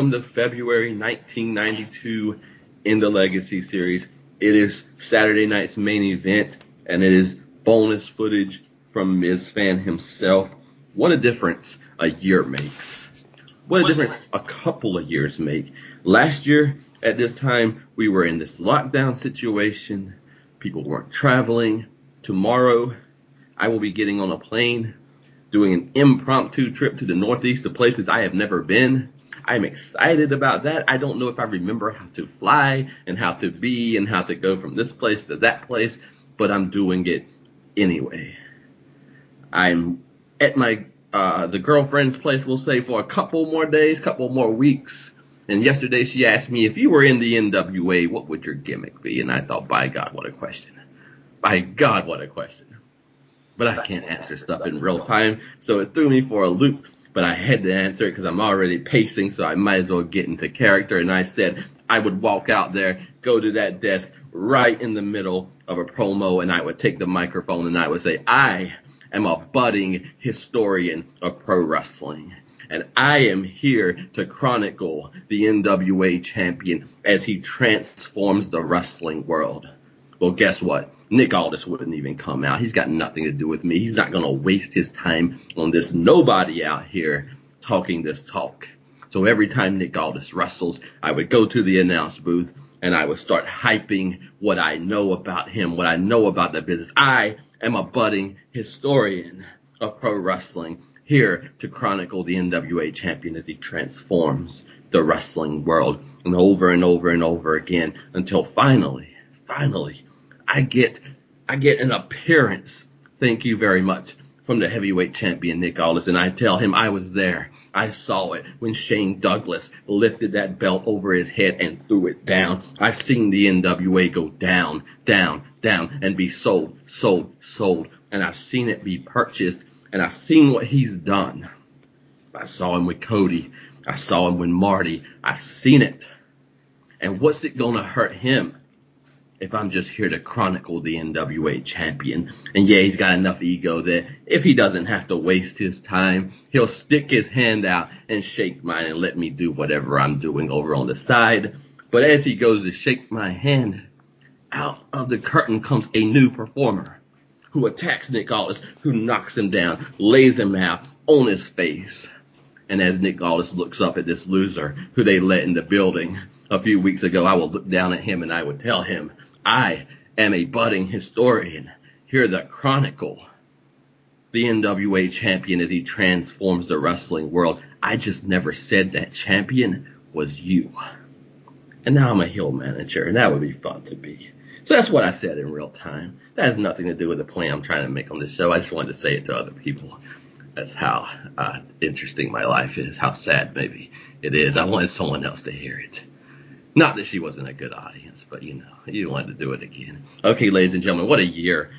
Welcome to February 1992 in the Legacy Series. It is Saturday night's main event, and it is bonus footage from Miz Fan himself. What a difference a year makes. What a difference a couple of years make. Last year, at this time, we were in this lockdown situation. People weren't traveling. Tomorrow, I will be getting on a plane, doing an impromptu trip to the Northeast to places I have never been. I'm excited about that. I don't know if I remember how to fly and how to be and how to go from this place to that place, but I'm doing it anyway. I'm at my uh, the girlfriend's place, we'll say, for a couple more days, couple more weeks. And yesterday she asked me if you were in the NWA, what would your gimmick be? And I thought, by God, what a question. By God, what a question. But I can't answer stuff in real time, so it threw me for a loop. But I had to answer it because I'm already pacing, so I might as well get into character. And I said I would walk out there, go to that desk right in the middle of a promo, and I would take the microphone and I would say, I am a budding historian of pro wrestling. And I am here to chronicle the NWA champion as he transforms the wrestling world. Well, guess what? Nick Aldis wouldn't even come out. He's got nothing to do with me. He's not going to waste his time on this nobody out here talking this talk. So every time Nick Aldis wrestles, I would go to the announce booth and I would start hyping what I know about him, what I know about the business. I am a budding historian of pro wrestling here to chronicle the NWA champion as he transforms the wrestling world and over and over and over again until finally, finally, I get, I get an appearance. Thank you very much from the heavyweight champion Nick Aldis and I tell him I was there. I saw it when Shane Douglas lifted that belt over his head and threw it down. I've seen the NWA go down, down, down and be sold, sold, sold. And I've seen it be purchased and I've seen what he's done. I saw him with Cody. I saw him with Marty. I've seen it. And what's it gonna hurt him if I'm just here to chronicle the NWA champion? And yeah, he's got enough ego that if he doesn't have to waste his time, he'll stick his hand out and shake mine and let me do whatever I'm doing over on the side. But as he goes to shake my hand, out of the curtain comes a new performer who attacks Nick Aldis, who knocks him down, lays him out on his face. And as Nick Aldis looks up at this loser who they let in the building a few weeks ago, I will look down at him and I would tell him, I am a budding historian here the chronicle the NWA champion as he transforms the wrestling world. I just never said that champion was you. And now I'm a heel manager, and that would be fun to be. So that's what I said in real time. That has nothing to do with the plan I'm trying to make on this show. I just wanted to say it to other people. That's how uh, interesting my life is, how sad maybe it is. I wanted someone else to hear it. Not that she wasn't a good audience, but you know, you wanted to do it again. Okay, ladies and gentlemen, what a year,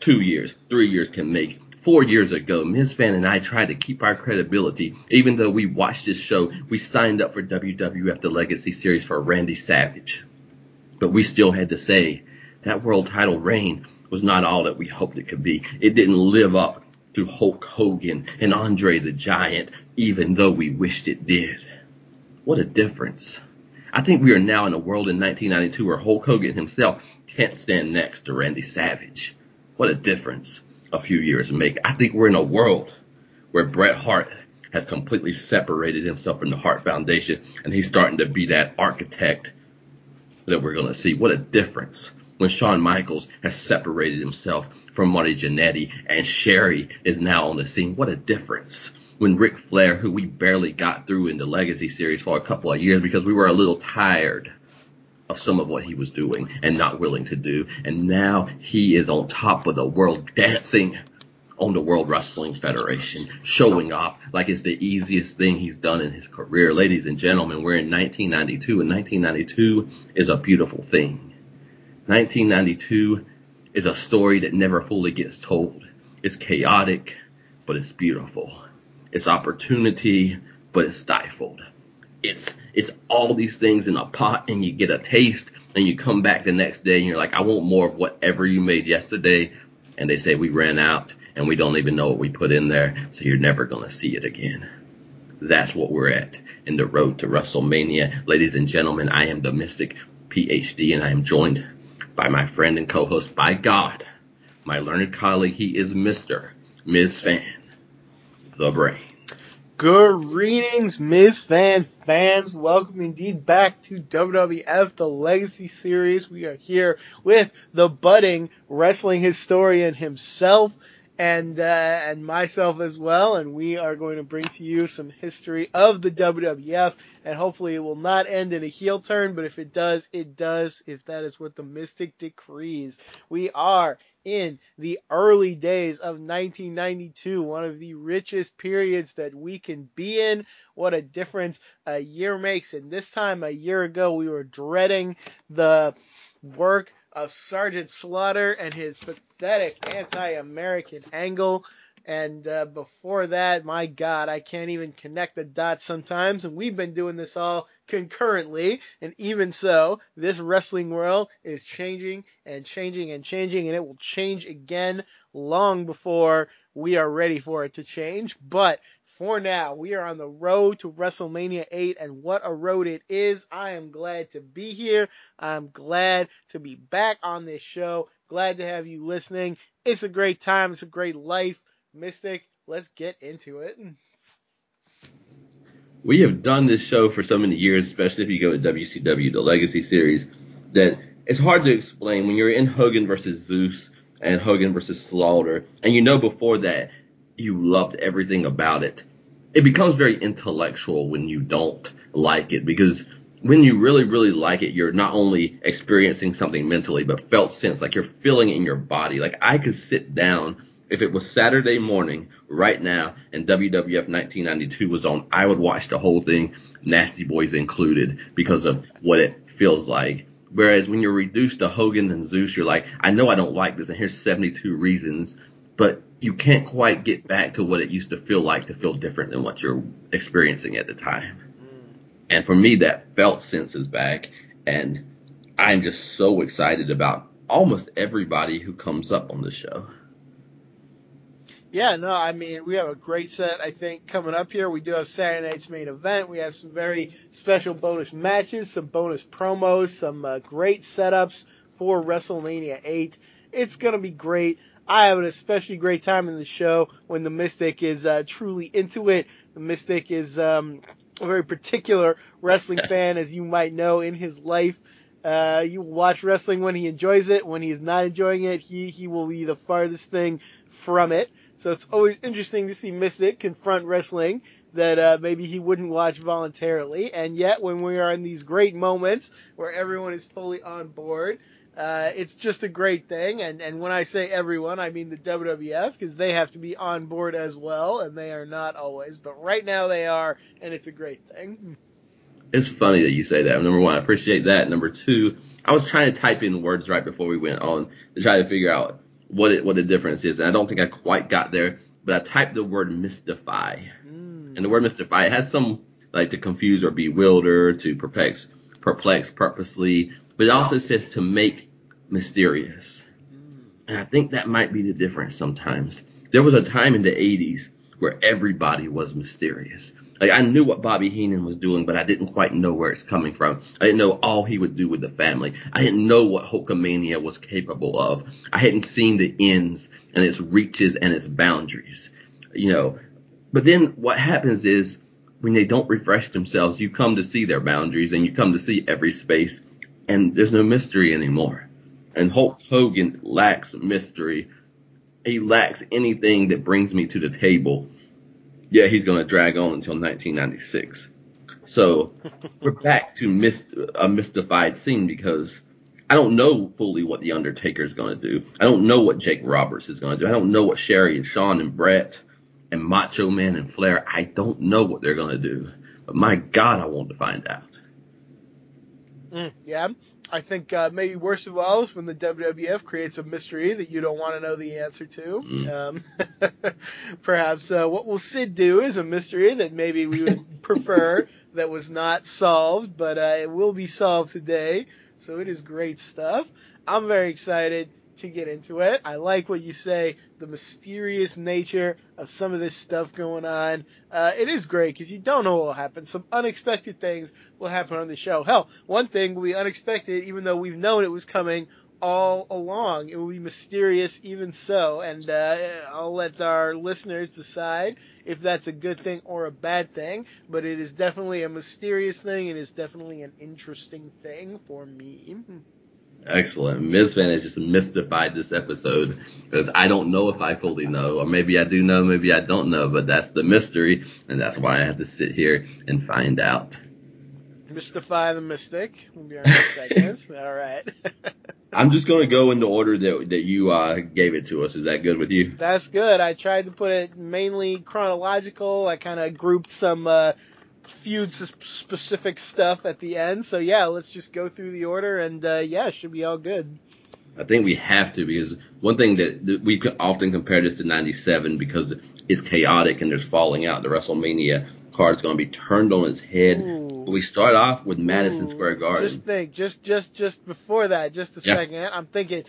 two years, three years can make. Four years ago, Ms. Fan and I tried to keep our credibility. Even though we watched this show, we signed up for WWF The Legacy Series for Randy Savage. But we still had to say, that world title reign was not all that we hoped it could be. It didn't live up to Hulk Hogan and Andre the Giant, even though we wished it did. What a difference. I think we are now in a world in 1992 where Hulk Hogan himself can't stand next to Randy Savage. What a difference a few years make. I think we're in a world where Bret Hart has completely separated himself from the Hart Foundation and he's starting to be that architect that we're going to see. What a difference when Shawn Michaels has separated himself from Marty Jannetty and Sherri is now on the scene. What a difference. When Ric Flair, who we barely got through in the Legacy series for a couple of years because we were a little tired of some of what he was doing and not willing to do. And now he is on top of the world dancing on the World Wrestling Federation, showing off like it's the easiest thing he's done in his career. Ladies and gentlemen, we're in 1992 and 1992 is a beautiful thing. 1992 is a story that never fully gets told. It's chaotic, but it's beautiful. It's opportunity, but it's stifled. It's it's all these things in a pot, and you get a taste, and you come back the next day, and you're like, I want more of whatever you made yesterday. And they say we ran out, and we don't even know what we put in there, so you're never gonna see it again. that's what we're at in the road to WrestleMania. Ladies and gentlemen, I am the Mystic PhD, and I am joined by my friend and co-host, by God, my learned colleague. He is Mister Ms. Fan, the Brain. Greetings, Ms. Fan fans. Welcome indeed back to WWF The Legacy Series. We are here with the budding wrestling historian himself and uh, and myself as well, and we are going to bring to you some history of the WWF, and hopefully it will not end in a heel turn, but if it does, it does. If that is what the Mystic decrees, we are in the early days of 1992, one of the richest periods that we can be in. What a difference a year makes. And this time, a year ago, we were dreading the work of Sergeant Slaughter and his pathetic anti-American angle. And uh, before that, my God, I can't even connect the dots sometimes. And we've been doing this all concurrently. And even so, this wrestling world is changing and changing and changing. And it will change again long before we are ready for it to change. But for now, we are on the road to WrestleMania 8, and what a road it is. I am glad to be here. I'm glad to be back on this show. Glad to have you listening. It's a great time. It's a great life. Mystic, let's get into it. We have done this show for so many years, especially if you go to WCW, the Legacy Series, that it's hard to explain when you're in Hogan versus Zeus and Hogan versus Slaughter, and you know before that you loved everything about it it becomes very intellectual when you don't like it because when you really, really like it, you're not only experiencing something mentally, but felt sense, like you're feeling it in your body. Like I could sit down if it was Saturday morning right now and WWF 1992 was on, I would watch the whole thing, Nasty Boys included, because of what it feels like. Whereas when you're reduced to Hogan and Zeus, you're like, I know I don't like this, and here's 72 reasons, but you can't quite get back to what it used to feel like to feel different than what you're experiencing at the time. Mm. And for me, that felt sense is back, and I'm just so excited about almost everybody who comes up on the show. Yeah, no, I mean, we have a great set, I think, coming up here. We do have Saturday night's main event. We have some very special bonus matches, some bonus promos, some uh, great setups for WrestleMania 8. It's going to be great. I have an especially great time in the show when the Mystic is uh, truly into it. The Mystic is um, a very particular wrestling fan, as you might know in his life. Uh, you watch wrestling when he enjoys it. When he is not enjoying it, he he will be the farthest thing from it. So it's always interesting to see Mystic confront wrestling that uh, maybe he wouldn't watch voluntarily. And yet, when we are in these great moments where everyone is fully on board, uh, it's just a great thing, and, and when I say everyone, I mean the WWF because they have to be on board as well, and they are not always, but right now they are, and it's a great thing. It's funny that you say that. Number one, I appreciate that. Number two, I was trying to type in words right before we went on to try to figure out what it, what the difference is, and I don't think I quite got there. But I typed the word mystify, mm. and the word mystify it has some like to confuse or bewilder, to perplex, perplex purposely, but it also says to make mysterious. And I think that might be the difference sometimes. There was a time in the 80s where everybody was mysterious. Like I knew what Bobby Heenan was doing, but I didn't quite know where it's coming from. I didn't know all he would do with the family. I didn't know what Hulkamania was capable of. I hadn't seen the ends and its reaches and its boundaries. You know, but then what happens is when they don't refresh themselves, you come to see their boundaries and you come to see every space and there's no mystery anymore. And Hulk Hogan lacks mystery. He lacks anything that brings me to the table. Yeah, he's going to drag on until 1996. So we're back to myst- a mystified scene because I don't know fully what the Undertaker is going to do. I don't know what Jake Roberts is going to do. I don't know what Sherri and Shawn and Bret and Macho Man and Flair. I don't know what they're going to do. But my God, I want to find out. Mm, yeah, I think uh, maybe worst of all is when the WWF creates a mystery that you don't want to know the answer to. Mm. Um, perhaps uh, what will Sid do is a mystery that maybe we would prefer that was not solved, but uh, it will be solved today. So it is great stuff. I'm very excited to get into it. I like what you say, the mysterious nature of some of this stuff going on. Uh, it is great because you don't know what will happen. Some unexpected things will happen on the show. Hell, one thing will be unexpected, even though we've known it was coming all along. It will be mysterious even so, and uh, I'll let our listeners decide if that's a good thing or a bad thing. But it is definitely a mysterious thing. It is definitely an interesting thing for me. Excellent. Ms. Van has just mystified this episode because I don't know if I fully know, or maybe I do know, maybe I don't know, but that's the mystery, and that's why I have to sit here and find out. Mystify the Mystic will be our next segment. All right. I'm just going to go in the order that that you uh, gave it to us. Is that good with you? That's good. I tried to put it mainly chronological. I kind of grouped some uh, feud specific stuff at the end. So yeah, let's just go through the order, and uh, yeah, it should be all good. I think we have to because one thing that, that we often compare this to '97 because it's chaotic and there's falling out. The WrestleMania card is going to be turned on its head. Ooh. We start off with Madison Ooh, Square Garden. Just think, just just just before that, just a Yeah. second. I'm thinking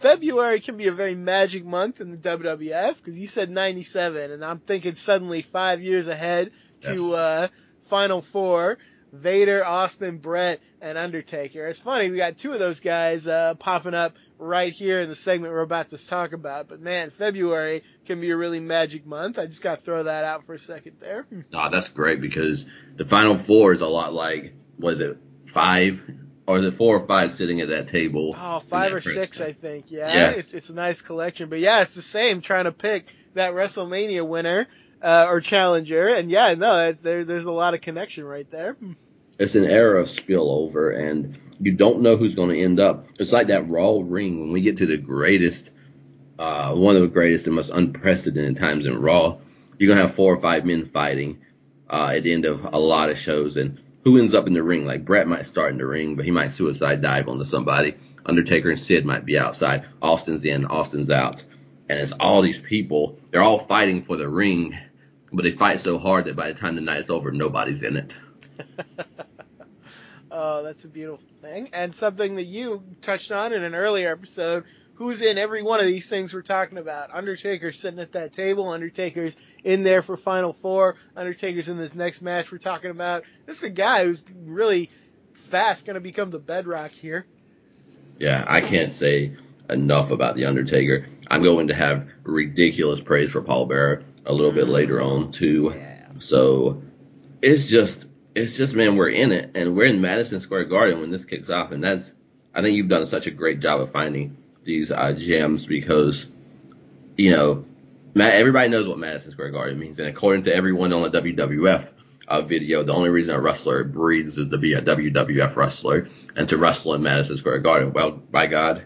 February can be a very magic month in the WWF because you said 97, and I'm thinking suddenly five years ahead to uh, Final Four. Vader, Austin, Bret, and Undertaker. It's funny, we got two of those guys uh, popping up right here in the segment we're about to talk about. But man, February can be a really magic month. I just got to throw that out for a second there. Oh, that's great because the final four is a lot like what is it, five or is it four or five sitting at that table? Oh, five or six, con. I think. Yeah, Yes. it's, it's a nice collection. But yeah, it's the same trying to pick that WrestleMania winner uh, or challenger. And yeah, no, there, there's a lot of connection right there. It's an era of spillover, and you don't know who's going to end up. It's like that Raw ring when we get to the greatest, uh, one of the greatest and most unprecedented times in Raw. You're gonna have four or five men fighting uh, at the end of a lot of shows, and who ends up in the ring? Like Bret might start in the ring, but he might suicide dive onto somebody. Undertaker and Sid might be outside. Austin's in, Austin's out, and it's all these people. They're all fighting for the ring, but they fight so hard that by the time the night's over, nobody's in it. Oh, that's a beautiful thing. And something that you touched on in an earlier episode. Who's in every one of these things we're talking about? Undertaker's sitting at that table. Undertaker's in there for Final Four. Undertaker's in this next match we're talking about. This is a guy who's really fast going to become the bedrock here. Yeah, I can't say enough about the Undertaker. I'm going to have ridiculous praise for Paul Bearer a little bit later on too. Yeah. So it's just it's just man, we're in it and we're in Madison Square Garden when this kicks off and that's I think you've done such a great job of finding these uh, gems because you know everybody knows what Madison Square Garden means and according to everyone on the WWF uh, video, the only reason a wrestler breathes is to be a WWF wrestler and to wrestle in Madison Square Garden. Well, by God,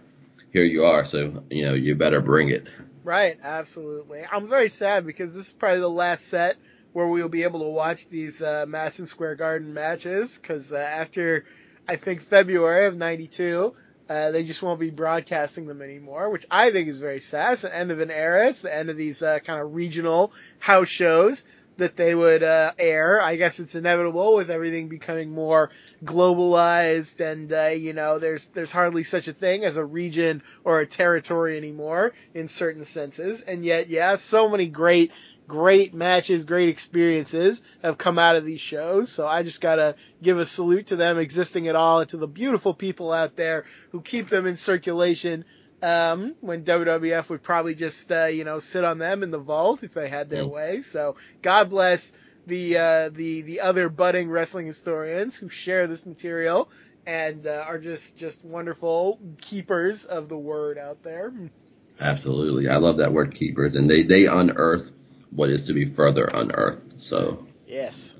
here you are. So you know you better bring it. Right, absolutely. I'm very sad because this is probably the last set where we'll be able to watch these uh, Madison Square Garden matches because uh, after I think February of '92, uh, they just won't be broadcasting them anymore, which I think is very sad. It's the end of an era. It's the end of these uh, kind of regional house shows that they would uh, air. I guess it's inevitable with everything becoming more globalized, and uh, you know, there's there's hardly such a thing as a region or a territory anymore in certain senses. And yet, yeah, so many great great matches, great experiences have come out of these shows. So I just gotta give a salute to them existing at all and to the beautiful people out there who keep them in circulation. Um, when WWF would probably just, uh, you know, sit on them in the vault if they had their Mm. way. So God bless the, uh, the, the other budding wrestling historians who share this material and, uh, are just, just wonderful keepers of the word out there. Absolutely, I love that word keepers, and they they unearth what is to be further unearthed. So Yes.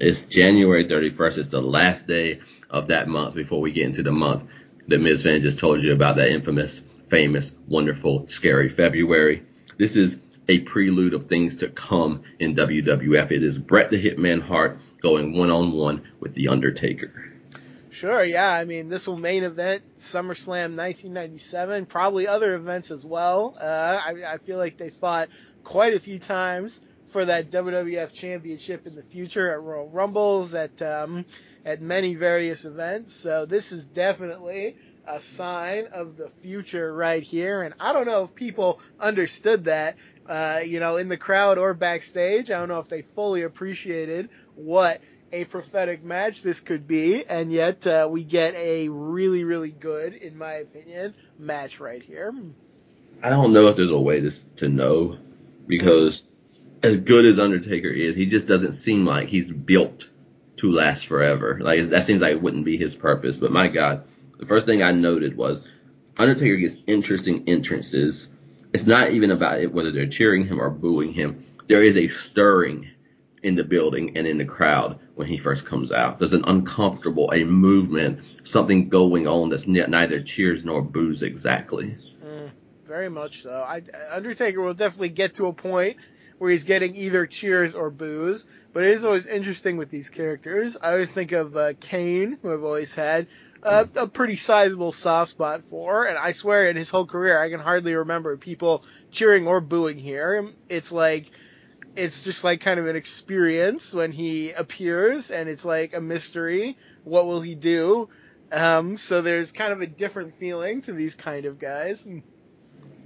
it's January 31st. It's the last day of that month before we get into the month that Ms. Van just told you about that infamous, famous, wonderful, scary February. This is a prelude of things to come in WWF. It is Bret the Hitman Hart going one on one with The Undertaker. Sure, yeah. I mean, this will main event SummerSlam 1997, probably other events as well. Uh, I, I feel like they fought quite a few times for that WWF Championship in the future at Royal Rumbles, at um, at many various events. So this is definitely a sign of the future right here. And I don't know if people understood that, uh, you know, in the crowd or backstage. I don't know if they fully appreciated what a prophetic match this could be, and yet uh, we get a really, really good, in my opinion, match right here. I don't know if there's a way to to know because as good as Undertaker is, he just doesn't seem like he's built to last forever. Like that seems like it wouldn't be his purpose. But my God, the first thing I noted was Undertaker gets interesting entrances. It's not even about it whether they're cheering him or booing him. There is a stirring in the building and in the crowd when he first comes out. There's an uncomfortable, a movement, something going on that's neither cheers nor boos exactly. Mm, very much so. I, Undertaker will definitely get to a point where he's getting either cheers or boos, but it is always interesting with these characters. I always think of uh, Kane, who I've always had uh, a pretty sizable soft spot for, and I swear in his whole career I can hardly remember people cheering or booing here. It's like it's just like kind of an experience when he appears and it's like a mystery. What will he do? Um, so there's kind of a different feeling to these kind of guys.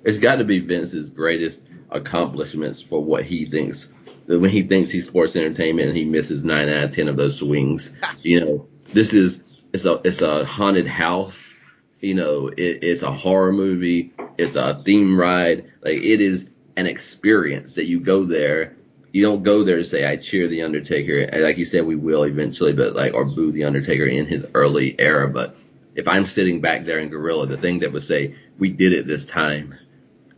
It's got to be Vince's greatest accomplishments for what he thinks. When he thinks he's sports entertainment and he misses nine out of ten of those swings, you know, this is it's a it's a haunted house. You know, it, it's a horror movie. It's a theme ride. Like it is an experience that you go there you don't go there to say I cheer the Undertaker. Like you said, we will eventually, but like or boo the Undertaker in his early era. But if I'm sitting back there in Gorilla, the thing that would say we did it this time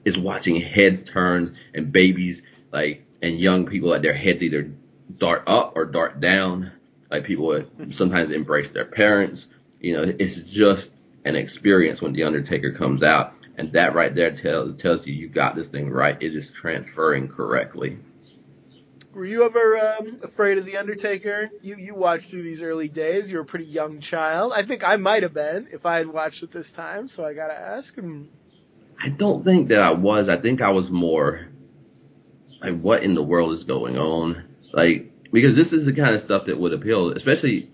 is watching heads turn and babies like and young people at their heads either dart up or dart down. Like people sometimes embrace their parents. You know, it's just an experience when the Undertaker comes out, and that right there tells tells you you got this thing right. It is transferring correctly. Were you ever um, afraid of the Undertaker? You you watched through these early days. You were a pretty young child. I think I might have been if I had watched it this time. So I gotta ask. him. I don't think that I was. I think I was more like, what in the world is going on? Like because this is the kind of stuff that would appeal, especially.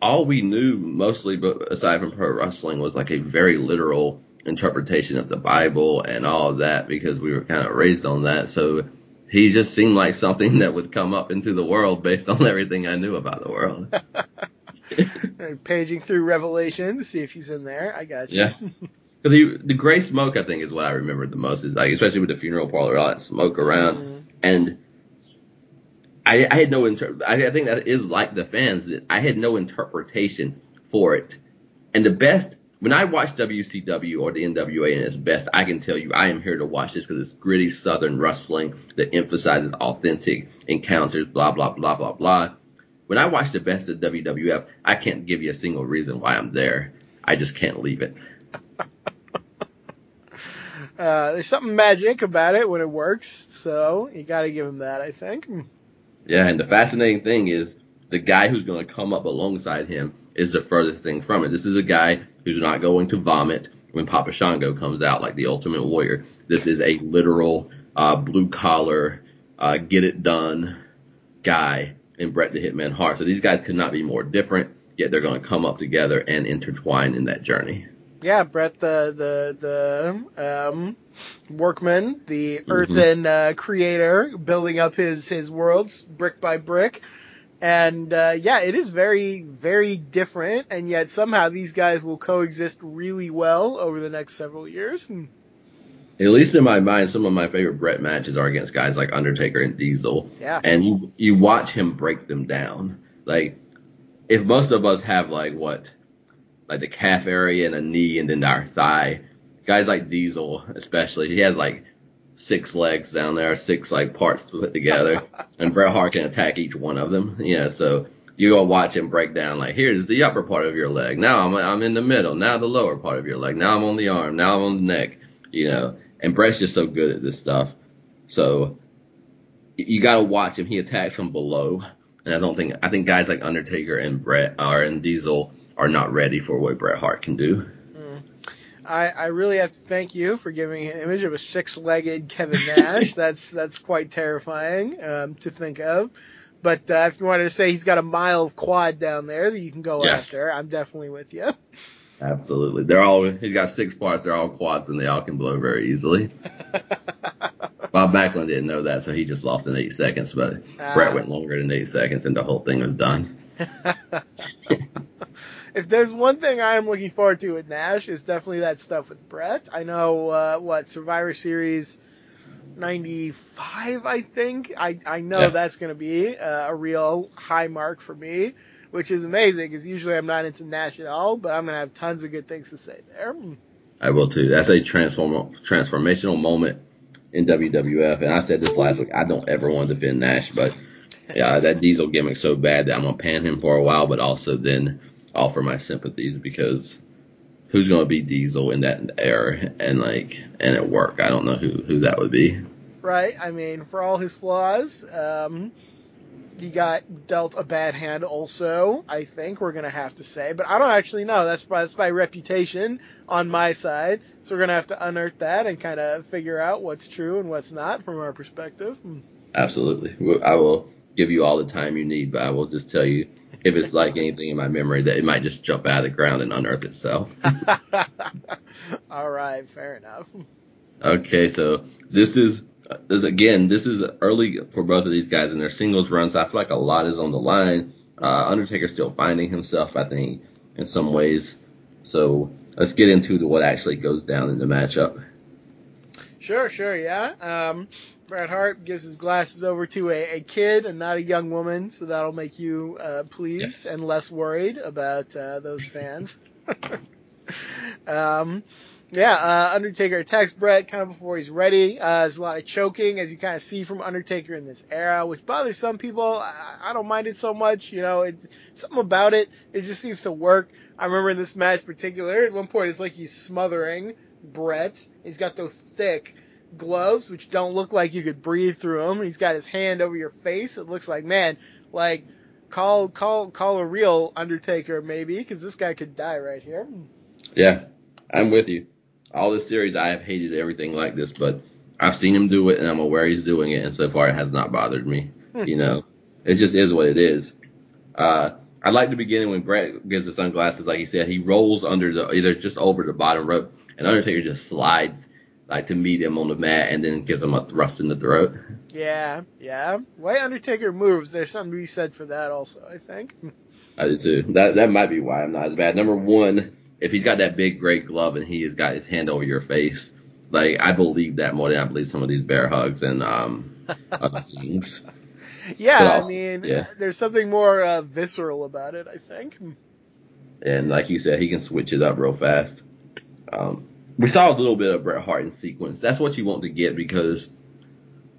All we knew mostly, but aside from pro wrestling, was like a very literal interpretation of the Bible and all of that because we were kind of raised on that. So he just seemed like something that would come up into the world based on everything I knew about the world. Paging through Revelation to see if he's in there. I got you. Yeah. Because the gray smoke, I think, is what I remember the most. Is like, especially with the funeral parlor, all that smoke around, mm-hmm. and I, I, had no inter- I, I think that is like the fans. I had no interpretation for it, and the best when I watch WCW or the NWA in its best, I can tell you I am here to watch this because it's gritty Southern wrestling that emphasizes authentic encounters, blah, blah, blah, blah, blah. When I watch the best of WWF, I can't give you a single reason why I'm there. I just can't leave it. Uh, there's something magic about it when it works, so you got to give him that, I think. Yeah, and the fascinating thing is the guy who's going to come up alongside him is the furthest thing from it. This is a guy who's not going to vomit when Papa Shango comes out like the Ultimate Warrior. This is a literal uh, blue collar, uh, get it done guy in Bret the Hitman Hart. So these guys could not be more different, yet they're going to come up together and intertwine in that journey. Yeah, Bret the the the um, workman, the mm-hmm. earthen uh, creator, building up his his worlds brick by brick and uh, yeah, it is very, very different, and yet somehow these guys will coexist really well over the next several years. Hmm. At least in my mind, some of my favorite Bret matches are against guys like Undertaker and Diesel. Yeah. And you you watch him break them down. Like, if most of us have like what, like the calf area and a knee and then our thigh, guys like Diesel especially, he has like six legs down there, six like parts to put together, and Bret Hart can attack each one of them. Yeah, so you go watch him break down like here's the upper part of your leg. Now I'm I'm in the middle. Now the lower part of your leg. Now I'm on the arm. Now I'm on the neck. You know, and Bret's just so good at this stuff. So you got to watch him. He attacks from below, and I don't think I think guys like Undertaker and Bret are and Diesel are not ready for what Bret Hart can do. I, I really have to thank you for giving an image of a six-legged Kevin Nash. that's that's quite terrifying um, to think of. But uh, if you wanted to say he's got a mile of quad down there that you can go yes. after, I'm definitely with you. Absolutely. They're all he's got six parts, they're all quads and they all can blow very easily. Bob Backlund didn't know that, so he just lost in eight seconds, but uh, Bret went longer than eight seconds and the whole thing was done. if there's one thing I am looking forward to with Nash, is definitely that stuff with Bret. I know uh, what Survivor Series 95, I think. I I know yeah. that's going to be uh, a real high mark for me, which is amazing because usually I'm not into Nash at all, but I'm going to have tons of good things to say there. I will too. That's a transform transformational moment in WWF, and I said this last week. I don't ever want to defend Nash, but yeah, that Diesel gimmick's so bad that I'm gonna pan him for a while, but also then offer my sympathies because who's gonna be Diesel in that era and like and at work? I don't know who who that would be. Right. I mean, for all his flaws, um, he got dealt a bad hand also, I think we're going to have to say. But I don't actually know. That's by, that's by reputation on my side. So we're going to have to unearth that and kind of figure out what's true and what's not from our perspective. Hmm. Absolutely. I will give you all the time you need, but I will just tell you if it's like anything in my memory that it might just jump out of the ground and unearth itself. all right. Fair enough. Okay. So this is this again, this is early for both of these guys in their singles runs. I feel like a lot is on the line. Uh, Undertaker still finding himself, I think, in some ways. So let's get into the, what actually goes down in the matchup. Sure, sure, yeah. Um, Bret Hart gives his glasses over to a, a, kid and not a young woman, so that'll make you uh, pleased yes. and less worried about uh, those fans. um, yeah, uh, Undertaker attacks Bret kind of before he's ready. Uh, there's a lot of choking, as you kind of see from Undertaker in this era, which bothers some people. I, I don't mind it so much. You know, it's something about it. It just seems to work. I remember in this match in particular, at one point it's like he's smothering Bret. He's got those thick gloves, which don't look like you could breathe through them. He's got his hand over your face. It looks like, man, like call call call a real Undertaker maybe, because this guy could die right here. Yeah, I'm with you all this series I have hated everything like this, but I've seen him do it and I'm aware he's doing it, and so far it has not bothered me. Hmm. you know, it just is what it is. Uh, I like the beginning when Bret gives the sunglasses, like he said, he rolls under the either just over the bottom rope, and Undertaker just slides like to meet him on the mat, and then gives him a thrust in the throat. Yeah, yeah. Way Undertaker moves, there's something to be said for that, also. I think. I do too. That that might be why I'm not as bad. Number one, if he's got that big great glove and he has got his hand over your face, like I believe that more than I believe some of these bear hugs and um other things. Yeah, also, I mean, yeah. there's something more uh, visceral about it, I think. And like you said, he can switch it up real fast. Um, we saw a little bit of Bret Hart in sequence. That's what you want to get because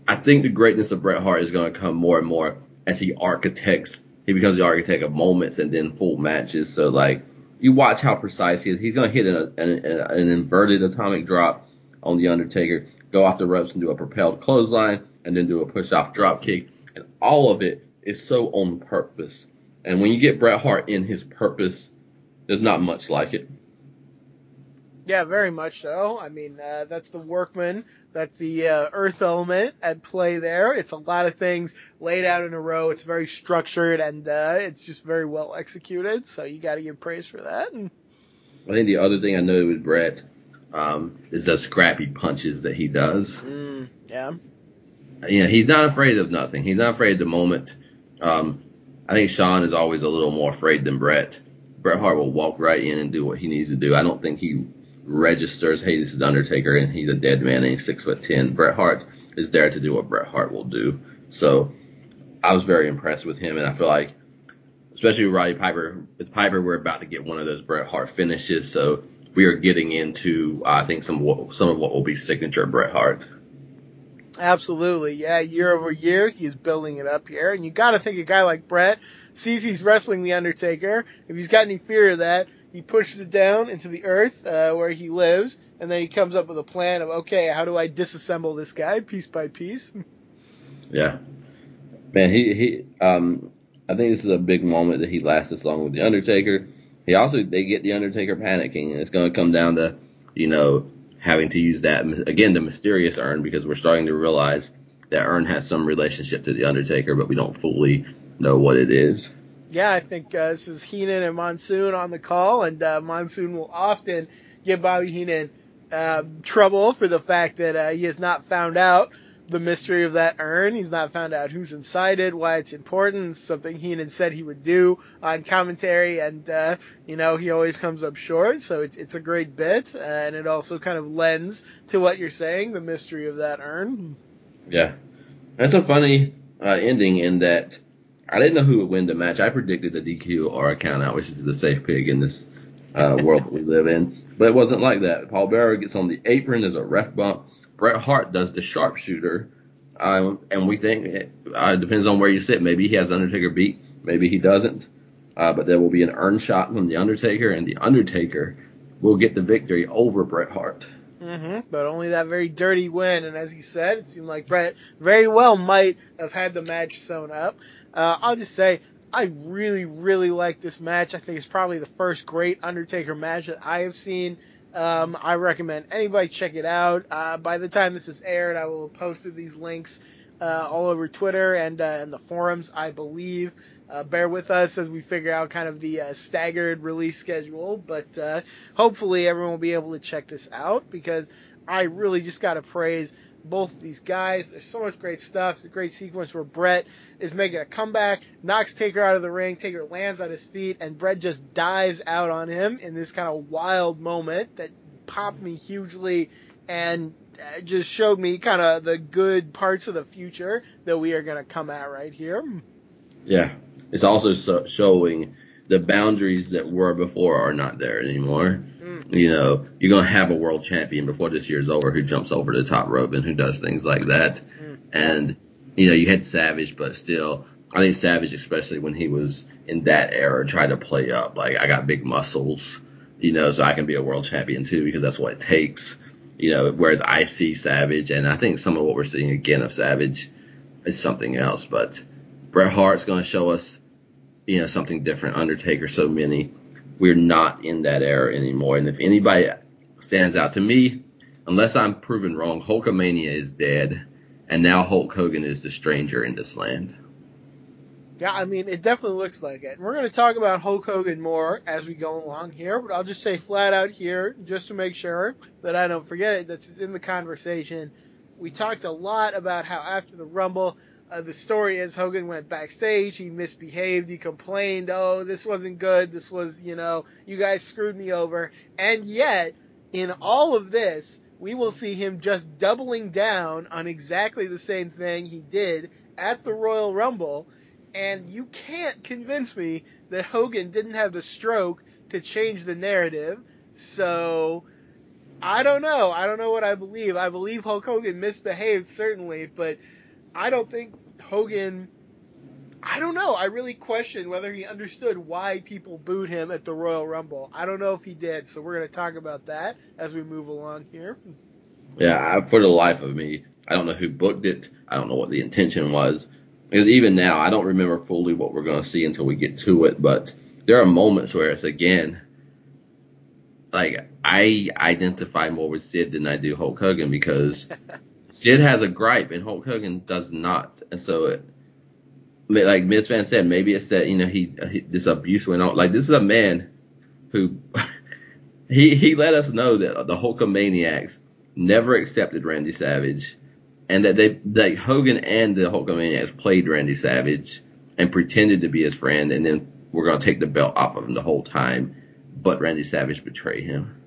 I think the greatness of Bret Hart is going to come more and more as he architects. He becomes the architect of moments and then full matches. So like you watch how precise he is. He's going to hit an, an, an, inverted atomic drop on the Undertaker, go off the ropes and do a propelled clothesline, and then do a push off drop kick. And all of it is so on purpose. And when you get Bret Hart in his purpose, there's not much like it. Yeah, very much so. I mean, uh, that's the workman that's the uh, earth element at play there. It's a lot of things laid out in a row. It's very structured and uh, it's just very well executed. So you got to give praise for that. And I think the other thing I know with Bret um, is the scrappy punches that he does. Mm, yeah. You know, he's not afraid of nothing. He's not afraid of the moment. Um, I think Shawn is always a little more afraid than Brett. Bret Hart will walk right in and do what he needs to do. I don't think he registers, hey, this is Undertaker, and he's a dead man, and he's six foot ten. Bret Hart is there to do what Bret Hart will do. So I was very impressed with him, and I feel like, especially with Roddy Piper, with Piper, we're about to get one of those Bret Hart finishes. So we are getting into, I think, some some of what will be signature Bret Hart. Absolutely, yeah. Year over year, he's building it up here, and you got to think a guy like Bret sees he's wrestling the Undertaker. If he's got any fear of that, he pushes it down into the earth uh, where he lives, and then he comes up with a plan of okay, how do I disassemble this guy piece by piece? Yeah, man, he he. Um, I think this is a big moment that he lasts this long with the Undertaker. He also they get the Undertaker panicking, and it's going to come down to you know having to use that again the mysterious urn because we're starting to realize that urn has some relationship to the Undertaker, but we don't fully know what it is. Yeah, I think uh, this is Heenan and Monsoon on the call, and uh, Monsoon will often give Bobby Heenan uh, trouble for the fact that uh, he has not found out the mystery of that urn. He's not found out who's inside it, why it's important. Something Heenan said he would do on commentary, and uh, you know he always comes up short. So it's it's a great bit, and it also kind of lends to what you're saying, the mystery of that urn. Yeah, that's a funny uh, ending in that I didn't know who would win the match. I predicted a DQ or a countout, which is the safe pig in this uh, world that we live in. But it wasn't like that. Paul Bearer gets on the apron. There's a ref bump. Bret Hart does the sharpshooter. Um, and we think it uh, depends on where you sit. Maybe he has Undertaker beat. Maybe he doesn't. Uh, but there will be an urn shot from the Undertaker, and the Undertaker will get the victory over Bret Hart. Mm-hmm, but only that very dirty win. And as he said, it seemed like Bret very well might have had the match sewn up. Uh, I'll just say I really, really like this match. I think it's probably the first great Undertaker match that I have seen. Um, I recommend anybody check it out. Uh, by the time this is aired, I will have posted these links uh, all over Twitter and uh, the forums, I believe. Uh, bear with us as we figure out kind of the uh, staggered release schedule, but uh, hopefully everyone will be able to check this out because I really just got to praise both these guys. There's so much great stuff. It's a great sequence where Bret is making a comeback, knocks Taker out of the ring, Taker lands on his feet, and Bret just dives out on him in this kind of wild moment that popped me hugely and uh, just showed me kind of the good parts of the future that we are going to come at right here. Yeah. It's also so showing the boundaries that were before are not there anymore. You know, you're gonna have a world champion before this year's over who jumps over the top rope and who does things like that. Mm. And you know, you had Savage, but still, I think Savage, especially when he was in that era, tried to play up like I got big muscles, you know, so I can be a world champion too because that's what it takes. You know, whereas I see Savage, and I think some of what we're seeing again of Savage is something else. But Bret Hart's going to show us, you know, something different. Undertaker, so many we're not in that era anymore. And if anybody stands out to me, unless I'm proven wrong, Hulkamania is dead, and now Hulk Hogan is the stranger in this land. Yeah, I mean, it definitely looks like it. And we're going to talk about Hulk Hogan more as we go along here, but I'll just say flat out here, just to make sure that I don't forget it, that's in the conversation. We talked a lot about how after the Rumble, uh, the story is Hogan went backstage, he misbehaved, he complained, oh, this wasn't good, this was, you know, you guys screwed me over. And yet, in all of this, we will see him just doubling down on exactly the same thing he did at the Royal Rumble. And you can't convince me that Hogan didn't have the stroke to change the narrative. So, I don't know. I don't know what I believe. I believe Hulk Hogan misbehaved, certainly, but I don't think Hogan. I don't know. I really question whether he understood why people booed him at the Royal Rumble. I don't know if he did, so we're going to talk about that as we move along here. Yeah, for the life of me, I don't know who booked it. I don't know what the intention was. Because even now, I don't remember fully what we're going to see until we get to it. But there are moments where it's again, like I identify more with Sid than I do Hulk Hogan because Sid has a gripe and Hulk Hogan does not, and so it, like Miz Van said, maybe it's that you know he, he this abuse went on. Like this is a man who he he let us know that the Hulkamaniacs never accepted Randy Savage, and that they that Hogan and the Hulkamaniacs played Randy Savage and pretended to be his friend, and then we're gonna take the belt off of him the whole time, but Randy Savage betrayed him.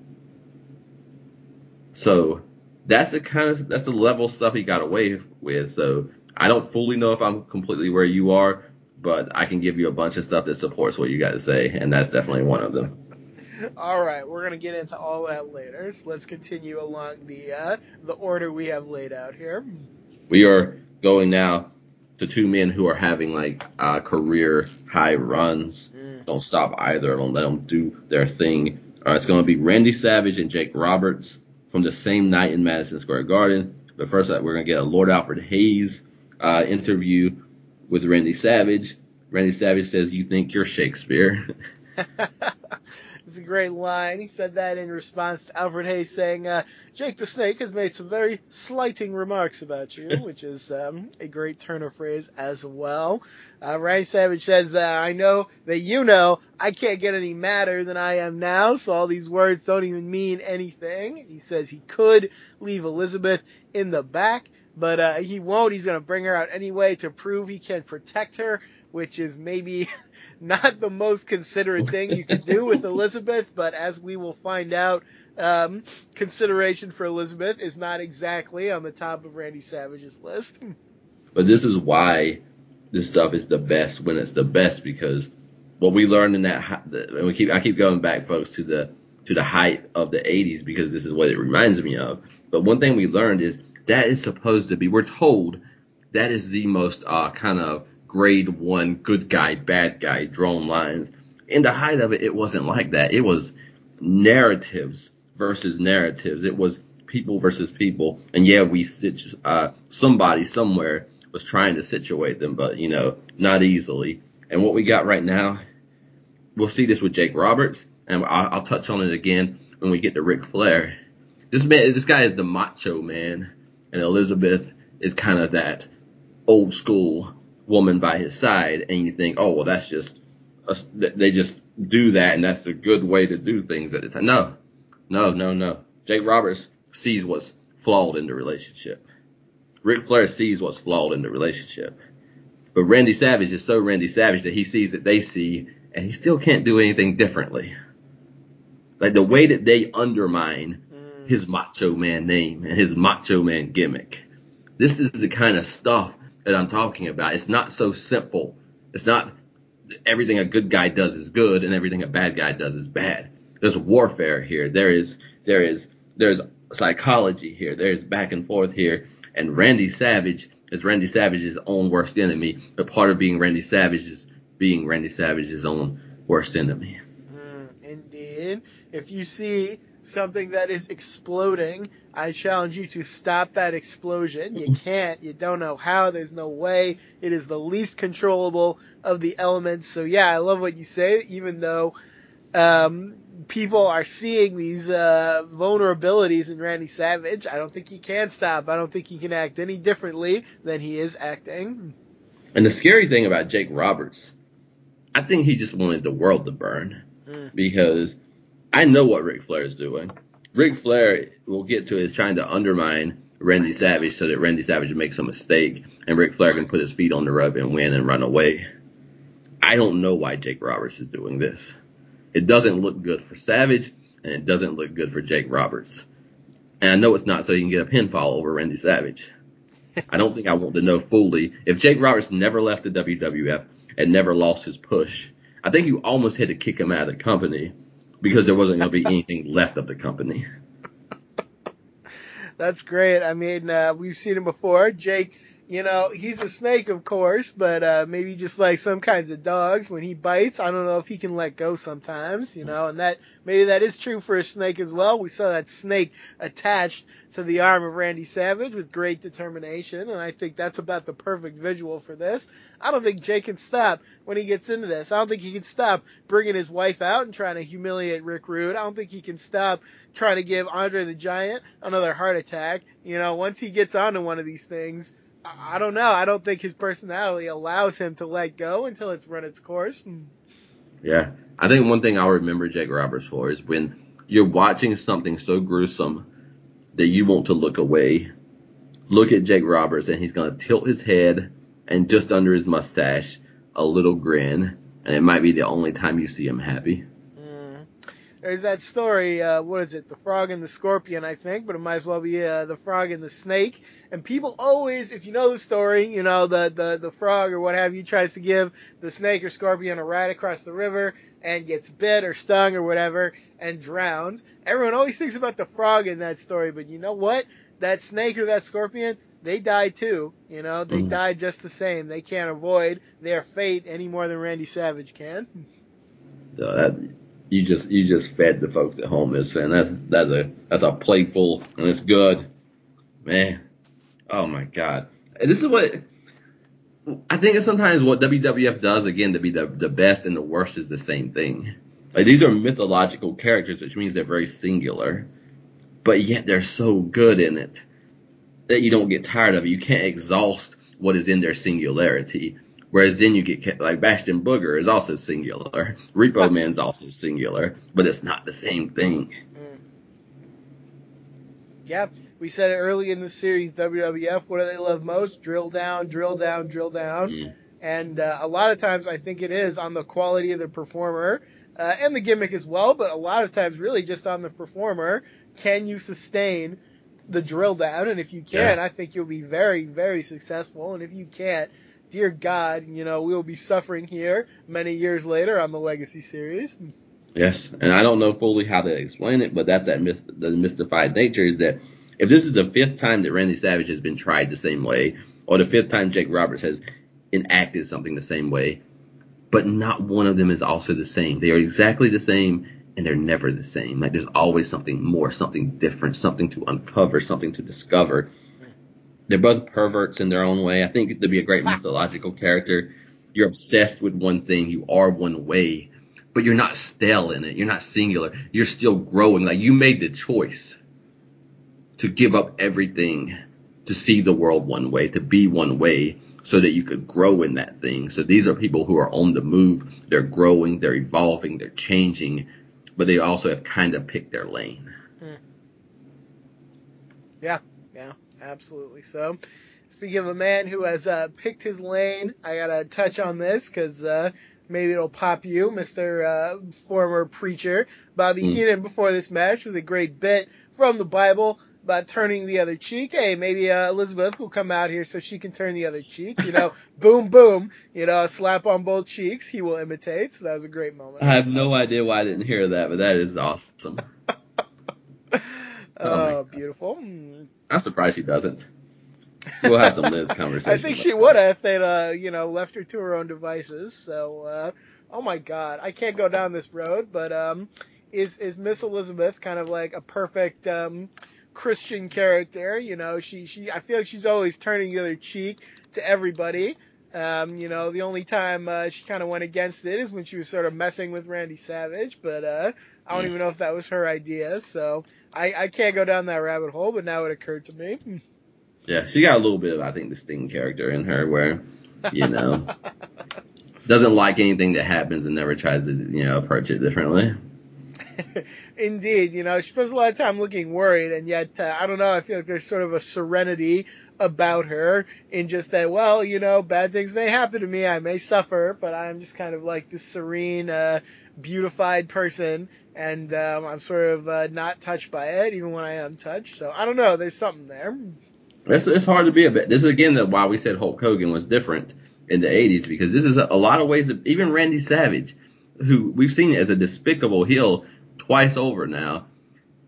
So that's the kind of that's the level stuff he got away with. So I don't fully know if I'm completely where you are, but I can give you a bunch of stuff that supports what you got to say, and that's definitely one of them. all right, we're gonna get into all that later. So let's continue along the uh, the order we have laid out here. We are going now to two men who are having like uh, career high runs. Mm. Don't stop either of them. Let them do their thing. Uh, it's going to be Randy Savage and Jake Roberts from the same night in Madison Square Garden. But first, we're going to get a Lord Alfred Hayes uh, interview with Randy Savage. Randy Savage says, "You think you're Shakespeare?" A great line. He said that in response to Alfred Hayes saying, uh, Jake the Snake has made some very slighting remarks about you, which is um, a great turn of phrase as well. Uh, Randy Savage says, uh, I know that you know I can't get any madder than I am now, so all these words don't even mean anything. He says he could leave Elizabeth in the back, but uh, he won't. He's going to bring her out anyway to prove he can protect her, which is maybe not the most considerate thing you could do with Elizabeth, but as we will find out, um, consideration for Elizabeth is not exactly on the top of Randy Savage's list. But this is why this stuff is the best when it's the best because what we learned in that and we keep I keep going back folks to the to the height of the 80s because this is what it reminds me of. But one thing we learned is that is supposed to be we're told that is the most uh, kind of grade one good guy bad guy drawn lines. In the height of it, it wasn't like that. It was narratives versus narratives. It was people versus people. And yeah, we uh, somebody somewhere was trying to situate them, but you know, not easily. And what we got right now, we'll see this with Jake Roberts, and I'll, I'll touch on it again when we get to Ric Flair. This man, this guy is the macho man, and Elizabeth is kind of that old school woman by his side, and you think, oh well, that's just a, they just do that, and that's the good way to do things at the time. No, no, no, no. Jake Roberts sees what's flawed in the relationship. Ric Flair sees what's flawed in the relationship. But Randy Savage is so Randy Savage that he sees that they see, and he still can't do anything differently. Like the way that they undermine mm. his macho man name and his macho man gimmick. This is the kind of stuff that I'm talking about. It's not so simple. It's not everything a good guy does is good and everything a bad guy does is bad. There's warfare here. There is there is there's psychology here. There's back and forth here. And Randy Savage is Randy Savage's own worst enemy. But part of being Randy Savage is being Randy Savage's own worst enemy. Mm, indeed. If you see something that is exploding, I challenge you to stop that explosion. You can't. You don't know how. There's no way. It is the least controllable of the elements. So yeah, I love what you say, even though, um, people are seeing these, uh, vulnerabilities in Randy Savage. I don't think he can stop. I don't think he can act any differently than he is acting. And the scary thing about Jake Roberts, I think he just wanted the world to burn mm. because I know what Ric Flair is doing. Ric Flair we'll get to is trying to undermine Randy Savage so that Randy Savage makes a mistake and Ric Flair can put his feet on the rug and win and run away. I don't know why Jake Roberts is doing this. It doesn't look good for Savage and it doesn't look good for Jake Roberts. And I know it's not so you can get a pinfall over Randy Savage. I don't think I want to know fully. If Jake Roberts never left the WWF and never lost his push, I think you almost had to kick him out of the company because there wasn't going to be anything left of the company. That's great. I mean, uh, we've seen him before. Jake you know, he's a snake, of course, but uh, maybe just like some kinds of dogs, when he bites, I don't know if he can let go sometimes, you know, and that maybe that is true for a snake as well. We saw that snake attached to the arm of Randy Savage with great determination, and I think that's about the perfect visual for this. I don't think Jake can stop when he gets into this. I don't think he can stop bringing his wife out and trying to humiliate Rick Rude. I don't think he can stop trying to give Andre the Giant another heart attack. You know, once he gets onto one of these things, I don't know. I don't think his personality allows him to let go until it's run its course. Hmm. Yeah. I think one thing I'll remember Jake Roberts for is when you're watching something so gruesome that you want to look away, look at Jake Roberts and he's going to tilt his head and just under his mustache, a little grin. And it might be the only time you see him happy. There's that story, uh, what is it? The frog and the scorpion, I think, but it might as well be, uh, the frog and the snake. And people always, if you know the story, you know, the, the, the frog or what have you tries to give the snake or scorpion a ride across the river and gets bit or stung or whatever and drowns. Everyone always thinks about the frog in that story, but you know what? That snake or that scorpion, they die too. You know, they mm. die just the same. They can't avoid their fate any more than Randy Savage can. So that you just you just fed the folks at home this and that's that's a that's a playful and it's good. Man. Oh my god. This is what I think sometimes what WWF does again to be the the best and the worst is the same thing. Like these are mythological characters, which means they're very singular, but yet they're so good in it that you don't get tired of it. You can't exhaust what is in their singularity. Whereas then you get like Bastion Booger is also singular, Repo Man's also singular, but it's not the same thing. Mm. Yeah, we said it early in the series. WWF, what do they love most? Drill down, drill down, drill down. Mm. And uh, a lot of times, I think it is on the quality of the performer uh, and the gimmick as well. But a lot of times, really just on the performer. Can you sustain the drill down? And if you can, yeah. I think you'll be very, very successful. And if you can't, dear God, you know, we'll be suffering here many years later on the Legacy series. Yes, and I don't know fully how to explain it, but that's that myth, the mystified nature is that if this is the fifth time that Randy Savage has been tried the same way, or the fifth time Jake Roberts has enacted something the same way, but not one of them is also the same. They are exactly the same, and they're never the same. Like there's always something more, something different, something to uncover, something to discover they're both perverts in their own way. I think they'd be a great mythological character, you're obsessed with one thing, you are one way, but you're not stale in it. You're not singular. You're still growing. Like you made the choice to give up everything to see the world one way, to be one way, so that you could grow in that thing. So these are people who are on the move. They're growing, they're evolving, they're changing, but they also have kind of picked their lane. Hmm. Yeah, yeah absolutely. So, speaking of a man who has uh, picked his lane, I gotta touch on this because uh, maybe it'll pop you, Mister uh, former preacher Bobby mm. Heenan. Before this match was a great bit from the Bible about turning the other cheek. Hey, maybe uh, Elizabeth will come out here so she can turn the other cheek. You know, boom, boom. You know, a slap on both cheeks. He will imitate. So that was a great moment. I have no idea why I didn't hear that, but that is awesome. Oh, beautiful. I'm surprised she doesn't. We'll have some Liz conversation. I think she would have if they'd, uh, you know, left her to her own devices. So, uh, oh my God, I can't go down this road. But um, is is Miss Elizabeth kind of like a perfect um, Christian character? You know, she she I feel like she's always turning the other cheek to everybody. Um, you know, the only time uh, she kind of went against it is when she was sort of messing with Randy Savage, but uh, I don't even know if that was her idea. So I, I can't go down that rabbit hole, but now it occurred to me. Yeah, she got a little bit of I think the Sting character in her, where you know doesn't like anything that happens and never tries to you know approach it differently. Indeed, you know, she spends a lot of time looking worried, and yet, uh, I don't know, I feel like there's sort of a serenity about her in just that, well, you know, bad things may happen to me, I may suffer, but I'm just kind of like this serene, uh, beautified person, and um, I'm sort of uh, not touched by it, even when I am touched. So I don't know, there's something there. It's, it's hard to be a bit. This is again why we said Hulk Hogan was different in the 80s, because this is a, a lot of ways, that, even Randy Savage, who we've seen as a despicable heel twice over now.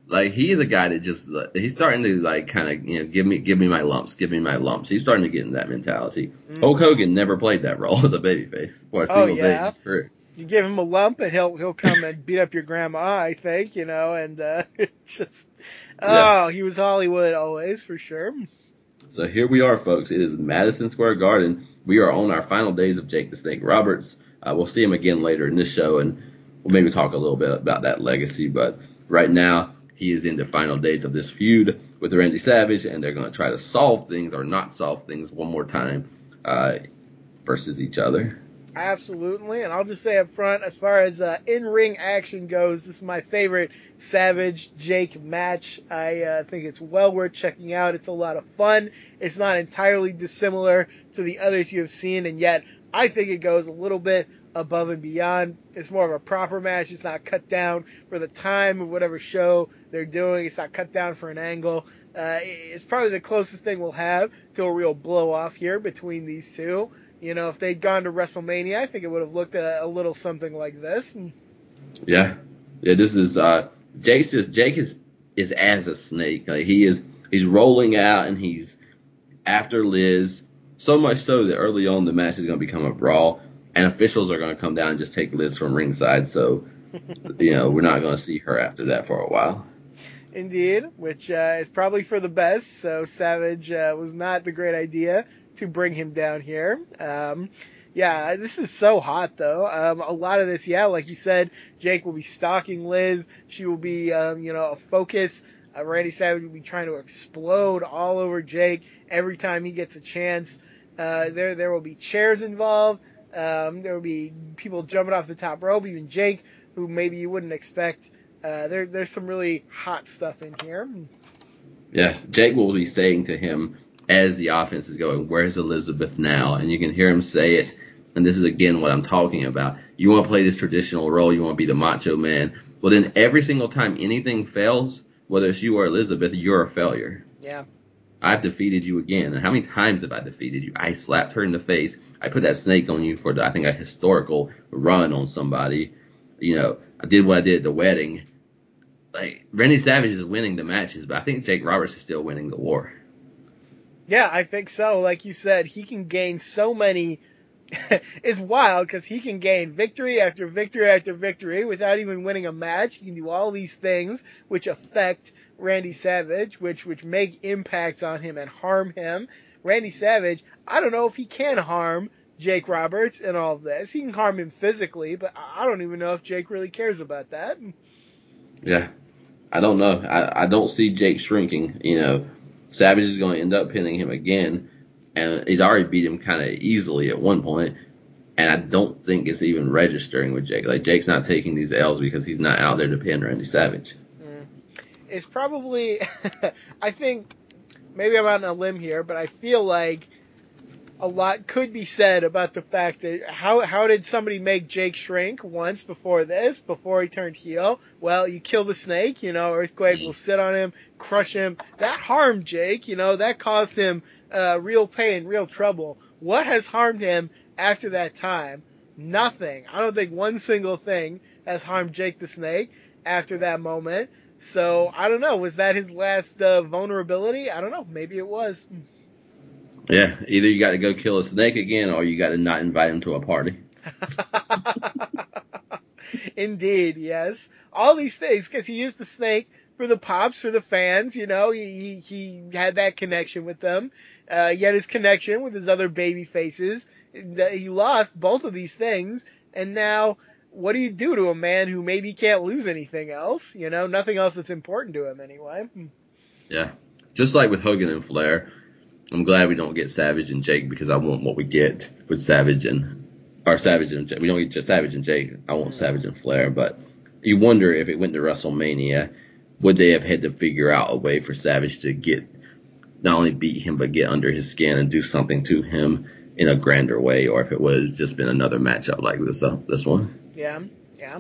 Like he's a guy that just he's starting to like kind of you know give me give me my lumps, give me my lumps. He's starting to get in that mentality. Mm-hmm. Hulk Hogan never played that role as a babyface for a single oh, yeah. day in his career. You give him a lump and he'll he'll come and beat up your grandma, I think, you know, and uh, just oh, yeah. he was Hollywood always for sure. So here we are, folks. It is Madison Square Garden. We are on our final days of Jake the Snake Roberts. Uh, we'll see him again later in this show, and we'll maybe talk a little bit about that legacy. But right now, he is in the final days of this feud with Randy Savage, and they're going to try to solve things or not solve things one more time uh, versus each other. Absolutely, and I'll just say up front, as far as uh, in-ring action goes, this is my favorite Savage Jake match. I uh, think it's well worth checking out. It's a lot of fun. It's not entirely dissimilar to the others you have seen, and yet I think it goes a little bit above and beyond. It's more of a proper match. It's not cut down for the time of whatever show they're doing. It's not cut down for an angle. Uh, it's probably the closest thing we'll have to a real blow off here between these two. You know, if they'd gone to WrestleMania, I think it would have looked a, a little something like this. Yeah, yeah. This is uh, Jake is Jake is is as a snake. Like he is he's rolling out and he's after Liz. So much so that early on the match is going to become a brawl, and officials are going to come down and just take Liz from ringside. So, you know, we're not going to see her after that for a while. Indeed, which uh, is probably for the best. So Savage uh, was not the great idea to bring him down here. Um, Yeah, this is so hot though. Um, a lot of this, yeah, like you said, Jake will be stalking Liz. She will be, um, you know, a focus. Uh, Randy Savage will be trying to explode all over Jake every time he gets a chance. Uh, there, there will be chairs involved. Um, there will be people jumping off the top rope, even Jake, who maybe you wouldn't expect. Uh, there, there's some really hot stuff in here. Yeah, Jake will be saying to him as the offense is going, "Where's Elizabeth now?" And you can hear him say it. And this is again what I'm talking about. You want to play this traditional role. You want to be the macho man. Well, then every single time anything fails, whether it's you or Elizabeth, you're a failure. Yeah. I've defeated you again. And how many times have I defeated you? I slapped her in the face. I put that snake on you for, the, I think, a historical run on somebody. You know, I did what I did at the wedding. Like, Randy Savage is winning the matches, but I think Jake Roberts is still winning the war. Yeah, I think so. Like you said, he can gain so many. it's wild because he can gain victory after victory after victory without even winning a match. He can do all these things which affect Randy Savage, which which make impacts on him and harm him. Randy Savage, I don't know if he can harm Jake Roberts and all of this. He can harm him physically, but I don't even know if Jake really cares about that. Yeah, I don't know. I, I don't see Jake shrinking. You know, Savage is going to end up pinning him again, and he's already beat him kind of easily at one point. And I don't think it's even registering with Jake. Like Jake's not taking these L's because he's not out there to pin Randy Savage mm. It's probably, I think, maybe I'm on a limb here, but I feel like a lot could be said about the fact that how how did somebody make Jake shrink once before this, before he turned heel? Well, you kill the snake, you know, Earthquake will sit on him, crush him. That harmed Jake, you know, that caused him uh, real pain, real trouble. What has harmed him after that time? Nothing. I don't think one single thing has harmed Jake the Snake after that moment. So I don't know. Was that his last uh, vulnerability? I don't know. Maybe it was. Yeah, either you got to go kill a snake again, or you got to not invite him to a party. Indeed, yes. All these things because he used the snake for the pops, for the fans. You know, he he, he had that connection with them. Uh, he had his connection with his other baby faces. He lost both of these things, and now what do you do to a man who maybe can't lose anything else? You know, nothing else that's important to him anyway. Yeah. Just like with Hogan and Flair, I'm glad we don't get Savage and Jake because I want what we get with Savage and or Savage and Jake. We don't get just Savage and Jake. I want mm-hmm. Savage and Flair, but you wonder if it went to WrestleMania, would they have had to figure out a way for Savage to get not only beat him but get under his skin and do something to him in a grander way, or if it would have just been another matchup like this uh, this one. Yeah, yeah.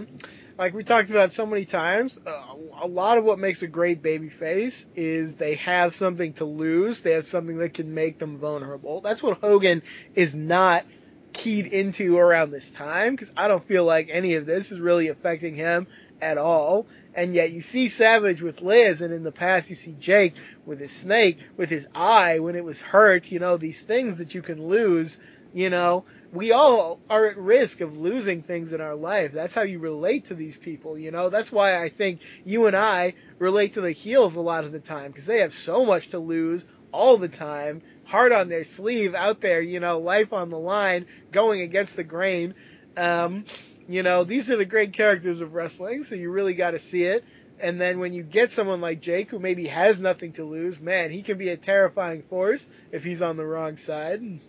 Like we talked about so many times, uh, a lot of what makes a great baby face is they have something to lose. They have something that can make them vulnerable. That's what Hogan is not keyed into around this time because I don't feel like any of this is really affecting him at all. And yet you see Savage with Liz, and in the past you see Jake with his snake, with his eye when it was hurt. You know these things that you can lose. You know we all are at risk of losing things in our life. That's how you relate to these people, you know? That's why I think you and I relate to the heels a lot of the time because they have so much to lose all the time, hard on their sleeve, out there, you know, life on the line, going against the grain. Um, you know, these are the great characters of wrestling, so you really got to see it. And then when you get someone like Jake who maybe has nothing to lose, man, he can be a terrifying force if he's on the wrong side.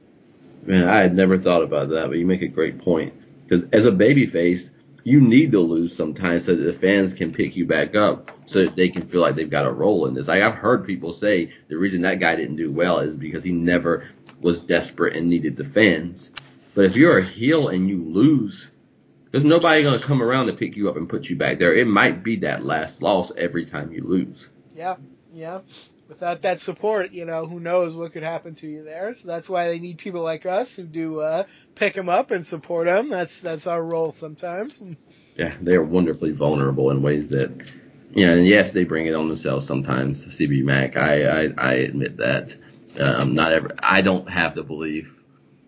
Man, I had never thought about that, but you make a great point. Because as a babyface, you need to lose sometimes so that the fans can pick you back up, so that they can feel like they've got a role in this. Like I've heard people say the reason that guy didn't do well is because he never was desperate and needed the fans. But if you're a heel and you lose, there's nobody gonna come around to pick you up and put you back there. It might be that last loss every time you lose. Yeah, yeah without that support, you know, who knows what could happen to you there. So that's why they need people like us who do uh, pick them up and support them. That's that's our role sometimes. Yeah, they are wonderfully vulnerable in ways that, you know, and yes, they bring it on themselves sometimes. CB Mac, I I, I admit that. Um, not every, I don't have the belief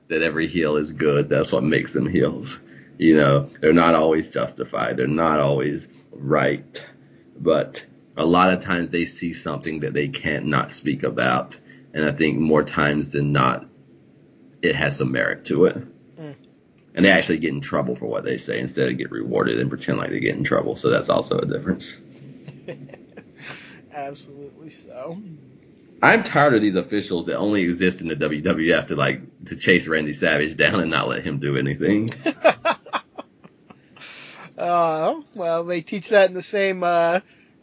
that every heel is good. That's what makes them heels. You know, they're not always justified. They're not always right, but a lot of times they see something that they can't not speak about. And I think more times than not, it has some merit to it. Mm, and they actually get in trouble for what they say instead of get rewarded and pretend like they get in trouble. So that's also a difference. Absolutely so. I'm tired of these officials that only exist in the WWF to like to chase Randy Savage down and not let him do anything. uh, well, they teach that in the same uh,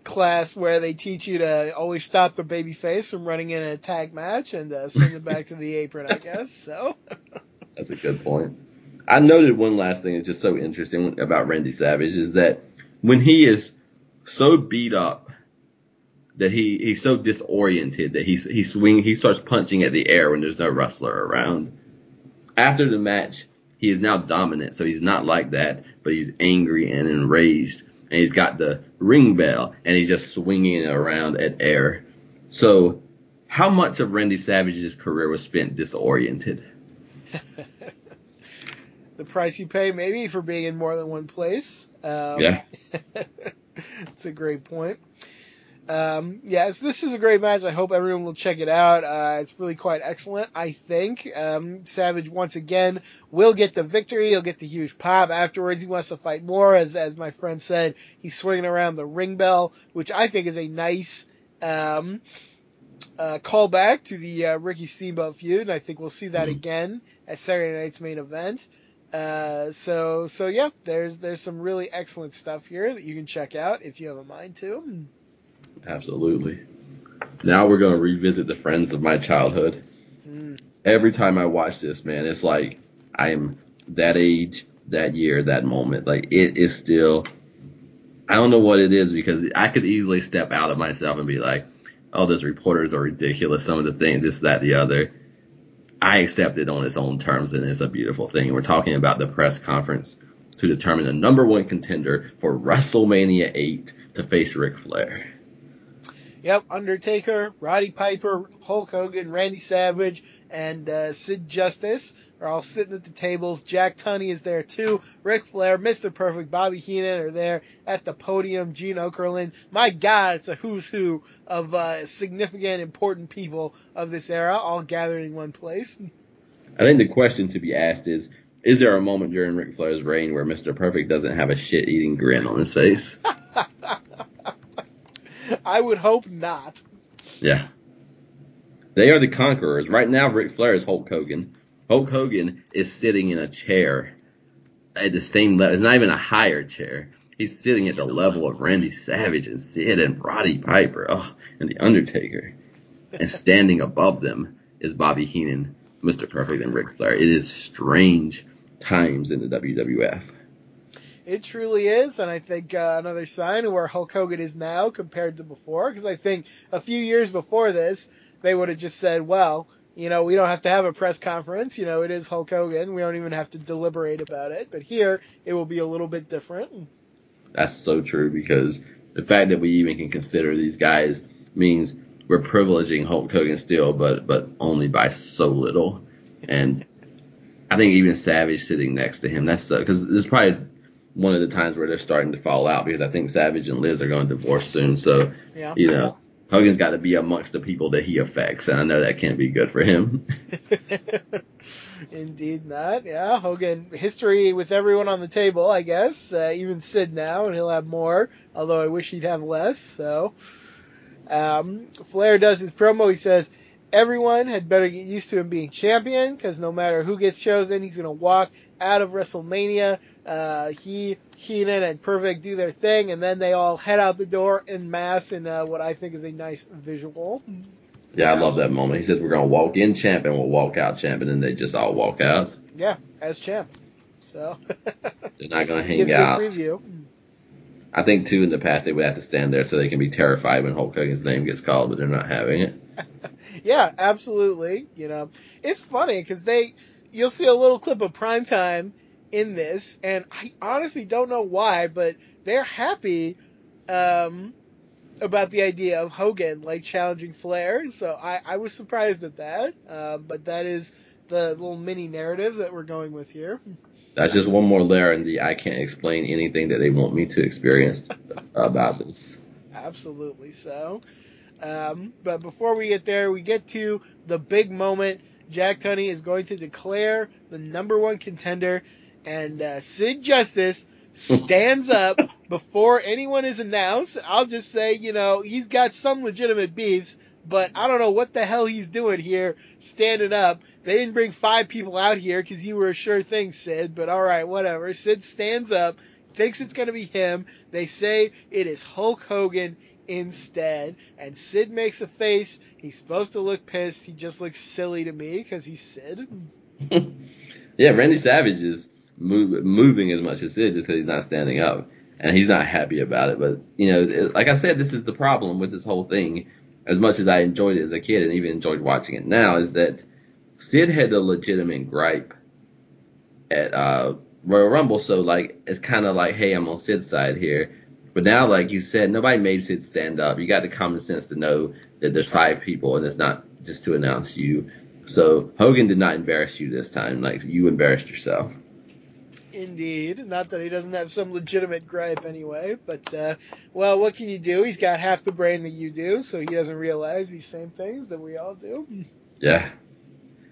class where they teach you to always stop the baby face from running in a tag match and uh, send it back to the apron, I guess. So. That's a good point. I noted one last thing that's just so interesting about Randy Savage is that when he is so beat up that he, he's so disoriented that he he swing he starts punching at the air when there's no wrestler around. After the match, he is now dominant, so he's not like that, but he's angry and enraged, and he's got the ring bell, and he's just swinging it around at air. So, how much of Randy Savage's career was spent disoriented? the price you pay maybe for being in more than one place. Um, yeah. it's a great point. Um, yes, this is a great match. I hope everyone will check it out. Uh, it's really quite excellent, I think. Um, Savage once again will get the victory. He'll get the huge pop afterwards. He wants to fight more, as as my friend said. He's swinging around the ring bell, which I think is a nice um, uh, callback to the uh, Ricky Steamboat feud, and I think we'll see that mm-hmm. again at Saturday night's main event. Uh, so so yeah, there's there's some really excellent stuff here that you can check out if you have a mind to. Absolutely. Now we're going to revisit the friends of my childhood. Mm. Every time I watch this, man, it's like I'm that age, that year, that moment. Like it is still. I don't know what it is because I could easily step out of myself and be like, "Oh, those reporters are ridiculous. Some of the things, this, that, the other." I accept it on its own terms, and it's a beautiful thing. We're talking about the press conference to determine the number one contender for WrestleMania 8 to face Ric Flair. Yep, Undertaker, Roddy Piper, Hulk Hogan, Randy Savage, and uh, Sid Justice are all sitting at the tables. Jack Tunney is there too. Ric Flair, Mr. Perfect, Bobby Heenan are there at the podium. Gene Okerlund. My God, it's a who's who of uh, significant, important people of this era, all gathered in one place. I think the question to be asked is, is there a moment during Ric Flair's reign where Mr. Perfect doesn't have a shit-eating grin on his face? I would hope not. Yeah. They are the conquerors. Right now, Ric Flair is Hulk Hogan. Hulk Hogan is sitting in a chair at the same level. It's not even a higher chair. He's sitting at the level of Randy Savage and Sid and Roddy Piper oh, and The Undertaker. And standing above them is Bobby Heenan, Mr. Perfect, and Ric Flair. It is strange times in the WWF. It truly is, and I think uh, another sign of where Hulk Hogan is now compared to before. Because I think a few years before this, they would have just said, "Well, you know, we don't have to have a press conference. You know, it is Hulk Hogan. We don't even have to deliberate about it." But here, it will be a little bit different. That's so true because the fact that we even can consider these guys means we're privileging Hulk Hogan still, but but only by so little. And I think even Savage sitting next to him, that's because uh, there's probably one of the times where they're starting to fall out because I think Savage and Liz are going to divorce soon. So, yeah. you know, Hogan's got to be amongst the people that he affects, and I know that can't be good for him. Indeed not. Yeah, Hogan history with everyone on the table, I guess. Uh, even Sid now, and he'll have more. Although I wish he'd have less. So, um, Flair does his promo. He says everyone had better get used to him being champion because no matter who gets chosen, he's going to walk out of WrestleMania uh, he, Heenan, and Perfect do their thing, and then they all head out the door in mass in uh, what I think is a nice visual. Yeah, I love that moment. He says we're gonna walk in champ and we'll walk out champ, and then they just all walk out. Yeah, as champ. So they're not gonna hang out. preview. I think too in the past they would have to stand there so they can be terrified when Hulk Hogan's name gets called, but they're not having it. yeah, absolutely. You know, it's funny because they, you'll see a little clip of primetime in this, and I honestly don't know why, but they're happy um, about the idea of Hogan like challenging Flair. So I, I was surprised at that, uh, but that is the little mini narrative that we're going with here. That's just one more layer in the I can't explain anything that they want me to experience about this. Absolutely so. Um, but before we get there, we get to the big moment. Jack Tunney is going to declare the number one contender and uh, Sid Justice stands up before anyone is announced. I'll just say, you know, he's got some legitimate beefs, but I don't know what the hell he's doing here standing up. They didn't bring five people out here because you were a sure thing, Sid, but alright, whatever. Sid stands up, thinks it's gonna be him. They say it is Hulk Hogan instead, and Sid makes a face. He's supposed to look pissed. He just looks silly to me because he's Sid. yeah, Randy Savage is move, moving as much as Sid just because he's not standing up. And he's not happy about it. But, you know, it, like I said, this is the problem with this whole thing. As much as I enjoyed it as a kid and even enjoyed watching it now, is that Sid had a legitimate gripe at uh, Royal Rumble. So, like, it's kind of like, hey, I'm on Sid's side here. But now, like you said, nobody made Sid stand up. You got the common sense to know that there's five people and it's not just to announce you. So Hogan did not embarrass you this time. Like you embarrassed yourself. Indeed. Not that he doesn't have some legitimate gripe anyway, but, uh, well, what can you do? He's got half the brain that you do, so he doesn't realize these same things that we all do. Yeah.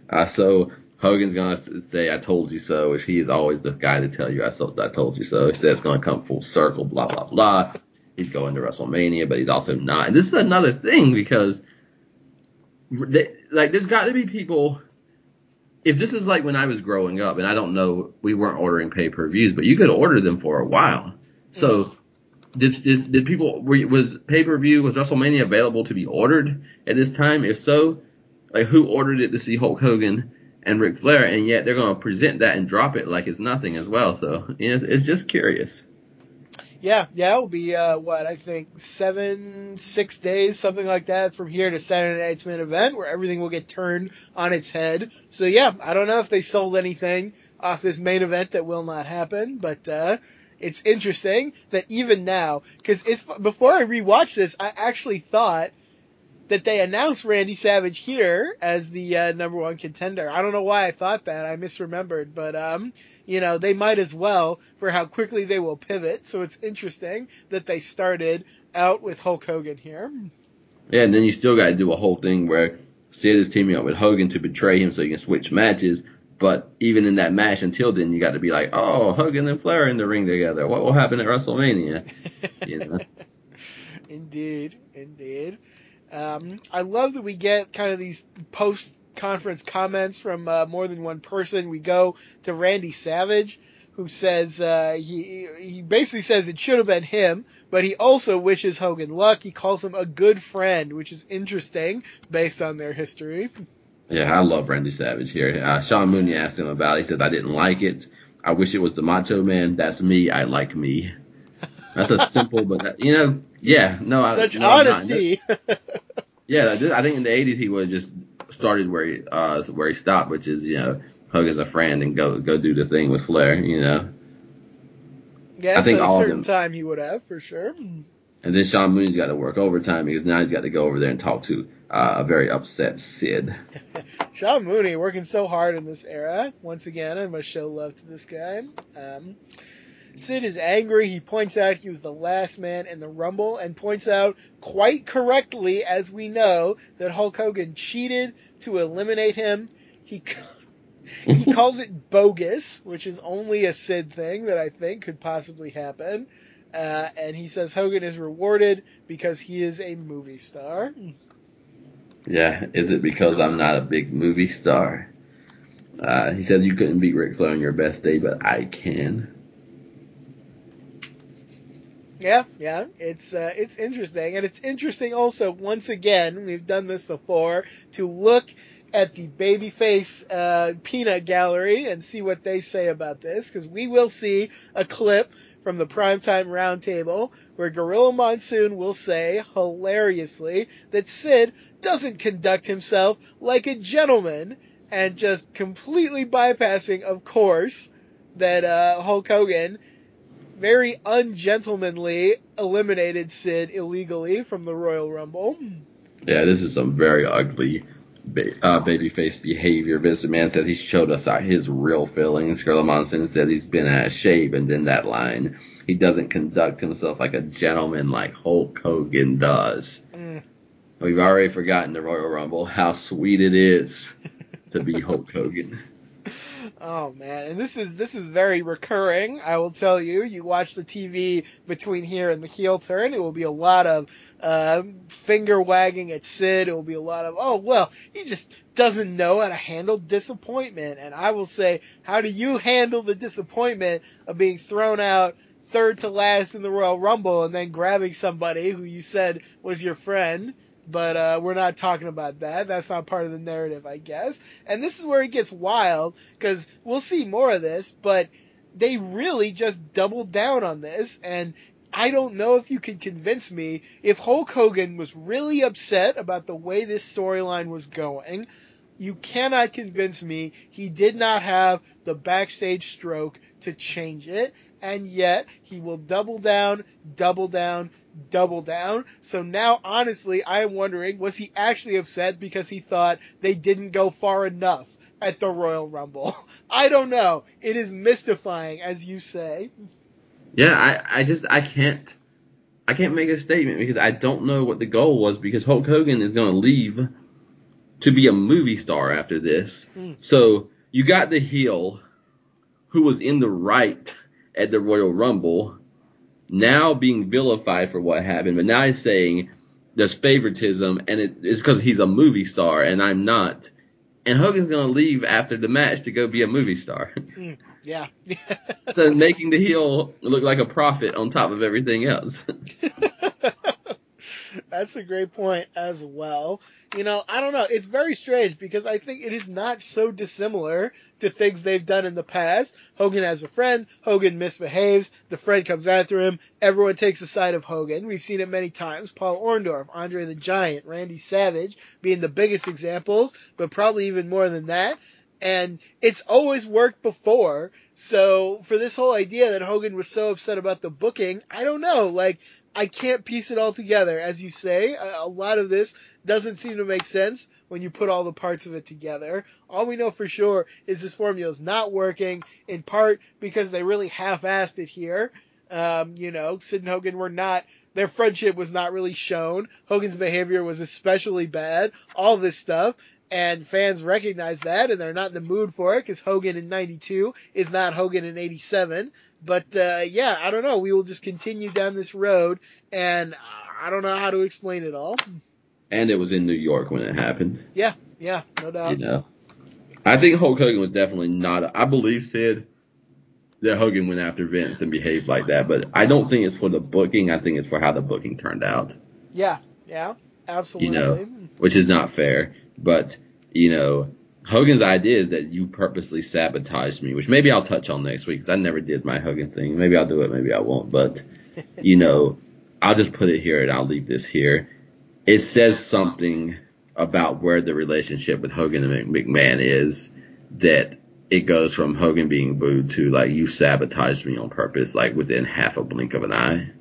Uh, so Hogan's gonna say, I told you so, which he is always the guy to tell you, I, so, I told you so. He says it's gonna come full circle, blah, blah, blah. He's going to WrestleMania, but he's also not. And this is another thing because, they, like, there's got to be people if this is like when I was growing up, and I don't know, we weren't ordering pay per views, but you could order them for a while. So, mm-hmm. did, did, did people was pay per view was WrestleMania available to be ordered at this time? If so, like who ordered it to see Hulk Hogan and Ric Flair, and yet they're going to present that and drop it like it's nothing as well. So, you know, it's, it's just curious. Yeah, yeah, it'll be uh, what I think seven, six days, something like that, from here to Saturday Night's main event, where everything will get turned on its head. So yeah, I don't know if they sold anything off this main event that will not happen, but uh, it's interesting that even now, because it's before I rewatched this, I actually thought that they announced Randy Savage here as the uh, number one contender. I don't know why I thought that. I misremembered, but um, you know, they might as well for how quickly they will pivot. So it's interesting that they started out with Hulk Hogan here. Yeah, and then you still got to do a whole thing where Sid is teaming up with Hogan to betray him so you can switch matches. But even in that match, until then, you got to be like, oh, Hogan and Flair in the ring together. What will happen at WrestleMania? You know? indeed, indeed. Um, I love that we get kind of these post conference comments from uh, more than one person. We go to Randy Savage, who says uh, he he basically says it should have been him, but he also wishes Hogan luck. He calls him a good friend, which is interesting based on their history. Yeah, I love Randy Savage here. Uh, Sean Mooney asked him about it. He says, I didn't like it. I wish it was the Macho Man. That's me. I like me. That's a simple, but that, you know, yeah, no, such no, honesty. yeah, I think in the '80s he would just started where he uh where he stopped, which is you know Hogan's a friend and go go do the thing with Flair, you know. Yes, I think at a certain time he would have for sure. And then Sean Mooney's got to work overtime because now he's got to go over there and talk to uh, a very upset Sid. Sean Mooney working so hard in this era. Once again, I must show love to this guy. Um, Sid is angry. He points out he was the last man in the Rumble and points out quite correctly, as we know, that Hulk Hogan cheated to eliminate him. He he calls it bogus, which is only a Sid thing that I think could possibly happen. Uh, and he says Hogan is rewarded because he is a movie star. Yeah, is it because I'm not a big movie star? Uh, he says you couldn't beat Ric Flair on your best day, but I can. Yeah, yeah, it's uh, it's interesting, and it's interesting also. Once again, we've done this before to look at the babyface uh, peanut gallery and see what they say about this, because we will see a clip from the primetime roundtable where Gorilla Monsoon will say hilariously that Sid doesn't conduct himself like a gentleman, and just completely bypassing, of course, that uh, Hulk Hogan very ungentlemanly eliminated Sid illegally from the Royal Rumble. Yeah, this is some very ugly uh, babyface behavior. Vince McMahon says he showed us his real feelings. Gorilla Monsoon says he's been out of shape, and then that line, he doesn't conduct himself like a gentleman like Hulk Hogan does. Mm. We've already forgotten the Royal Rumble, how sweet it is to be Hulk Hogan. Oh man, and this is this is very recurring. I will tell you. You watch the TV between here and the heel turn. It will be a lot of uh, finger wagging at Sid. It will be a lot of oh well, he just doesn't know how to handle disappointment. And I will say, how do you handle the disappointment of being thrown out third to last in the Royal Rumble and then grabbing somebody who you said was your friend? But uh, we're not talking about that. That's not part of the narrative, I guess. And this is where it gets wild because we'll see more of this, but they really just doubled down on this. And I don't know if you can convince me if Hulk Hogan was really upset about the way this storyline was going. You cannot convince me he did not have the backstage stroke to change it and yet he will double down, double down, double down. So now, honestly, I am wondering, was he actually upset because he thought they didn't go far enough at the Royal Rumble? I don't know. It is mystifying, as you say. Yeah, I, I just, I can't, I can't make a statement because I don't know what the goal was because Hulk Hogan is going to leave to be a movie star after this. Mm. So you got the heel who was in the right at the Royal Rumble, now being vilified for what happened, but now he's saying there's favoritism and it is because he's a movie star and I'm not. And Hogan's gonna leave after the match to go be a movie star. Mm, yeah. so making the heel look like a prophet on top of everything else. That's a great point as well. You know, I don't know. It's very strange because I think it is not so dissimilar to things they've done in the past. Hogan has a friend. Hogan misbehaves. The friend comes after him. Everyone takes the side of Hogan. We've seen it many times. Paul Orndorff, Andre the Giant, Randy Savage being the biggest examples, but probably even more than that. And it's always worked before. So for this whole idea that Hogan was so upset about the booking, I don't know. Like, I can't piece it all together. As you say, a, a, lot of this doesn't seem to make sense when you put all the parts of it together. All we know for sure is this formula is not working, in part because they really half-assed it here. Um, you know, Sid and Hogan were not, their friendship was not really shown. Hogan's behavior was especially bad. All this stuff. And fans recognize that and they're not in the mood for it because Hogan in 92 is not Hogan in 87. But uh, yeah, I don't know. We will just continue down this road, and I don't know how to explain it all. And it was in New York when it happened. Yeah, yeah, no doubt. You know, I think Hulk Hogan was definitely not. I believe Sid that Hogan went after Vince and behaved like that, but I don't think it's for the booking. I think it's for how the booking turned out. Yeah, yeah, absolutely. You know, which is not fair. But you know, Hogan's idea is that you purposely sabotaged me, which maybe I'll touch on next week because I never did my Hogan thing. Maybe I'll do it, maybe I won't. But, you know, I'll just put it here and I'll leave this here. It says something about where the relationship with Hogan and McMahon is that it goes from Hogan being booed to like you sabotaged me on purpose, like within half a blink of an eye.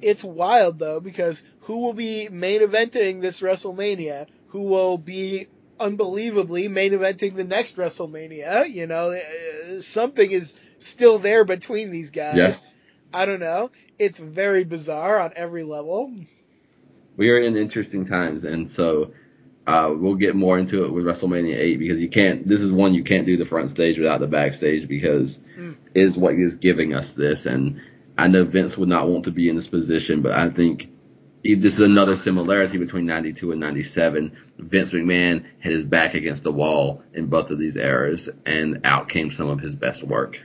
It's wild though because who will be main eventing this WrestleMania? Who will be unbelievably main eventing the next WrestleMania. You know, uh, something is still there between these guys. Yes. I don't know. It's very bizarre on every level. We are in interesting times, and so uh, we'll get more into it with WrestleMania 8 because you can't. This is one you can't do the front stage without the backstage because mm. it is what is giving us this. And I know Vince would not want to be in this position, but I think this is another similarity between 92 and 97. Vince McMahon had his back against the wall in both of these eras, and out came some of his best work.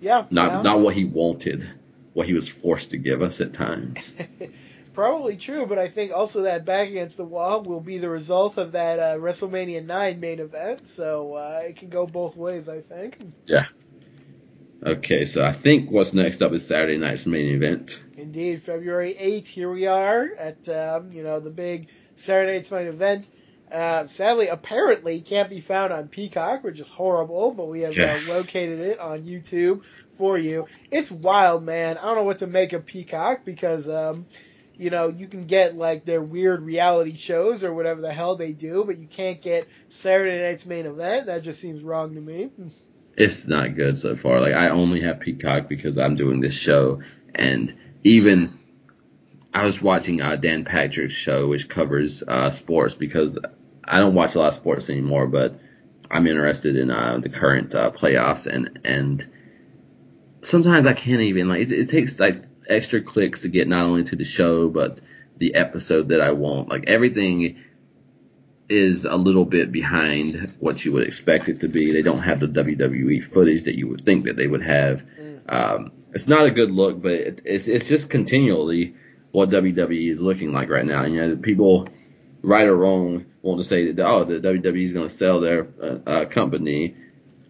Yeah. Not yeah. not what he wanted, what he was forced to give us at times. Probably true, but I think also that back against the wall will be the result of that uh, WrestleMania 9 main event, so uh, it can go both ways, I think. Yeah. Okay, so I think what's next up is Saturday night's main event. Indeed, February 8th, here we are at, um, you know, the big Saturday night's main event. Uh, sadly, apparently can't be found on Peacock, which is horrible, but we have uh, located it on YouTube for you. It's wild, man. I don't know what to make of Peacock because, um, you know, you can get like their weird reality shows or whatever the hell they do, but you can't get Saturday night's main event. That just seems wrong to me. It's not good so far. Like I only have Peacock because I'm doing this show, and even I was watching uh, Dan Patrick's show, which covers uh, sports, because I don't watch a lot of sports anymore, but I'm interested in uh, the current uh, playoffs and and sometimes I can't even like it, it takes like extra clicks to get not only to the show but the episode that I want. Like everything is a little bit behind what you would expect it to be. They don't have the WWE footage that you would think that they would have. Um, it's not a good look, but it, it's it's just continually what WWE is looking like right now. You know, people, right or wrong, want to say that oh, the WWE is going to sell their uh, uh, company,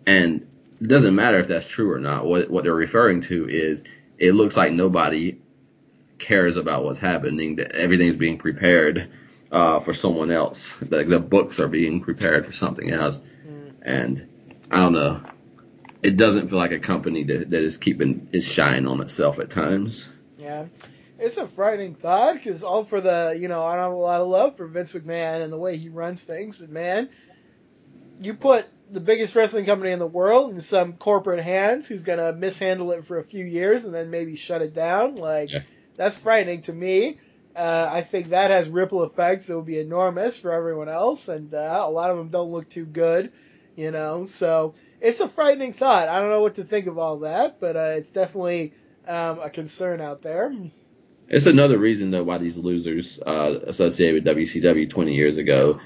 and it doesn't matter if that's true or not. What what they're referring to is it looks like nobody cares about what's happening. That everything's being prepared uh, for someone else. Like the books are being prepared for something else, and I don't know. It doesn't feel like a company that, that is keeping its shine on itself at times. Yeah. It's a frightening thought because all for the, you know, I don't have a lot of love for Vince McMahon and the way he runs things, but man, you put the biggest wrestling company in the world in some corporate hands who's going to mishandle it for a few years and then maybe shut it down. Like, Yeah. that's frightening to me. Uh, I think that has ripple effects that will be enormous for everyone else, and uh, a lot of them don't look too good, you know. So it's a frightening thought. I don't know what to think of all that, but uh, it's definitely um, a concern out there. It's another reason though why these losers uh, associated with WCW 20 years ago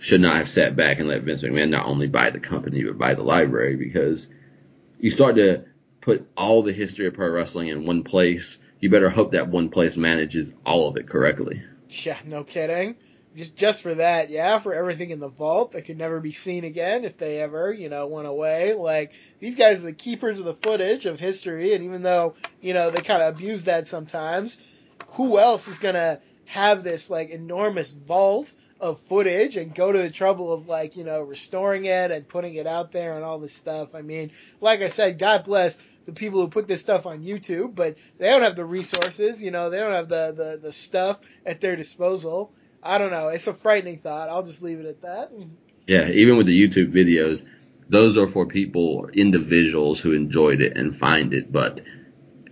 should not have sat back and let Vince McMahon not only buy the company but buy the library because you start to put all the history of pro wrestling in one place. You better hope that one place manages all of it correctly. Yeah, no kidding. Just just for that, yeah, for everything in the vault that could never be seen again if they ever, you know, went away. Like these guys are the keepers of the footage of history, and even though you know they kind of abuse that sometimes, who else is gonna have this like enormous vault of footage and go to the trouble of like you know restoring it and putting it out there and all this stuff? I mean, like I said, God bless the people who put this stuff on YouTube, but they don't have the resources, you know, they don't have the, the, the stuff at their disposal. I don't know. It's a frightening thought. I'll just leave it at that. Yeah, even with the YouTube videos, those are for people, individuals who enjoyed it and find it, but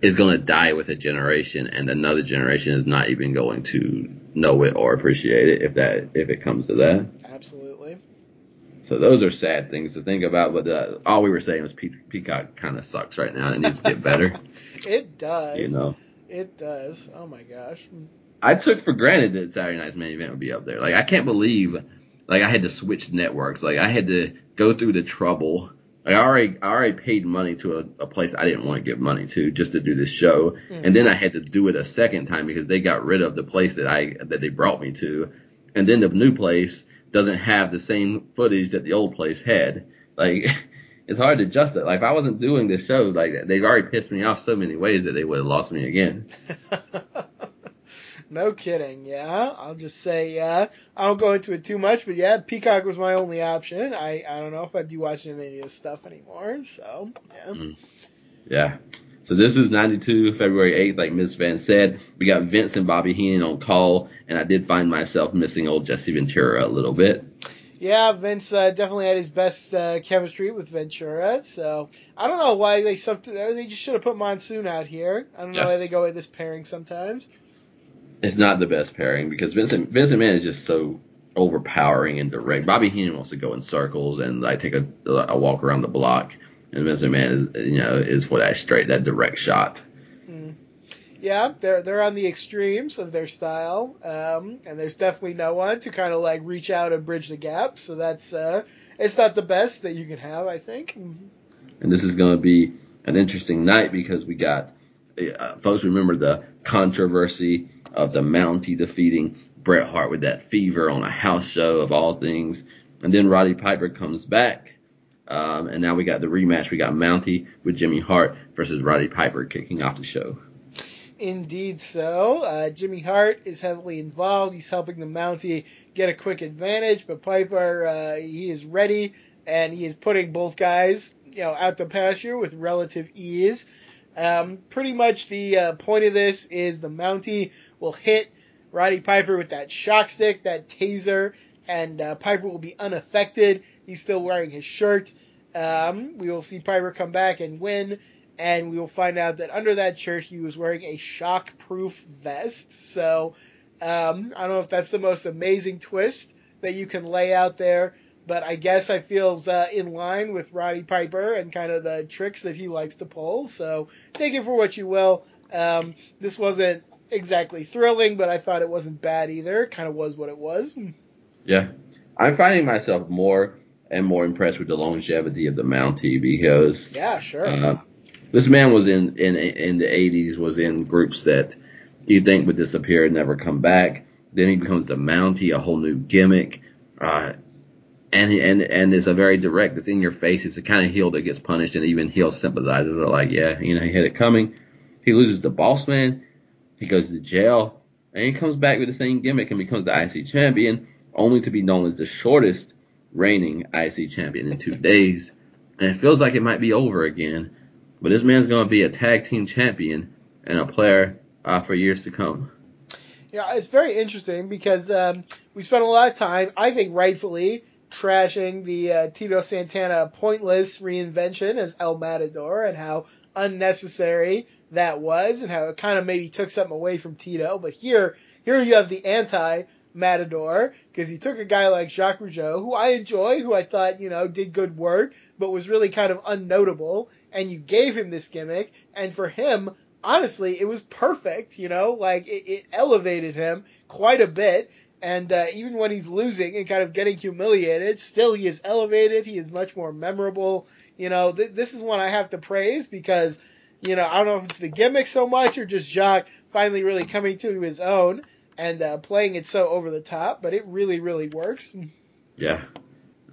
it's going to die with a generation, and another generation is not even going to know it or appreciate it if that if it comes to that. Absolutely. So those are sad things to think about. But uh, all we were saying was Pe- Peacock kind of sucks right now. It needs to get better. It does. you know, It does. Oh my gosh. I took for granted that Saturday Night's main event would be up there. Like I can't believe, like I had to switch networks. Like I had to go through the trouble. Like I already, I already paid money to a, a place I didn't want to give money to just to do this show, and then I had to do it a second time because they got rid of the place that I that they brought me to, and then the new place doesn't have the same footage that the old place had. Like it's hard to adjust it. Like if I wasn't doing this show, like they've already pissed me off so many ways that they would have lost me again. no kidding. Yeah. I'll just say, yeah. I won't go into it too much, but yeah, Peacock was my only option. I, I don't know if I'd be watching any of this stuff anymore. So, yeah. Mm-hmm. Yeah. So this is 92, February 8th, like Ms. Van said. We got Vince and Bobby Heenan on call, and I did find myself missing old Jesse Ventura a little bit. Yeah, Vince uh, definitely had his best uh, chemistry with Ventura. So I don't know why they something they just should have put Monsoon out here. I don't know Yes. why they go with this pairing sometimes. It's not the best pairing because Vincent Vince McMahon is just so overpowering and direct. Bobby Heenan wants to go in circles and like take a, a walk around the block, and Vince McMahon is you know is for that straight that direct shot. Yeah, they're they're on the extremes of their style, um, and there's definitely no one to kind of like reach out and bridge the gap. So that's uh, it's not the best that you can have, I think. and this is going to be an interesting night because we got uh, folks remember the controversy of the Mountie defeating Bret Hart with that fever on a house show of all things, and then Roddy Piper comes back, um, and now we got the rematch. We got Mountie with Jimmy Hart versus Roddy Piper kicking off the show. Indeed, so uh, Jimmy Hart is heavily involved. He's helping the Mountie get a quick advantage, but Piper uh, he is ready and he is putting both guys you know out to pasture with relative ease. Um, pretty much the uh, point of this is the Mountie will hit Roddy Piper with that shock stick, that taser, and uh, Piper will be unaffected. He's still wearing his shirt. Um, we will see Piper come back and win and we will find out that under that shirt he was wearing a shock-proof vest. So um, I don't know if that's the most amazing twist that you can lay out there, but I guess I feels uh, in line with Roddy Piper and kind of the tricks that he likes to pull. So take it for what you will. Um, this wasn't exactly thrilling, but I thought it wasn't bad either. Kind of was what it was. Yeah, I'm finding myself more and more impressed with the longevity of the Mountie because Yeah, sure. uh, this man was in in in the 80s was in groups that you think would disappear and never come back. Then he becomes the Mountie, a whole new gimmick. Uh, and and and it's a very direct. It's in your face. It's the kind of heel that gets punished, and even heel sympathizers are like, yeah, you know, he had it coming. He loses the Boss Man. He goes to jail, and he comes back with the same gimmick and becomes the IC champion, only to be known as the shortest reigning IC champion in two days. And it feels like it might be over again, but this man's going to be a tag team champion and a player uh, for years to come. Yeah, it's very interesting because um, we spent a lot of time, I think rightfully, trashing the uh, Tito Santana pointless reinvention as El Matador and how unnecessary that was and how it kind of maybe took something away from Tito. But here, here you have the anti Matador because he took a guy like Jacques Rougeau, who I enjoy, who I thought you know did good work, but was really kind of unnotable, and you gave him this gimmick, and for him, honestly, it was perfect. You know, like it, it elevated him quite a bit. And uh, even when he's losing and kind of getting humiliated, still he is elevated. He is much more memorable. You know, th- this is one I have to praise because, you know, I don't know if it's the gimmick so much or just Jacques finally really coming to his own and uh, playing it so over the top, but it really, really works. Yeah.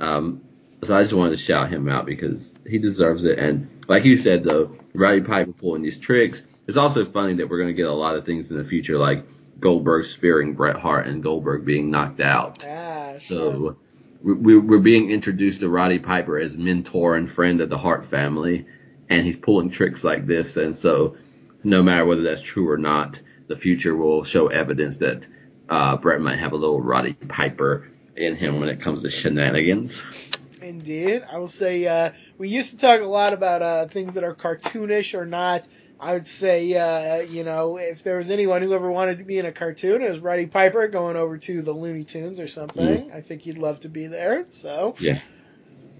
Um, so I just wanted to shout him out because he deserves it. And like you said, though, Roddy Piper pulling these tricks. It's also funny that we're going to get a lot of things in the future, like Goldberg spearing Bret Hart and Goldberg being knocked out. Ah, sure. So we, we're being introduced to Roddy Piper as mentor and friend of the Hart family, and he's pulling tricks like this. And so, no matter whether that's true or not, the future will show evidence that uh, Bret might have a little Roddy Piper in him when it comes to shenanigans. Indeed. I will say uh, we used to talk a lot about uh, things that are cartoonish or not. I would say, uh, you know, if there was anyone who ever wanted to be in a cartoon, it was Roddy Piper going over to the Looney Tunes or something. I think he'd love to be there. So, Yeah.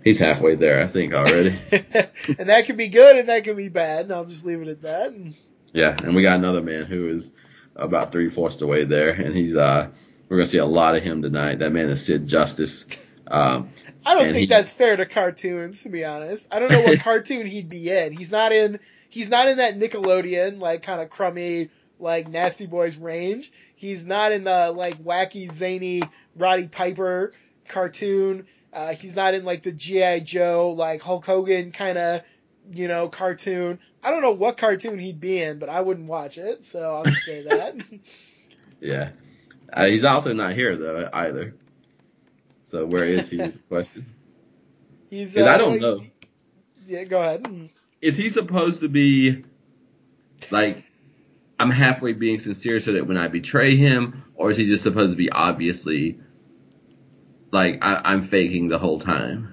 He's halfway there, I think, already. and that could be good and that could be bad. And I'll just leave it at that. And yeah, and we got another man who is about three fourths the way there, and he's uh, we're gonna see a lot of him tonight. That man is Sid Justice. Um, I don't think he- that's fair to cartoons, to be honest. I don't know what cartoon he'd be in. He's not in. He's not in that Nickelodeon like kind of crummy like Nasty Boys range. He's not in the like wacky zany Roddy Piper cartoon. Uh, he's not in like the GI Joe like Hulk Hogan kind of you know cartoon. I don't know what cartoon he'd be in, but I wouldn't watch it. So I'll just say that. yeah, uh, he's also not here though either. So where is he? is the question. he's. 'Cause I uh, don't know. Yeah, go ahead. Is he supposed to be like? I'm halfway being sincere so that when I betray him, or is he just supposed to be obviously like I, I'm faking the whole time?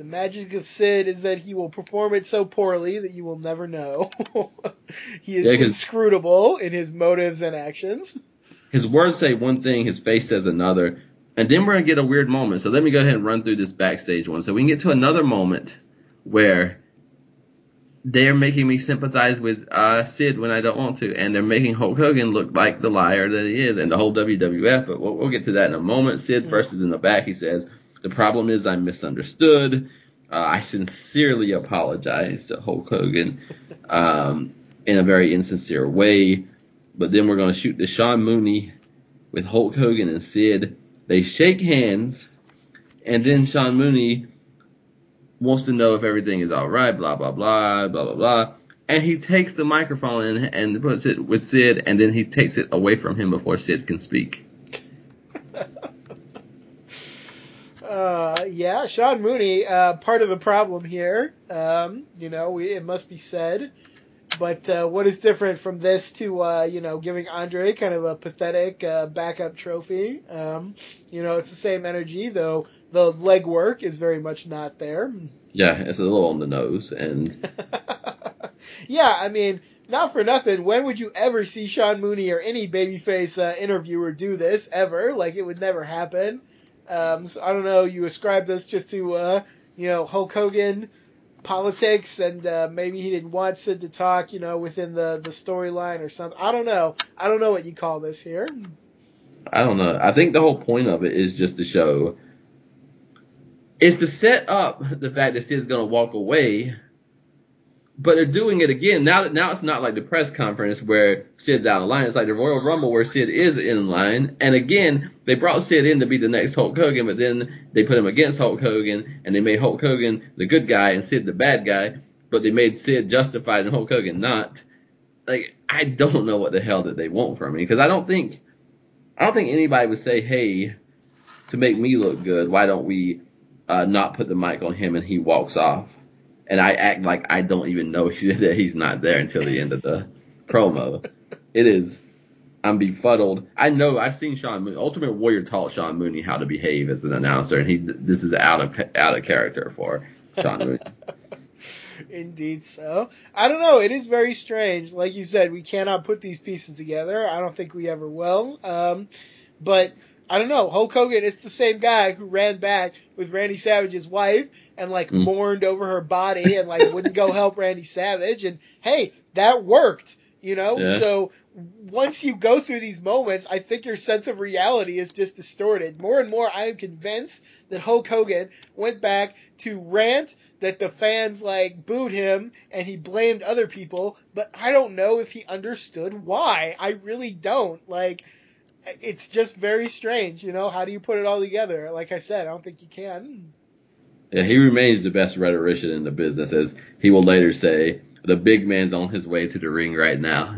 The magic of Sid is that he will perform it so poorly that you will never know. he is Yeah, inscrutable in his motives and actions. his words say one thing, his face says another, and then we're gonna get a weird moment. So let me go ahead and run through this backstage one, so we can get to another moment where they're making me sympathize with uh, Sid when I don't want to, and they're making Hulk Hogan look like the liar that he is, and the whole WWF. But we'll, we'll get to that in a moment. Sid first is in the back. He says, "The problem is I'm misunderstood. Uh, I sincerely apologize to Hulk Hogan um, in a very insincere way." But then we're going to shoot to Sean Mooney with Hulk Hogan and Sid. They shake hands, and then Sean Mooney wants to know if everything is all right, blah, blah, blah, blah, blah, blah. And he takes the microphone and, and puts it with Sid, and then he takes it away from him before Sid can speak. Uh, yeah, Sean Mooney, uh, part of the problem here. Um, you know, we, it must be said. But uh, what is different from this to uh, you know giving Andre kind of a pathetic uh, backup trophy? Um, you know, it's the same energy, though the legwork is very much not there. Yeah, it's a little on the nose, and yeah, I mean, not for nothing. When would you ever see Sean Mooney or any babyface uh, interviewer do this ever? Like, it would never happen. Um, so I don't know. You ascribe this just to uh, you know Hulk Hogan politics, and uh, maybe he didn't want Sid to talk, you know, within the the storyline or something. I don't know. I don't know what you call this here. I don't know. I think the whole point of it is just to show, is to set up the fact that Sid's gonna walk away but they're doing it again. Now that now it's not like the press conference where Sid's out of line. It's like the Royal Rumble where Sid is in line. And again, they brought Sid in to be the next Hulk Hogan, but then they put him against Hulk Hogan and they made Hulk Hogan the good guy and Sid the bad guy. But they made Sid justified and Hulk Hogan not. Like I don't know what the hell that they want from me because I don't think I don't think anybody would say, hey, to make me look good, why don't we uh, not put the mic on him and he walks off and I act like I don't even know that he's not there until the end of the promo. It is. I'm befuddled. I know I've seen Sean Mooney. Ultimate Warrior taught Sean Mooney how to behave as an announcer, and he this is out of out of character for Sean Mooney. Indeed, so I don't know. It is very strange. Like you said, we cannot put these pieces together. I don't think we ever will. Um, but I don't know. Hulk Hogan It's the same guy who ran back with Randy Savage's wife and like mm. mourned over her body and like wouldn't go help Randy Savage. And hey, that worked, you know? Yeah. So once you go through these moments, I think your sense of reality is just distorted. More and more, I am convinced that Hulk Hogan went back to rant that the fans like booed him and he blamed other people, but I don't know if he understood why. I really don't. Like, it's just very strange, you know. How do you put it all together? Like I said, I don't think you can. Yeah, he remains the best rhetorician in the business, as he will later say. The big man's on his way to the ring right now.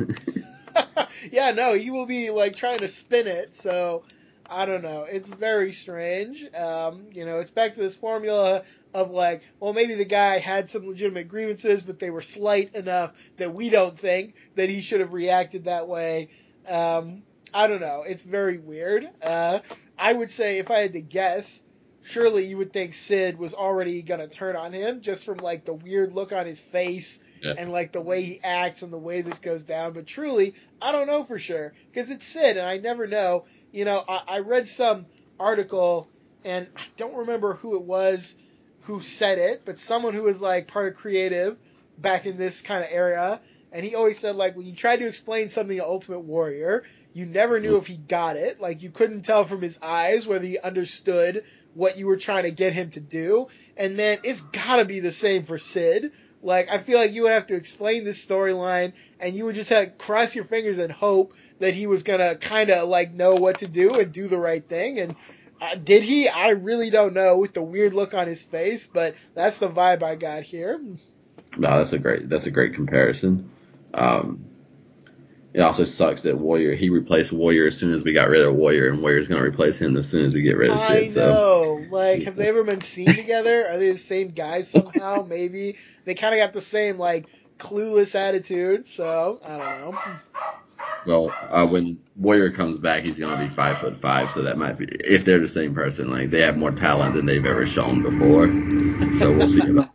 yeah, no, he will be like trying to spin it. So I don't know. It's very strange. Um, you know, it's back to this formula of like, well, maybe the guy had some legitimate grievances, but they were slight enough that we don't think that he should have reacted that way. Um, I don't know. It's very weird. Uh, I would say if I had to guess, surely you would think Sid was already gonna turn on him just from like the weird look on his face yeah. and like the way he acts and the way this goes down. But truly, I don't know for sure because it's Sid and I never know. You know, I, I read some article and I don't remember who it was who said it, but someone who was like part of creative back in this kind of area. And he always said like when you try to explain something to Ultimate Warrior, you never knew if he got it. Like you couldn't tell from his eyes whether he understood what you were trying to get him to do. And man, it's gotta be the same for Sid. Like I feel like you would have to explain this storyline, and you would just have to cross your fingers and hope that he was gonna kind of like know what to do and do the right thing. And uh, did he? I really don't know with the weird look on his face, but that's the vibe I got here. No, that's a great that's a great comparison. Um, it also sucks that Warrior he replaced Warrior as soon as we got rid of Warrior, and Warrior's gonna replace him as soon as we get rid of Sid. I know. So. Like, have they ever been seen together? Are they the same guys somehow? Maybe they kind of got the same like clueless attitude. So I don't know. Well, uh, when Warrior comes back, he's gonna be five foot five, so that might be if they're the same person. Like they have more talent than they've ever shown before. So we'll see about.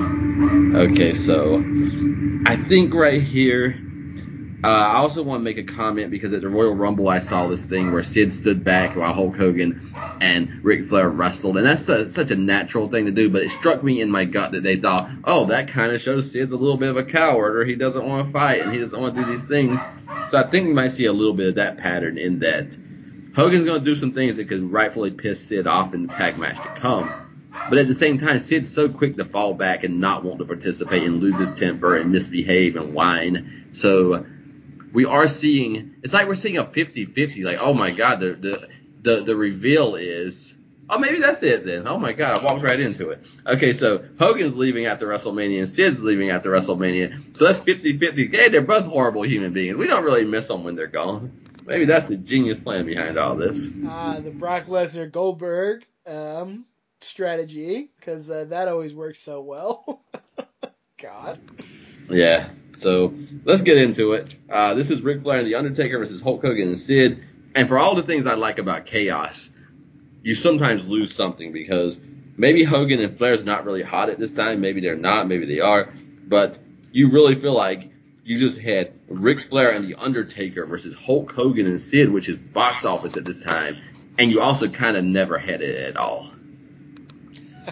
Okay, so I think right here, uh, I also want to make a comment because at the Royal Rumble I saw this thing where Sid stood back while Hulk Hogan and Ric Flair wrestled, and that's a, such a natural thing to do. But it struck me in my gut that they thought, oh, that kind of shows Sid's a little bit of a coward, or he doesn't want to fight, and he doesn't want to do these things. So I think we might see a little bit of that pattern in that Hogan's going to do some things that could rightfully piss Sid off in the tag match to come but at the same time, Sid's so quick to fall back and not want to participate and lose his temper and misbehave and whine. So we are seeing, it's like we're seeing a 50-50. Like, oh my God, the, the, the, the reveal is, oh, maybe that's it then. Oh my God, I walked right into it. Okay, so Hogan's leaving after WrestleMania and Sid's leaving after WrestleMania. So that's 50-50. Hey, they're both horrible human beings. We don't really miss them when they're gone. Maybe that's the genius plan behind all this. Ah, the Brock Lesnar Goldberg. Um, strategy because uh, that always works so well. God. Yeah. So let's get into it. Uh, this is Ric Flair and The Undertaker versus Hulk Hogan and Sid. And for all the things I like about chaos, you sometimes lose something because maybe Hogan and Flair's not really hot at this time. Maybe they're not. Maybe they are. But you really feel like you just had Ric Flair and The Undertaker versus Hulk Hogan and Sid, which is box office at this time and you also kind of never had it at all.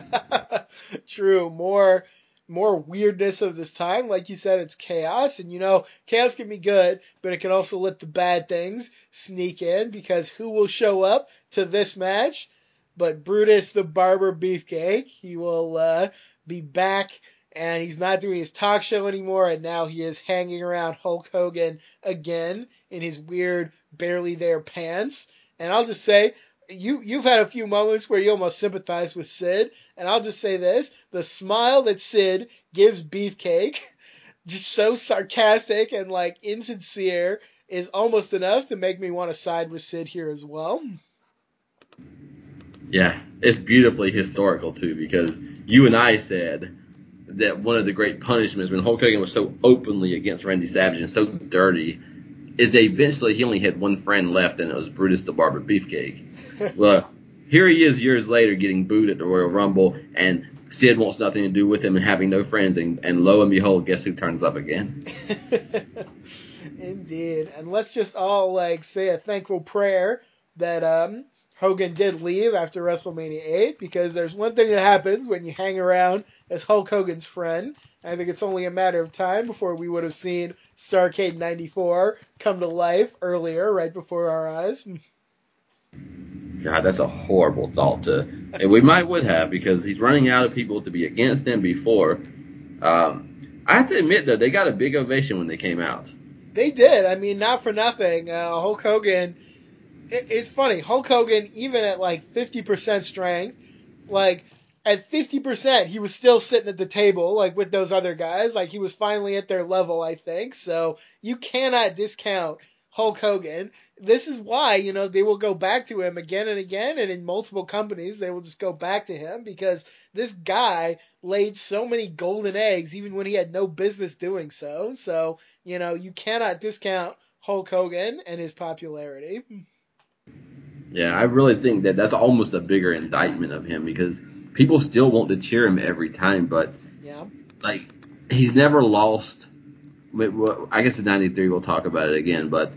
True, more more weirdness of this time. Like you said, it's chaos, and you know, chaos can be good, but it can also let the bad things sneak in because who will show up to this match? But Brutus the Barber Beefcake. He will uh, be back, and he's not doing his talk show anymore, and now he is hanging around Hulk Hogan again in his weird, barely there pants. And I'll just say, you you've had a few moments where you almost sympathize with Sid, and I'll just say this: the smile that Sid gives Beefcake, just so sarcastic and like insincere, is almost enough to make me want to side with Sid here as well. Yeah, it's beautifully historical too because you and I said that one of the great punishments when Hulk Hogan was so openly against Randy Savage and so dirty is eventually he only had one friend left and it was Brutus the Barber Beefcake. well, here he is years later getting booed at the Royal Rumble and Sid wants nothing to do with him and having no friends and, and lo and behold, guess who turns up again? Indeed. And let's just all like say a thankful prayer that um Hogan did leave after WrestleMania 8 because there's one thing that happens when you hang around as Hulk Hogan's friend. I think it's only a matter of time before we would have seen Starcade 94 come to life earlier, right before our eyes. God, that's a horrible thought to. And we might would have because he's running out of people to be against him before. Um, I have to admit though, they got a big ovation when they came out. They did. I mean, not for nothing. Uh, Hulk Hogan. It, it's funny. Hulk Hogan, even at like 50% strength, like at 50%, he was still sitting at the table, like with those other guys. Like he was finally at their level, I think. So you cannot discount Hulk Hogan. This is why, you know, they will go back to him again and again, and in multiple companies, they will just go back to him because this guy laid so many golden eggs, even when he had no business doing so. So, you know, you cannot discount Hulk Hogan and his popularity. Yeah, I really think that that's almost a bigger indictment of him because people still want to cheer him every time, but yeah, like he's never lost. I guess in '93 we'll talk about it again, but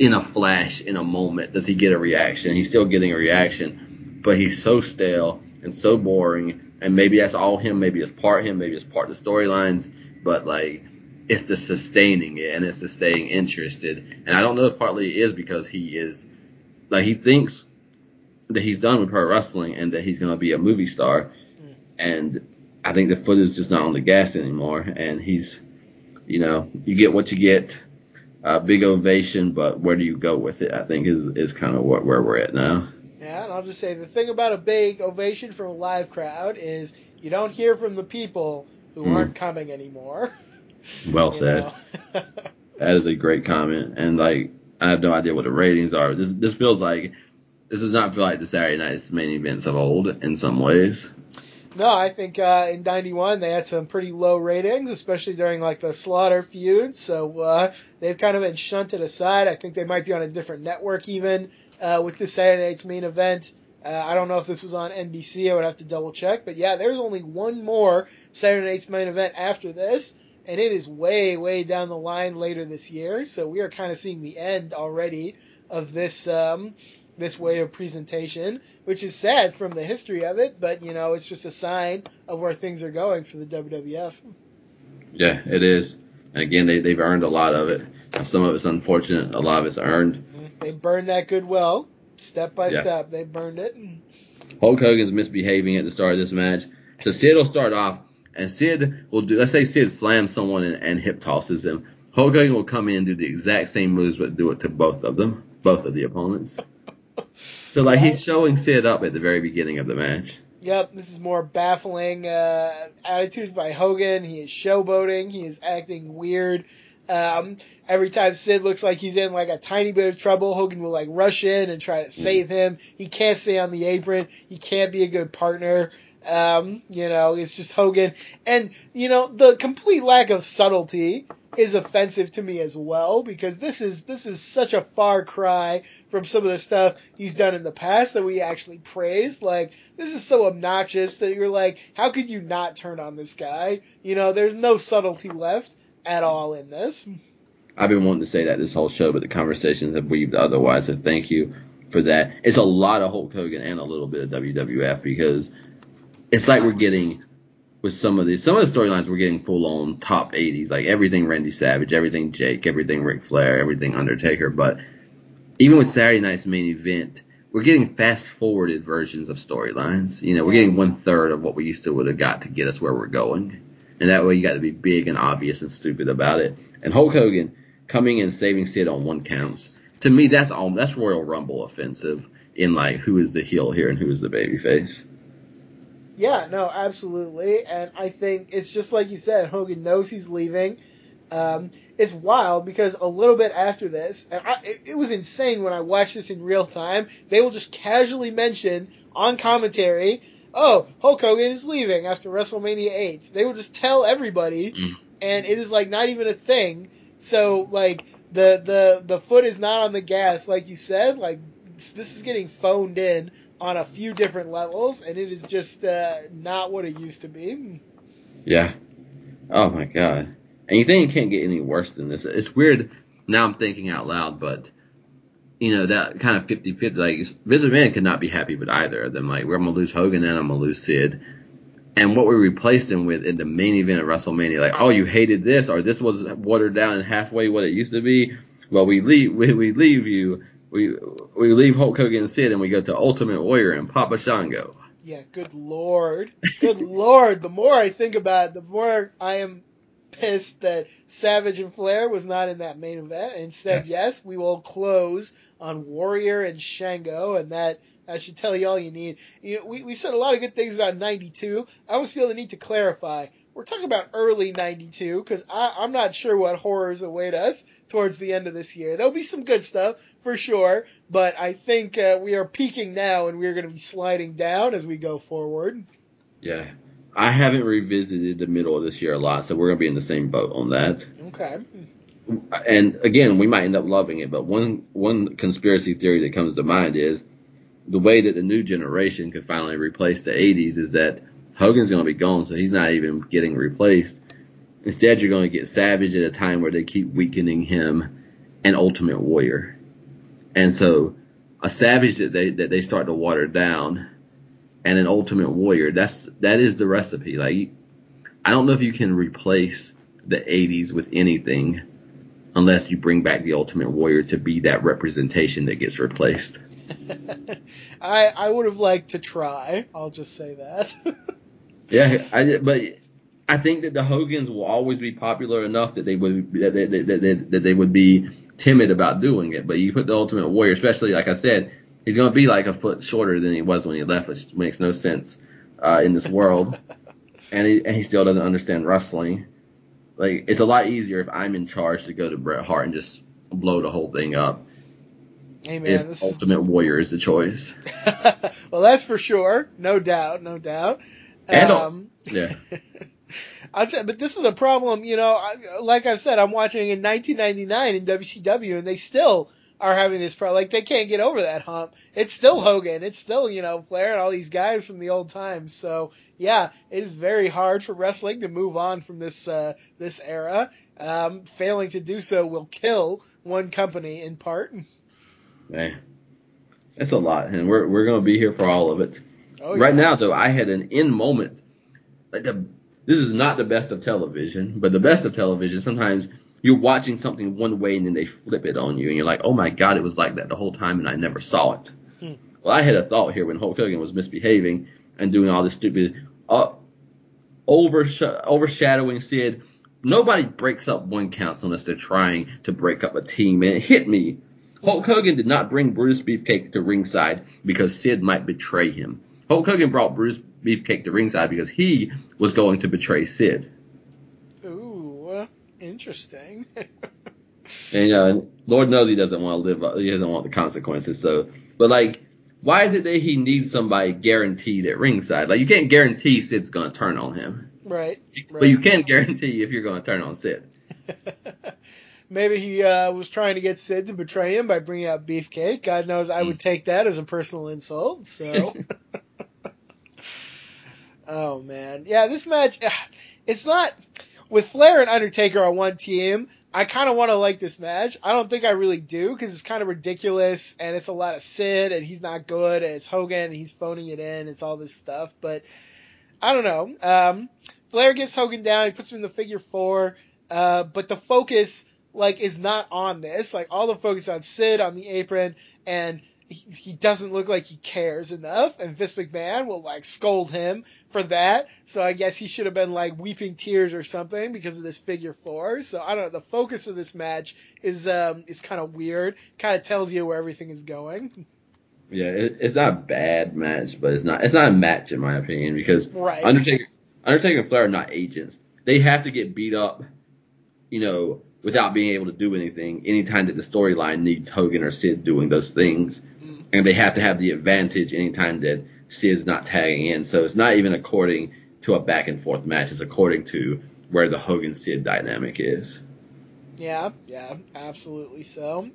in a flash, in a moment, does he get a reaction? He's still getting a reaction, but he's so stale and so boring. And maybe that's all him. Maybe it's part of him. Maybe it's part of the storylines. But like, it's the sustaining it and it's the staying interested. And I don't know if partly it is because he is like he thinks that he's done with pro wrestling and that he's going to be a movie star. Mm. And I think the foot is just not on the gas anymore. And he's, you know, you get what you get uh, big ovation, but where do you go with it? I think is is kind of what where we're at now. Yeah, and I'll just say the thing about a big ovation from a live crowd is you don't hear from the people who mm. aren't coming anymore. Well said. that is a great comment, and like I have no idea what the ratings are. This this feels like this does not feel like the Saturday night's main events of old in some ways. No, I think uh, in '91 they had some pretty low ratings, especially during like the Slaughter feud. So uh, they've kind of been shunted aside. I think they might be on a different network even uh, with the Saturday night's main event. Uh, I don't know if this was on NBC. I would have to double check. But yeah, there's only one more Saturday night's main event after this, and it is way, way down the line later this year. So we are kind of seeing the end already of this um, this way of presentation, which is sad from the history of it, but you know, it's just a sign of where things are going for the WWF. Yeah, it is. And again, they, they've earned a lot of it. Some of it's unfortunate, a lot of it's earned. Mm-hmm. They burned that goodwill step by yeah. step. They burned it. Hulk Hogan's misbehaving at the start of this match. So Sid will start off, and Sid will do, let's say Sid slams someone and, and hip tosses them. Hulk Hogan will come in and do the exact same moves, but do it to both of them, both of the opponents. So like he's showing Sid up at the very beginning of the match. Yep, this is more baffling uh, attitudes by Hogan. He is showboating. He is acting weird. Um, every time Sid looks like he's in like a tiny bit of trouble, Hogan will like rush in and try to save him. He can't stay on the apron. He can't be a good partner. Um, you know, it's just Hogan. And, you know, the complete lack of subtlety is offensive to me as well because this is this is such a far cry from some of the stuff he's done in the past that we actually praised. Like this is so obnoxious that you're like, how could you not turn on this guy? You know, there's no subtlety left at all in this. I've been wanting to say that this whole show, but the conversations have weaved otherwise. So thank you. for that. It's a lot of Hulk Hogan and a little bit of WWF because it's like we're getting with some of these some of the storylines we're getting full on top 80s like everything Randy Savage, everything Jake, everything Ric Flair, everything Undertaker, but even with Saturday night's main event, we're getting fast forwarded versions of storylines. You know, we're getting one third of what we used to would have got to get us where we're going. And that way you got to be big and obvious and stupid about it. And Hulk Hogan coming in saving Sid on one counts. To me, that's all. That's Royal Rumble offensive in like who is the heel here and who is the babyface. Yeah, no, absolutely. And I think it's just like you said, Hogan knows he's leaving. Um, it's wild because a little bit after this, and I, it, it, was insane when I watched this in real time. They will just casually mention on commentary, "Oh, Hulk Hogan is leaving after WrestleMania 8." They will just tell everybody, mm. and it is like not even a thing. So like the the the foot is not on the gas, like you said. Like this is getting phoned in on a few different levels, and it is just uh, not what it used to be. Yeah. Oh my god. And you think it can't get any worse than this? It's weird. Now I'm thinking out loud, but you know that kind of 50-50. Like Vince McMahon could not be happy with either of them. Like we're gonna lose Hogan and I'm gonna lose Sid. And what we replaced him with in the main event of WrestleMania, like, oh, you hated this, or this was watered down and halfway what it used to be. Well, we leave, we, we leave you, we we leave Hulk Hogan and Sid, and we go to Ultimate Warrior and Papa Shango. Yeah, good lord, good lord. The more I think about it, the more I am pissed that Savage and Flair was not in that main event. Instead, yes, yes we will close on Warrior and Shango, and that that should tell you all you need. You know, we we said a lot of good things about '92. I always feel the need to clarify. We're talking about early '92 because I'm not sure what horrors await us towards the end of this year. There'll be some good stuff for sure, but I think uh, we are peaking now, and we're going to be sliding down as we go forward. Yeah, I haven't revisited the middle of this year a lot, so we're gonna be in the same boat on that. Okay. And again, we might end up loving it, but one one conspiracy theory that comes to mind is the way that the new generation could finally replace the 80s is that Hogan's going to be gone, so he's not even getting replaced. Instead, you're going to get Savage at a time where they keep weakening him and Ultimate Warrior. And so a Savage that they that they start to water down and an Ultimate Warrior. That's that is the recipe. Like I don't know if you can replace the 80s with anything unless you bring back the Ultimate Warrior to be that representation that gets replaced. I I would have liked to try. I'll just say that. yeah, I but I think that the Hogans will always be popular enough that they would that they, that, that, that they would be timid about doing it. But you put the Ultimate Warrior, especially like I said, he's going to be like a foot shorter than he was when he left, which makes no sense uh, in this world. and he and he still doesn't understand wrestling. Like it's a lot easier if I'm in charge to go to Bret Hart and just blow the whole thing up. Hey man, this Ultimate is... Warrior is the choice. well, that's for sure, no doubt, no doubt. And um, yeah. I'll say, but this is a problem, you know. Like I've said, I'm watching in 1999 in WCW, and they still are having this problem. Like they can't get over that hump. It's still Hogan. It's still you know Flair and all these guys from the old times. So yeah, it is very hard for wrestling to move on from this uh, this era. Um, failing to do so will kill one company in part. Man, that's a lot, and we're we're gonna be here for all of it. Oh, yeah. Right now, though, I had an in moment. Like the, this is not the best of television, but the best of television sometimes you're watching something one way and then they flip it on you and you're like, oh my god, it was like that the whole time and I never saw it. Hmm. Well, I had a thought here when Hulk Hogan was misbehaving and doing all this stupid, uh, oversh- overshadowing Sid. Nobody breaks up one counts unless they're trying to break up a team, and it hit me. Hulk Hogan did not bring Brutus Beefcake to ringside because Sid might betray him. Hulk Hogan brought Brutus Beefcake to ringside because he was going to betray Sid. Ooh, interesting. and uh, Lord knows he doesn't want to live. He doesn't want the consequences. So, but like, why is it that he needs somebody guaranteed at ringside? Like, you can't guarantee Sid's gonna turn on him. Right. But you can guarantee if you're gonna turn on Sid. Maybe he uh, was trying to get Sid to betray him by bringing out Beefcake. God knows I would hmm. take that as a personal insult. So. oh man, yeah, this match. It's not with Flair and Undertaker on one team, I kind of want to like this match. I don't think I really do because it's kind of ridiculous and it's a lot of Sid and he's not good and it's Hogan and he's phoning it in. It's all this stuff, but I don't know. Um, Flair gets Hogan down. He puts him in the figure four. Uh, but the focus, like, is not on this. Like, all the focus on Sid on the apron and he, he doesn't look like he cares enough, and Vince McMahon will like scold him for that. So I guess he should have been like weeping tears or something because of this figure four. So I don't know. The focus of this match is um is kind of weird. Kind of tells you where everything is going. Yeah, it, it's not a bad match, but it's not it's not a match in my opinion because Right. Undertaker Undertaker and Flair are not agents. They have to get beat up, you know, without being able to do anything. Anytime that the storyline needs Hogan or Sid doing those things. And they have to have the advantage anytime that Sid's not tagging in. So it's not even according to a back and forth match. It's according to where the Hogan Sid dynamic is. Yeah, yeah, absolutely so.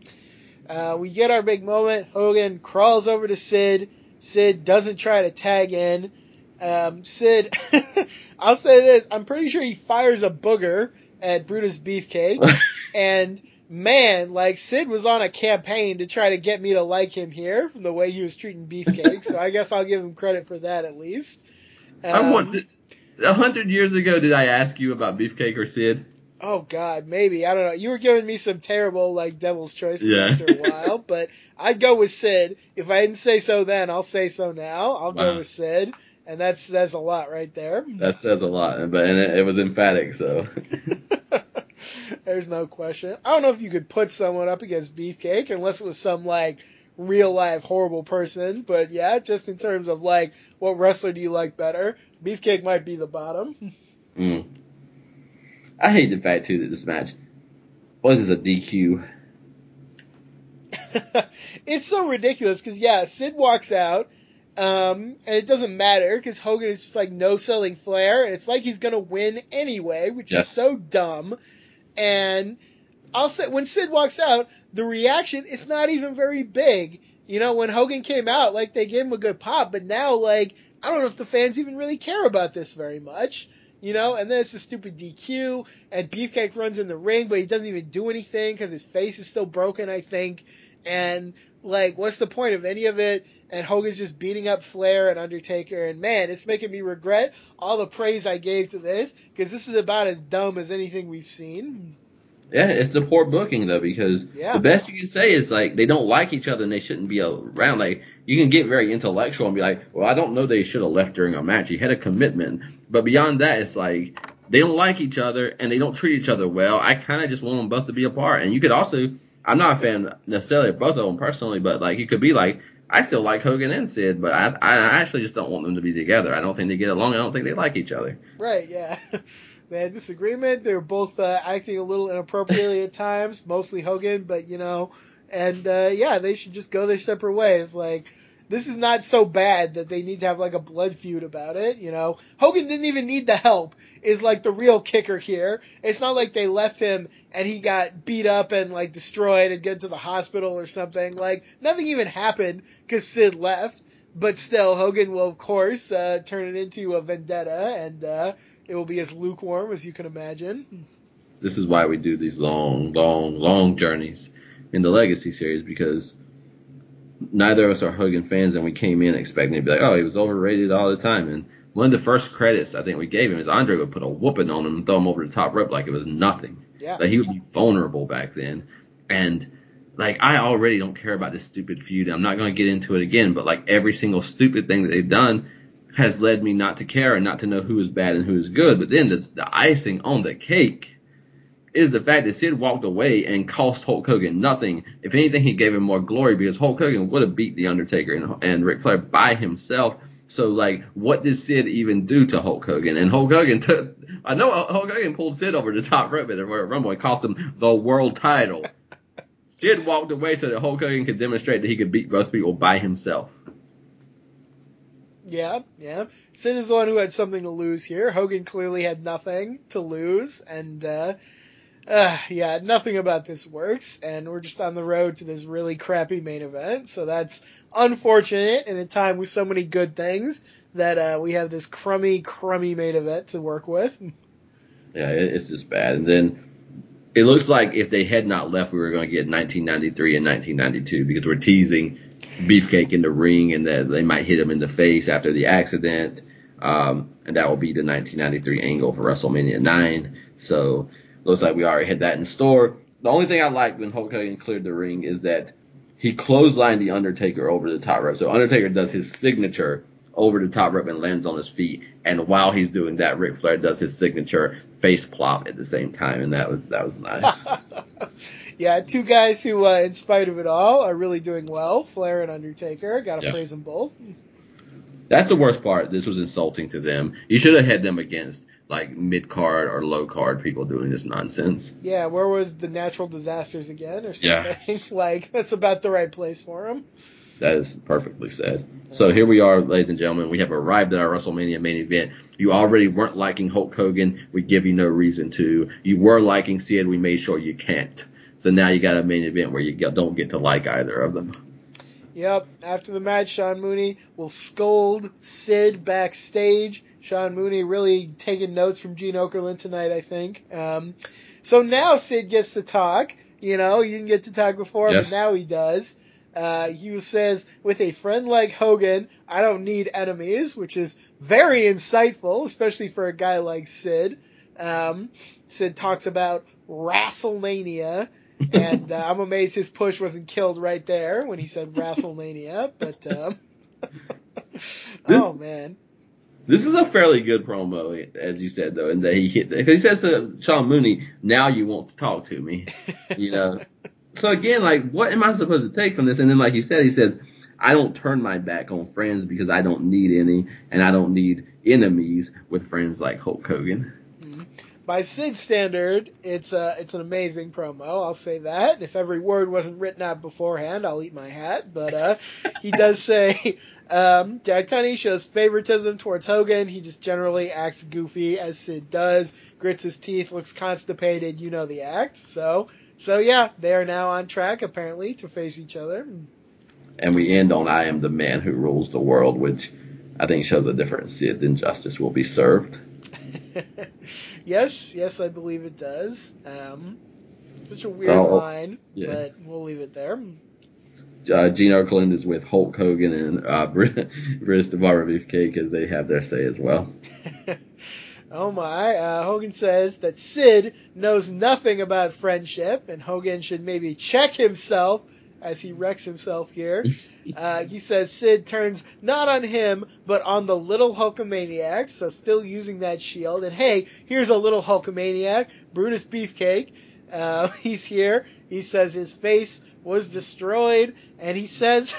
Uh, we get our big moment. Hogan crawls over to Sid. Sid doesn't try to tag in. Um, Sid, I'll say this, I'm pretty sure he fires a booger at Brutus Beefcake. and man, like Sid was on a campaign to try to get me to like him here from the way he was treating Beefcake. so I guess I'll give him credit for that at least. I Um, want a hundred years ago. Did I ask you about Beefcake or Sid? Oh God, maybe I don't know. You were giving me some terrible like devil's choices Yeah. after a while, but I'd go with Sid. If I didn't say so then, I'll say so now. I'll go with Sid, and that's that's a lot right there. That says a lot, but and it, it was emphatic. So There's no question. I don't know if you could put someone up against Beefcake unless it was some like real life horrible person, but yeah, just in terms of like what wrestler do you like better, Beefcake might be the bottom. mm. I hate the fact too that this match was this a DQ. it's so ridiculous because yeah, Sid walks out, um, and it doesn't matter because Hogan is just like no selling Flair, and it's like he's gonna win anyway, which Yeah. is so dumb. And I'll say when Sid walks out, the reaction is not even very big. You know, when Hogan came out, like they gave him a good pop, but now like I don't know if the fans even really care about this very much. You know, and then it's a stupid DQ, and Beefcake runs in the ring, but he doesn't even do anything because his face is still broken, I think. And like, what's the point of any of it? And Hogan's just beating up Flair and Undertaker, and man, it's making me regret all the praise I gave to this because this is about as dumb as anything we've seen. Yeah, it's the poor booking though because Yeah. the best you can say is like they don't like each other and they shouldn't be around. Like you can get very intellectual and be like, well, I don't know they should have left during a match. He had a commitment, but beyond that, it's like they don't like each other and they don't treat each other well. I kind of just want them both to be apart. And you could also, I'm not a fan necessarily of both of them personally, but like you could be like, I still like Hogan and Sid, but I, I actually just don't want them to be together. I don't think they get along. I don't think they like each other. Right, yeah. they had disagreement. They were both uh, acting a little inappropriately at times, mostly Hogan, but you know, and uh, yeah, they should just go their separate ways. Like, this is not so bad that they need to have like a blood feud about it. You know, Hogan didn't even need the help. Is like the real kicker here. It's not like they left him and he got beat up and like destroyed and get to the hospital or something. Like nothing even happened because Sid left. But still, Hogan will of course uh, turn it into a vendetta, and uh, it will be as lukewarm as you can imagine. This is why we do these long, long, long journeys in the Legacy series because neither of us are Hogan fans, and we came in expecting to be like, oh, he was overrated all the time. And one of the first credits I think we gave him is Andre would put a whooping on him and throw him over the top rope like it was nothing. Yeah. Like he would be vulnerable back then. And like I already don't care about this stupid feud. I'm not going to get into it again, but like every single stupid thing that they've done has led me not to care and not to know who is bad and who is good. But then the, the icing on the cake is the fact that Sid walked away and cost Hulk Hogan nothing. If anything, he gave him more glory because Hulk Hogan would have beat The Undertaker and, and Ric Flair by himself. So, like, what did Sid even do to Hulk Hogan? And Hulk Hogan took, I know Hulk Hogan pulled Sid over the top rope at the Royal Rumble and cost him the world title. Sid walked away so that Hulk Hogan could demonstrate that he could beat both people by himself. Yeah, yeah. Sid is the one who had something to lose here. Hogan clearly had nothing to lose, and uh, uh, yeah, nothing about this works. And we're just on the road to this really crappy main event, so that's unfortunate in a time with so many good things that uh, we have this crummy, crummy main event to work with. Yeah, it's just bad. And then it looks like if they had not left, we were going to get 1993 and 1992 because we're teasing Beefcake in the ring and that they might hit him in the face after the accident. Um, and that will be the 1993 angle for WrestleMania 9. So looks like we already had that in store. The only thing I liked when Hulk Hogan cleared the ring is that he clotheslined the Undertaker over the top rope. So Undertaker does his signature over the top rope and lands on his feet. And while he's doing that, Ric Flair does his signature face plop at the same time, and that was that was nice. yeah, two guys who, uh, in spite of it all, are really doing well. Flair and Undertaker. Got to yeah. praise them both. That's the worst part. This was insulting to them. You should have had them against like mid card or low card people doing this nonsense. Yeah, where was the natural disasters again or something? Yeah. like that's about the right place for them. That is perfectly said. So here we are, ladies and gentlemen. We have arrived at our WrestleMania main event. You already weren't liking Hulk Hogan. We give you no reason to. You were liking Sid. We made sure you can't. So now you got a main event where you don't get to like either of them. Yep. After the match, Sean Mooney will scold Sid backstage. Sean Mooney really taking notes from Gene Okerlund tonight, I think. Um, so now Sid gets to talk. You know, he didn't get to talk before, yes. but now he does. Uh, he says, with a friend like Hogan, I don't need enemies, which is very insightful, especially for a guy like Sid. Um, Sid talks about WrestleMania, and uh, I'm amazed his push wasn't killed right there when he said WrestleMania, but, um, oh man. This is a fairly good promo, as you said, though, and that he hit. Because he says to Sean Mooney, "Now you want to talk to me," you know so again, like, what am I supposed to take from this? And then, like you said, he says, I don't turn my back on friends because I don't need any, and I don't need enemies with friends like Hulk Hogan. Mm-hmm. By Sid standard, it's a, it's an amazing promo. I'll say that. If every word wasn't written out beforehand, I'll eat my hat. But uh, he does say um, Jack Tunney shows favoritism towards Hogan. He just generally acts goofy as Sid does. Grits his teeth, looks constipated. You know the act. So so yeah, they are now on track apparently to face each other. And we end on "I am the man who rules the world," which I think shows a different Sid than justice will be served. yes, yes, I believe it does. Um, such a weird oh, line, yeah. but we'll leave it there. Uh, Gene Okerlund is with Hulk Hogan and uh, Brutus the Barber Beefcake as they have their say as well. Oh my, uh, Hogan says that Sid knows nothing about friendship, and Hogan should maybe check himself as he wrecks himself here. Uh, he says Sid turns not on him, but on the little Hulkamaniac, so still using that shield. And hey, here's a little Hulkamaniac, Brutus Beefcake. Uh, he's here. He says his face was destroyed, and he says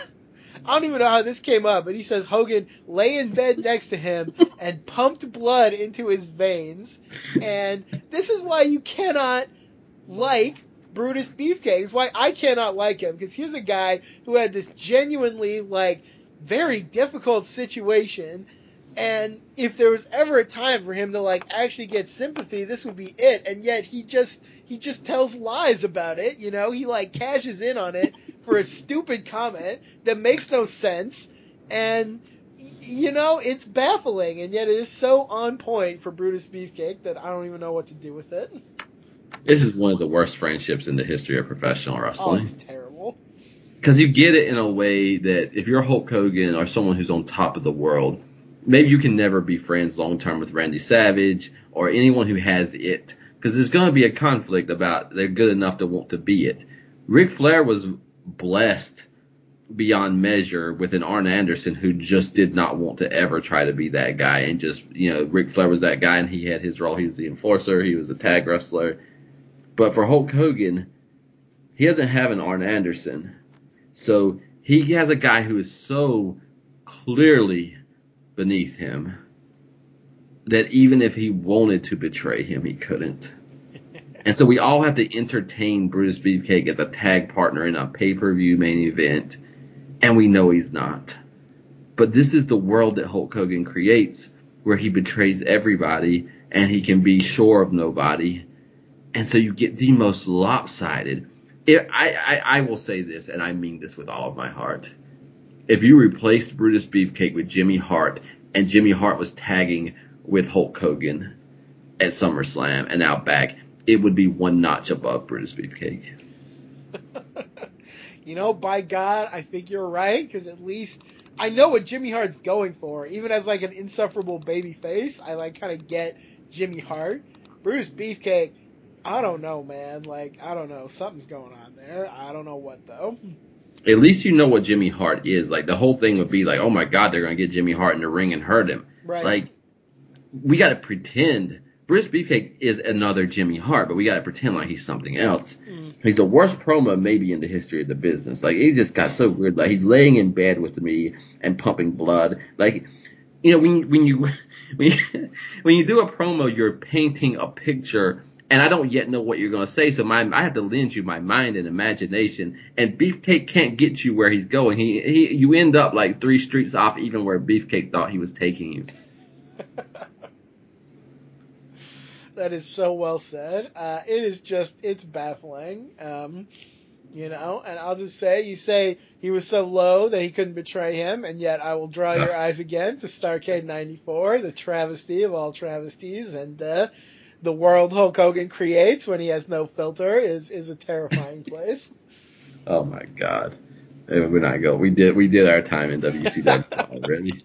I don't even know how this came up, but he says Hogan lay in bed next to him and pumped blood into his veins. And this is why you cannot like Brutus Beefcake. It's why I cannot like him because here's a guy who had this genuinely like very difficult situation. And if there was ever a time for him to like actually get sympathy, this would be it. And yet he just he just tells lies about it. You know, he like cashes in on it for a stupid comment that makes no sense, and you know it's baffling, and yet it is so on point for Brutus Beefcake that I don't even know what to do with it. This is one of the worst friendships in the history of professional wrestling. Oh, it's terrible. Because you get it in a way that if you're Hulk Hogan or someone who's on top of the world, maybe you can never be friends long term with Randy Savage or anyone who has it. Because there's going to be a conflict about they're good enough to want to be it. Ric Flair was blessed beyond measure with an Arn Anderson who just did not want to ever try to be that guy and just you know Ric Flair was that guy and he had his role. He was the enforcer. He was a tag wrestler. But for Hulk Hogan, he doesn't have an Arn Anderson, so he has a guy who is so clearly beneath him that even if he wanted to betray him, he couldn't. And so we all have to entertain Brutus Beefcake as a tag partner in a pay per view main event, and we know he's not. But this is the world that Hulk Hogan creates, where he betrays everybody and he can be sure of nobody. And so you get the most lopsided. If, I, I, I will say this, and I mean this with all of my heart. If you replaced Brutus Beefcake with Jimmy Hart, and Jimmy Hart was tagging with Hulk Hogan at SummerSlam and Outback, it would be one notch above Brutus Beefcake. you know, by God, I think you're right because at least I know what Jimmy Hart's going for. Even as like an insufferable baby face, I like kind of get Jimmy Hart. Brutus Beefcake, I don't know, man. Like I don't know, something's going on there. I don't know what though. At least you know what Jimmy Hart is. Like the whole thing would be like, oh my God, they're gonna get Jimmy Hart in the ring and hurt him. Right. Like we got to pretend Brutus Beefcake is another Jimmy Hart, but we got to pretend like he's something else. Mm. He's the worst promo maybe in the history of the business. Like he just got so weird. Like he's laying in bed with me and pumping blood. Like you know when when you when you, when you do a promo, you're painting a picture. And I don't yet know what you're gonna say, so my I have to lend you my mind and imagination. And Beefcake can't get you where he's going. He he you end up like three streets off, even where Beefcake thought he was taking you. That is so well said. Uh, it is just, it's baffling. Um, you know, and I'll just say, you say he was so low that he couldn't betray him, and yet I will draw your eyes again to Starcade 94, the travesty of all travesties, and, uh, the world Hulk Hogan creates when he has no filter is, is a terrifying place. Oh my god. We're not go. We did, we did our time in WCW already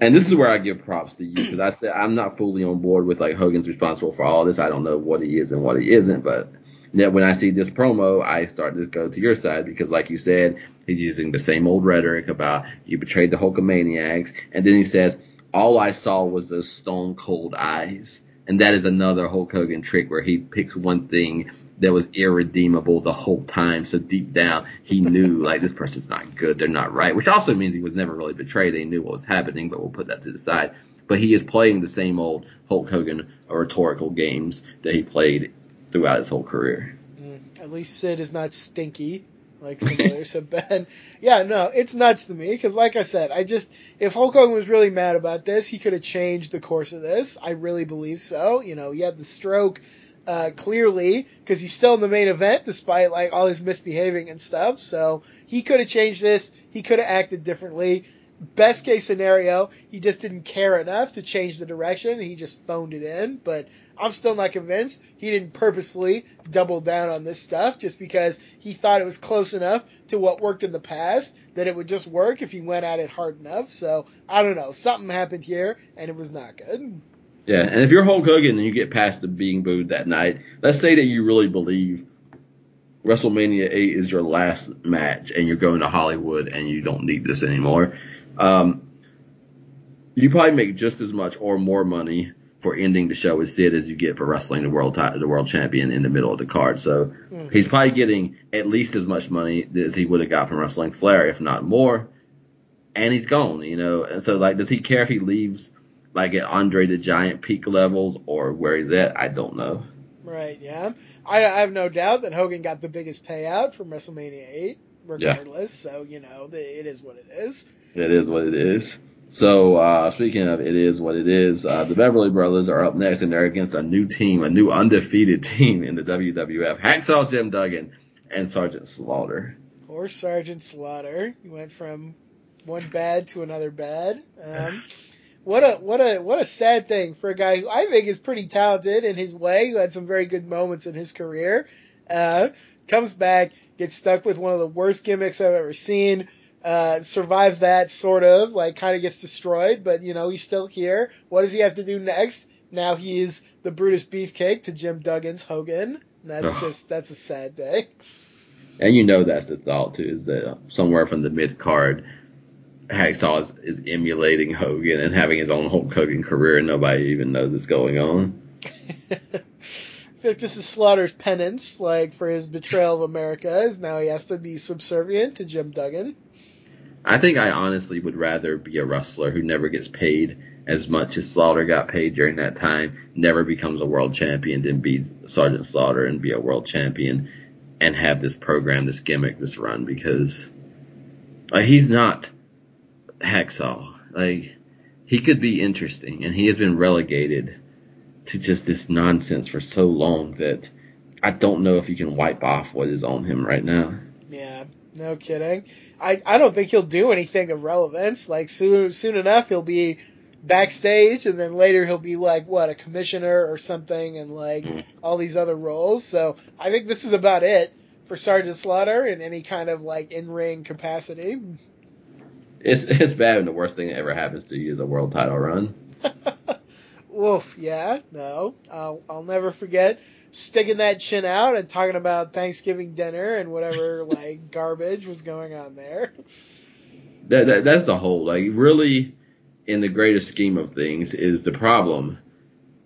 and this is where I give props to you because I said I'm not fully on board with like Hogan's responsible for all this. I don't know what he is and what he isn't, but yet when I see this promo, I start to go to your side because, like you said, he's using the same old rhetoric about you betrayed the Hulkamaniacs, and then he says all I saw was those stone cold eyes, and that is another Hulk Hogan trick where he picks one thing that was irredeemable the whole time. So deep down, he knew like this person's not good. They're not right, which also means he was never really betrayed. They knew what was happening, but we'll put that to the side. But he is playing the same old Hulk Hogan rhetorical games that he played throughout his whole career. Mm, at least Sid is not stinky like some others have been. Yeah, no, it's nuts to me because, like I said, I just if Hulk Hogan was really mad about this, he could have changed the course of this. I really believe so. You know, he had the stroke uh, clearly because he's still in the main event despite like all his misbehaving and stuff. So he could have changed this. He could have acted differently. Best case scenario, he just didn't care enough to change the direction. He just phoned it in. But I'm still not convinced he didn't purposefully double down on this stuff just because he thought it was close enough to what worked in the past that it would just work if he went at it hard enough. So I don't know. Something happened here and it was not good. Yeah, and if you're Hulk Hogan and you get past the being booed that night, let's say that you really believe WrestleMania 8 is your last match and you're going to Hollywood and you don't need this anymore. Um, you probably make just as much or more money for ending the show with Sid as you get for wrestling the world t- the world champion in the middle of the card. So mm-hmm. he's probably getting at least as much money as he would have got from wrestling Flair, if not more. And he's gone, you know. And so like, does he care if he leaves like at Andre the Giant peak levels or where he's at, I don't know. Right, yeah. I, I have no doubt that Hogan got the biggest payout from WrestleMania 8, regardless. Yeah. So, you know, it is what it is. It is what it is. So, uh, speaking of it is what it is, uh, the Beverly Brothers are up next and they're against a new team, a new undefeated team in the WWF. Hacksaw Jim Duggan and Sergeant Slaughter. Poor Sergeant Slaughter. He went from one bad to another bad. Um, what a what a what a sad thing for a guy who I think is pretty talented in his way, who had some very good moments in his career. Uh, comes back, gets stuck with one of the worst gimmicks I've ever seen. Uh, survives that sort of, like kind of gets destroyed, but you know he's still here. What does he have to do next? Now he is the Brutus Beefcake to Jim Duggan's Hogan. That's just that's a sad day. And you know that's the thought too, is that somewhere from the mid card Hacksaw is, is, emulating Hogan and having his own Hulk Hogan career, and nobody even knows it's going on. I think this is Slaughter's penance, like for his betrayal of America, is now he has to be subservient to Jim Duggan. I think I honestly would rather be a wrestler who never gets paid as much as Slaughter got paid during that time, never becomes a world champion, than be Sergeant Slaughter and be a world champion and have this program, this gimmick, this run because he's not Hacksaw. Like he could be interesting, and he has been relegated to just this nonsense for so long that I don't know if you can wipe off what is on him right now. No kidding. I I don't think he'll do anything of relevance. Like soon soon enough, he'll be backstage, and then later he'll be like what a commissioner or something, and like hmm. all these other roles. So I think this is about it for Sergeant Slaughter in any kind of like in ring capacity. It's it's bad when the worst thing that ever happens to you is a world title run. Woof, yeah, no, I'll I'll never forget sticking that chin out and talking about Thanksgiving dinner and whatever like garbage was going on there. That, that that's the whole like really in the greatest scheme of things is the problem.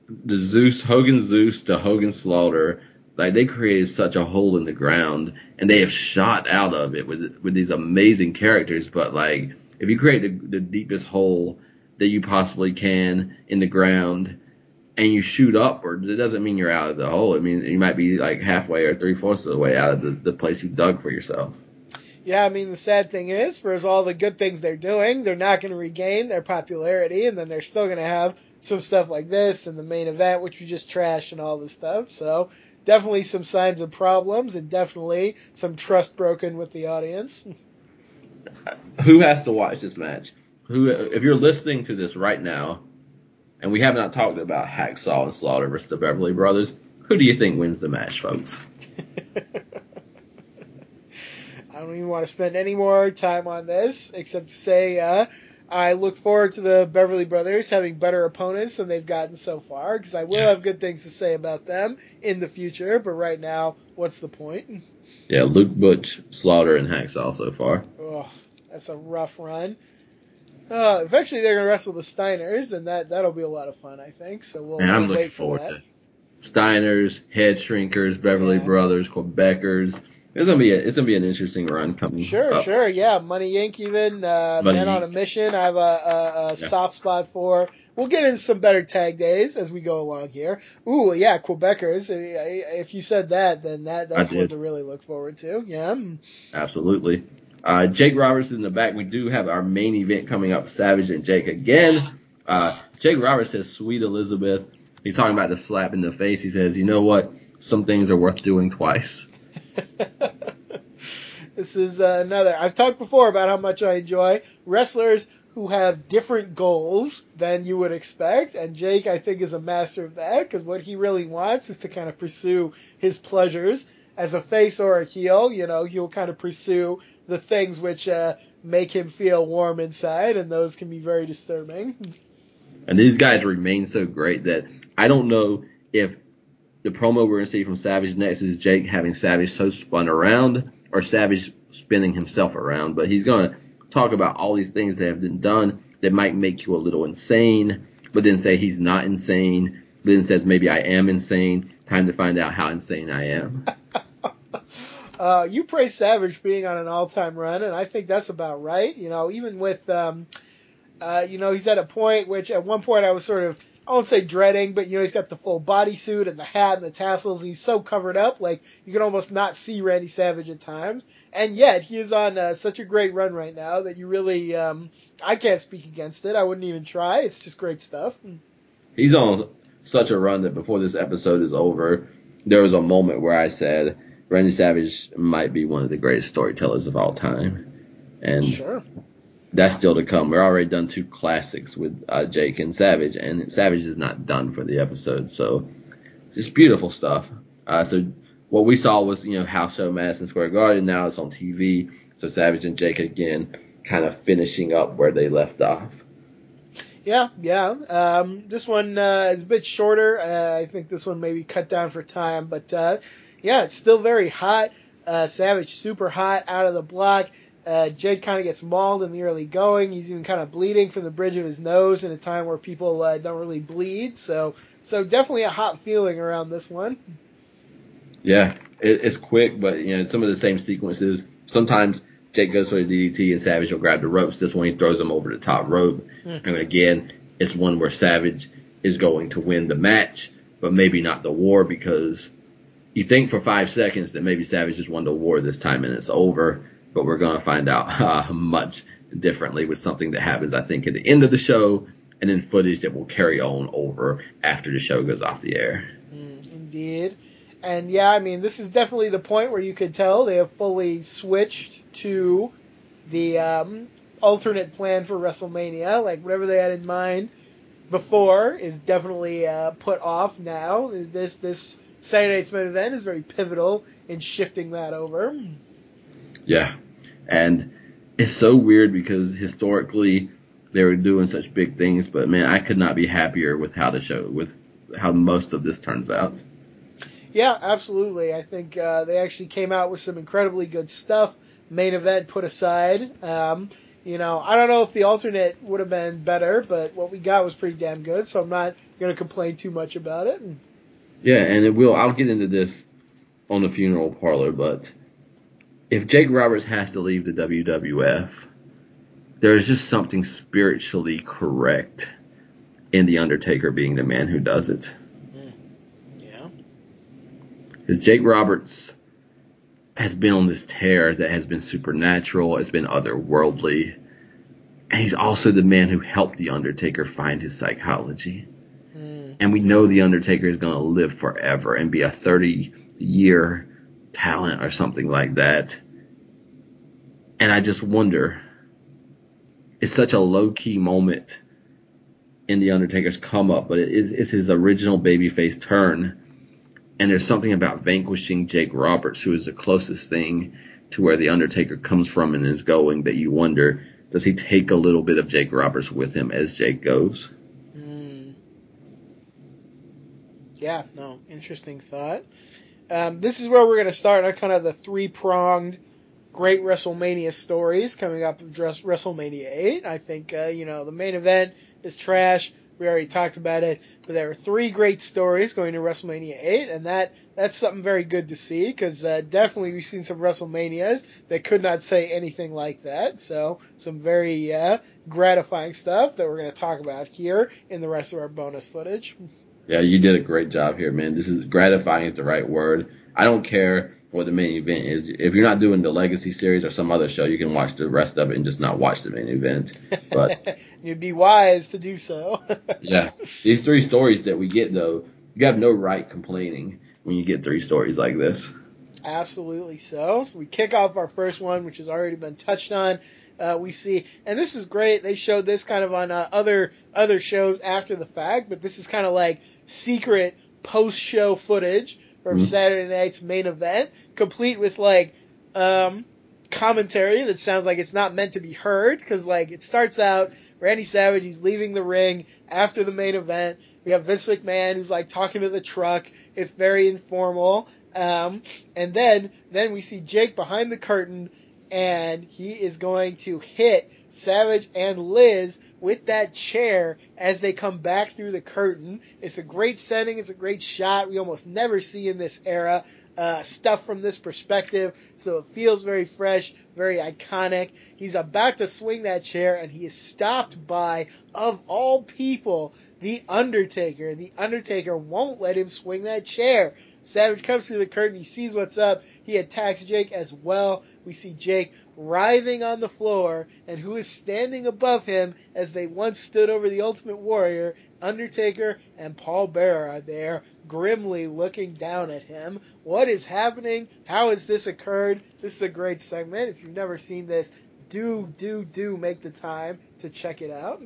The Zeus Hogan Zeus to Hogan Slaughter, like they created such a hole in the ground and they have shot out of it with with these amazing characters, but like if you create the, the deepest hole that you possibly can in the ground and you shoot upwards, it doesn't mean you're out of the hole. It means you might be like halfway or three fourths of the way out of the, the place you dug for yourself. Yeah, I mean the sad thing is, for all the good things they're doing, they're not going to regain their popularity, and then they're still going to have some stuff like this and the main event, which we just trashed and all this stuff. So definitely some signs of problems, and definitely some trust broken with the audience. Who has to watch this match? Who, if you're listening to this right now, and we have not talked about Hacksaw and Slaughter versus the Beverly Brothers, who do you think wins the match, folks? I don't even want to spend any more time on this, except to say uh, I look forward to the Beverly Brothers having better opponents than they've gotten so far, because I will have good things to say about them in the future. But right now, what's the point? Yeah, Luke Butch, Slaughter, and Hacksaw so far. Oh, that's a rough run. Uh, eventually, they're gonna wrestle the Steiners, and that that'll be a lot of fun, I think. So we'll, I'm we'll looking wait for forward that. to Steiners, Head Shrinkers, Beverly Yeah. Brothers, Quebecers. It's gonna be a, it's gonna be an interesting run coming. Sure, up. sure, yeah. Money Inc. even uh, Money Men on a Mission. I have a, a, a soft spot for. We'll get into some better tag days as we go along here. Ooh, yeah, Quebecers. If you said that, then that that's one to really look forward to. Yeah. Absolutely. Uh, Jake Roberts in the back. We do have our main event coming up. Savage and Jake again. Uh, Jake Roberts says, "Sweet Elizabeth." He's talking about the slap in the face. He says, "You know what? Some things are worth doing twice." this is uh, another. I've talked before about how much I enjoy wrestlers who have different goals than you would expect, and Jake, I think, is a master of that because what he really wants is to kind of pursue his pleasures as a face or a heel. You know, he'll kind of pursue the things which uh, make him feel warm inside, and those can be very disturbing. And these guys remain so great that I don't know if the promo we're going to see from Savage next is Jake having Savage so spun around or Savage spinning himself around. But he's going to talk about all these things that have been done that might make you a little insane, but then say he's not insane, but then says maybe I am insane. Time to find out how insane I am. Uh, you praise Savage being on an all-time run, and I think that's about right. You know, even with, um, uh, you know, he's at a point which at one point I was sort of, I won't say dreading, but you know, he's got the full bodysuit and the hat and the tassels. He's so covered up, like you can almost not see Randy Savage at times. And yet he is on uh, such a great run right now that you really, um, I can't speak against it. I wouldn't even try. It's just great stuff. He's on such a run that before this episode is over, there was a moment where I said Randy Savage might be one of the greatest storytellers of all time. And Sure. that's still to come. We're already done two classics with uh, Jake and Savage, and Savage is not done for the episode. So just beautiful stuff. Uh, so what we saw was you know house show Madison Square Garden. Now it's on TV. So Savage and Jake again, kind of finishing up where they left off. Yeah, yeah. Um, this one uh, is a bit shorter. Uh, I think this one maybe cut down for time, but uh, yeah, it's still very hot. Uh, Savage super hot out of the block. Uh, Jake kind of gets mauled in the early going. He's even kind of bleeding from the bridge of his nose in a time where people uh, don't really bleed. So, so definitely a hot feeling around this one. Yeah, it, it's quick, but you know some of the same sequences. Sometimes Jake goes for the DDT and Savage will grab the ropes. This one he throws him over the top rope, Hmm. and again it's one where Savage is going to win the match, but maybe not the war because you think for five seconds that maybe Savage just won the war this time and it's over. But we're gonna find out uh, much differently with something that happens, I think, at the end of the show, and then footage that will carry on over after the show goes off the air. Mm, indeed. And yeah, I mean, this is definitely the point where you could tell they have fully switched to the um, alternate plan for WrestleMania. Like whatever they had in mind before is definitely uh, put off now. This this Saturday night's main event is very pivotal in shifting that over. Yeah, and it's so weird because historically they were doing such big things, but man, I could not be happier with how the show with how most of this turns out. Yeah, absolutely. I think uh, they actually came out with some incredibly good stuff. Main event put aside. Um, you know, I don't know if the alternate would have been better, but what we got was pretty damn good, so I'm not going to complain too much about it. Yeah, and it will. I'll get into this on the funeral parlor, but if Jake Roberts has to leave the WWF, there's just something spiritually correct in the Undertaker being the man who does it. Mm, yeah. Because Jake Roberts has been on this tear that has been supernatural, has been otherworldly, and he's also the man who helped the Undertaker find his psychology. And we know the Undertaker is going to live forever and be a 30 year talent or something like that. And I just wonder, it's such a low key moment in the Undertaker's come up, but it, it's his original babyface turn. And there's something about vanquishing Jake Roberts, who is the closest thing to where the Undertaker comes from and is going, that you wonder, does he take a little bit of Jake Roberts with him as Jake goes? Mm. Yeah, no, interesting thought. Um, this is where we're going to start on kind of the three pronged great WrestleMania stories coming up of WrestleMania 8. I think, uh, you know, the main event is trash. We already talked about it, but there are three great stories going to WrestleMania 8, and that that's something very good to see because uh, definitely we've seen some WrestleManias that could not say anything like that. So some very uh, gratifying stuff that we're going to talk about here in the rest of our bonus footage. Yeah, you did a great job here, man. This is gratifying is the right word. I don't care what the main event is. If you're not doing the Legacy series or some other show, you can watch the rest of it and just not watch the main event. But you'd be wise to do so. yeah, these three stories that we get though, you have no right complaining when you get three stories like this. Absolutely so. So we kick off our first one, which has already been touched on. Uh, we see, and this is great. They showed this kind of on uh, other other shows after the fact, but this is kind of like secret post show footage from mm-hmm. Saturday night's main event, complete with like um, commentary that sounds like it's not meant to be heard because like it starts out Randy Savage he's leaving the ring after the main event. We have Vince McMahon who's like talking to the truck. It's very informal. Um, and then then we see Jake behind the curtain and he is going to hit Savage and Liz with that chair as they come back through the curtain. It's a great setting. It's a great shot. We almost never see in this era uh, stuff from this perspective, so it feels very fresh, very iconic. He's about to swing that chair, and he is stopped by, of all people, the Undertaker. The Undertaker won't let him swing that chair. Savage comes through the curtain. He sees what's up. He attacks Jake as well. We see Jake writhing on the floor, and who is standing above him as they once stood over the Ultimate Warrior, Undertaker and Paul Bearer are there, grimly looking down at him. What is happening? How has this occurred? This is a great segment. If you've never seen this, do, do, do make the time to check it out.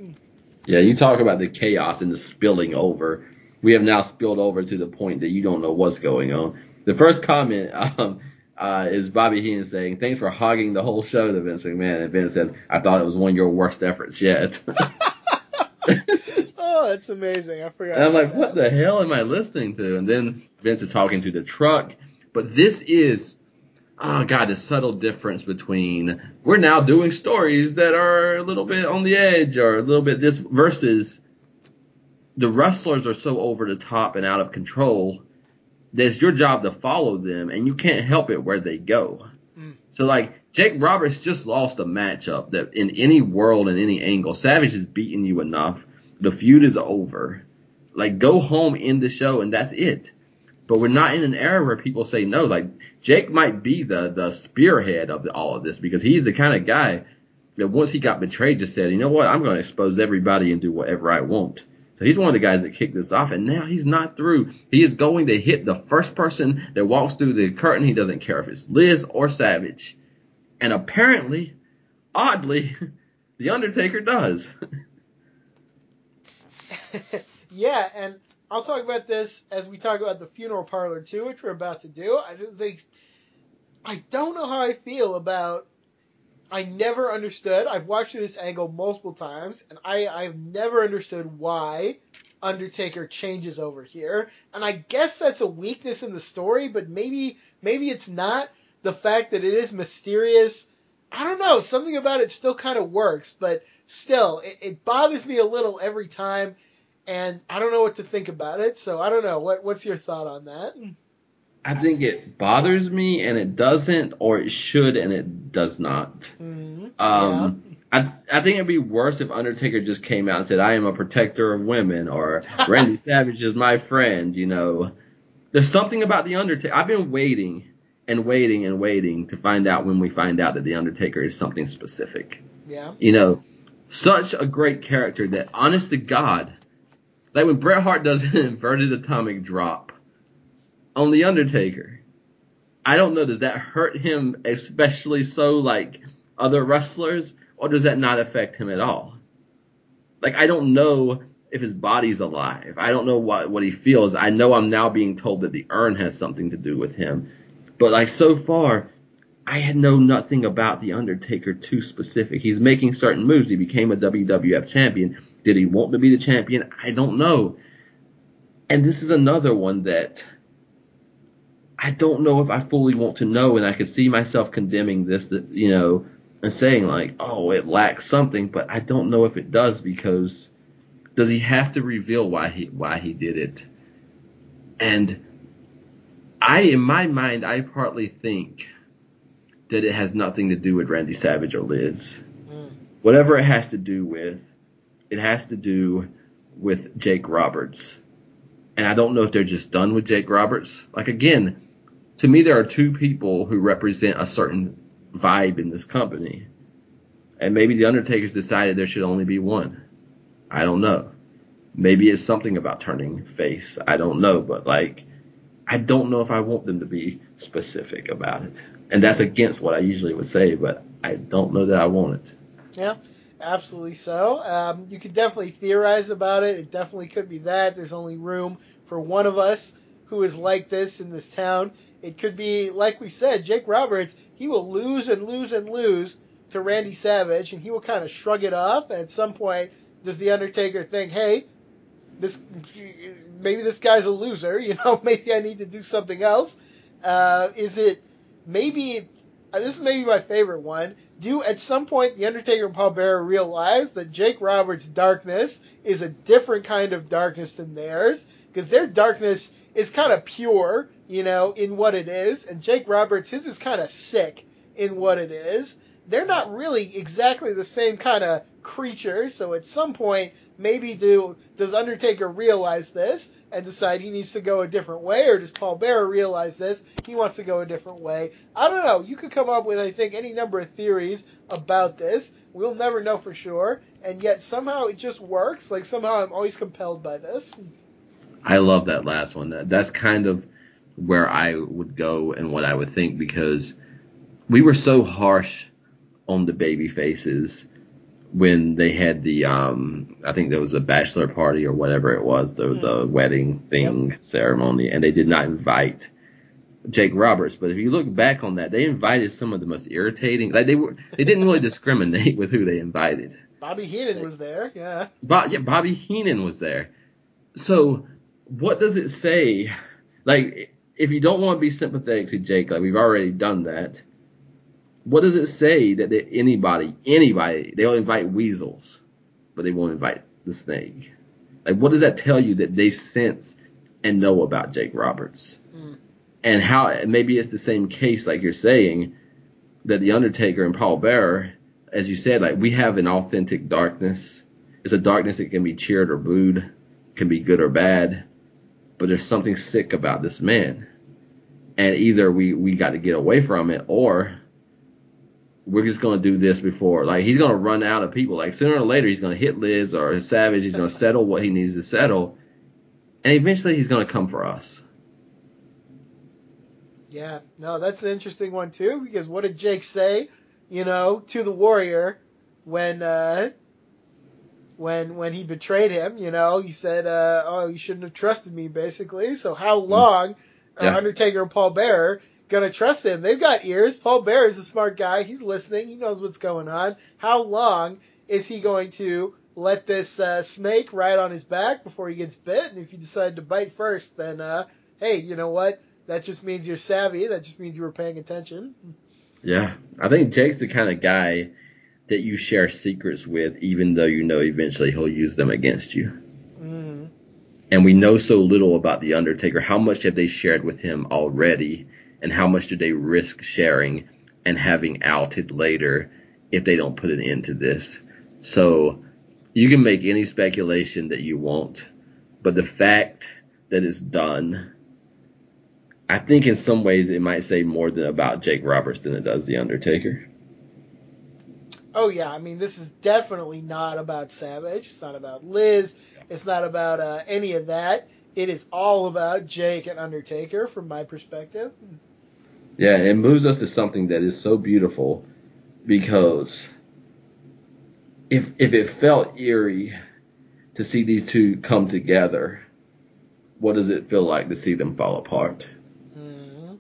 Yeah, you talk about the chaos and the spilling over. We have now spilled over to the point that you don't know what's going on. The first comment, um, uh, is Bobby Heenan saying, "Thanks for hogging the whole show." To Vince McMahon, and Vince said, "I thought it was one of your worst efforts yet." oh, that's amazing! I forgot. And I'm like, that. what the hell am I listening to? And then Vince is talking to the truck, but this is. Oh God, the subtle difference between we're now doing stories that are a little bit on the edge or a little bit this versus the wrestlers are so over the top and out of control that it's your job to follow them, and you can't help it where they go. Mm. So like Jake Roberts just lost a matchup that in any world in any angle, Savage has beaten you enough. The feud is over. Like go home in the show, and that's it. But we're not in an era where people say no. Like Jake might be the the spearhead of the, all of this because he's the kind of guy that once he got betrayed, just said, you know what, I'm going to expose everybody and do whatever I want. So he's one of the guys that kicked this off, and now he's not through. He is going to hit the first person that walks through the curtain. He doesn't care if it's Liz or Savage. And apparently, oddly, The Undertaker does. yeah, and I'll talk about this as we talk about the funeral parlor too, which we're about to do. I think I don't know how I feel about. I never understood. I've watched this angle multiple times, and I I've never understood why Undertaker changes over here. And I guess that's a weakness in the story, but maybe maybe it's not. The fact that it is mysterious, I don't know. Something about it still kind of works, but still, it, it bothers me a little every time and I don't know what to think about it. So I don't know. What what's your thought on that? I think it bothers me and it doesn't, or it should and it does not. Mm-hmm. Um, I I think it'd be worse if Undertaker just came out and said, "I am a protector of women," or "Randy Savage is my friend." You know, there's something about the Undertaker. I've been waiting and waiting and waiting to find out when we find out that the Undertaker is something specific. Yeah. You know, such a great character that, honest to God, like when Bret Hart does an inverted atomic drop on the Undertaker. I don't know. Does that hurt him especially so like other wrestlers, or does that not affect him at all? Like I don't know if his body's alive. I don't know what what he feels. I know I'm now being told that the urn has something to do with him, but like so far, I had know nothing about the Undertaker too specific. He's making certain moves. He became a WWF champion. Did he want to be the champion? I don't know. And this is another one that I don't know if I fully want to know, and I could see myself condemning this, that you know, and saying like, oh, it lacks something, but I don't know if it does because does he have to reveal why he why he did it? And I, in my mind, I partly think that it has nothing to do with Randy Savage or Liz. Mm. Whatever it has to do with, it has to do with Jake Roberts. And I don't know if they're just done with Jake Roberts. Like again, to me there are two people who represent a certain vibe in this company. And maybe the Undertaker's decided there should only be one. I don't know. Maybe it's something about turning face. I don't know, but like I don't know if I want them to be specific about it. And that's against what I usually would say, but I don't know that I want it. Yeah, absolutely so. Um, you could definitely theorize about it. It definitely could be that. There's only room for one of us who is like this in this town. It could be, like we said, Jake Roberts. He will lose and lose and lose to Randy Savage, and he will kind of shrug it off. At some point, does the Undertaker think, "Hey, this maybe this guy's a loser. You know, maybe I need to do something else." Uh, is it maybe Uh, this is maybe my favorite one. Do at some point the Undertaker and Paul Bearer realize that Jake Roberts' darkness is a different kind of darkness than theirs? Because their darkness is kind of pure, you know, in what it is, and Jake Roberts his is kind of sick in what it is. They're not really exactly the same kind of creature, so at some point maybe do does Undertaker realize this and decide he needs to go a different way, or does Paul Bearer realize this he wants to go a different way? I don't know. You could come up with I think any number of theories about this. We'll never know for sure, and yet somehow it just works. Like somehow I'm always compelled by this. I love that last one. That's kind of where I would go and what I would think because we were so harsh on the baby faces when they had the um I think there was a bachelor party or whatever it was, the the wedding thing Yep. ceremony, and they did not invite Jake Roberts. But if you look back on that, they invited some of the most irritating like they were they didn't really discriminate with who they invited. Bobby Heenan was there, yeah. Bob, yeah, Bobby Heenan was there. So what does it say? Like, if you don't want to be sympathetic to Jake, like we've already done that, what does it say that they, anybody, anybody, they'll invite weasels, but they won't invite the snake? Like, what does that tell you that they sense and know about Jake Roberts? Mm. And how maybe it's the same case, like you're saying, that the Undertaker and Paul Bearer, as you said, like we have an authentic darkness. It's a darkness that can be cheered or booed, can be good or bad, but there's something sick about this man. And either we, we got to get away from it or we're just going to do this before. Like he's going to run out of people. Like sooner or later he's going to hit Liz or Savage. He's going to settle what he needs to settle. And eventually he's going to come for us. Yeah, no, that's an interesting one too, because what did Jake say, you know, to the Warrior when uh when when he betrayed him. You know, he said, uh, "Oh, you shouldn't have trusted me," basically. So how long are Yeah. Undertaker and Paul Bearer gonna trust him? They've got ears. Paul Bear is a smart guy. He's listening. He knows what's going on. How long is he going to let this uh, snake ride on his back before he gets bit? And if you decide to bite first, then uh, hey, you know what? That just means you're savvy. That just means you were paying attention. Yeah, I think Jake's the kind of guy that you share secrets with, even though you know eventually he'll use them against you. Mm. And we know so little about the Undertaker. How much have they shared with him already, and how much do they risk sharing and having outed later if they don't put an end to this? So you can make any speculation that you want, but the fact that it's done, I think in some ways it might say more than about Jake Roberts than it does the Undertaker. Oh yeah, I mean this is definitely not about Savage. It's not about Liz. It's not about uh, any of that. It is all about Jake and Undertaker, from my perspective. Yeah, it moves us to something that is so beautiful because if if it felt eerie to see these two come together, what does it feel like to see them fall apart? hmm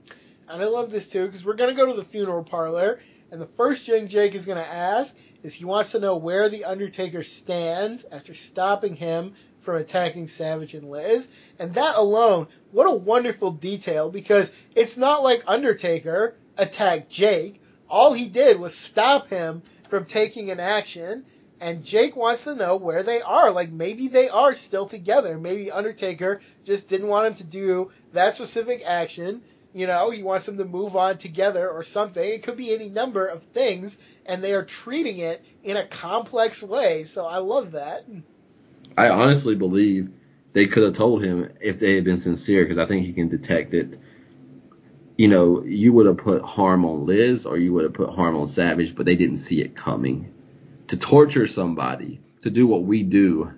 And I love this too because we're gonna go to the funeral parlor, and the first thing Jake is gonna ask is he wants to know where the Undertaker stands after stopping him from attacking Savage and Liz. And that alone, what a wonderful detail because it's not like Undertaker attacked Jake. All he did was stop him from taking an action. And Jake wants to know where they are. Like maybe they are still together. Maybe Undertaker just didn't want him to do that specific action. You know, he wants them to move on together or something. It could be any number of things, and they are treating it in a complex way. So I love that. I honestly believe they could have told him if they had been sincere because I think he can detect it. You know, you would have put harm on Liz or you would have put harm on Savage, but they didn't see it coming. To torture somebody, to do what we do,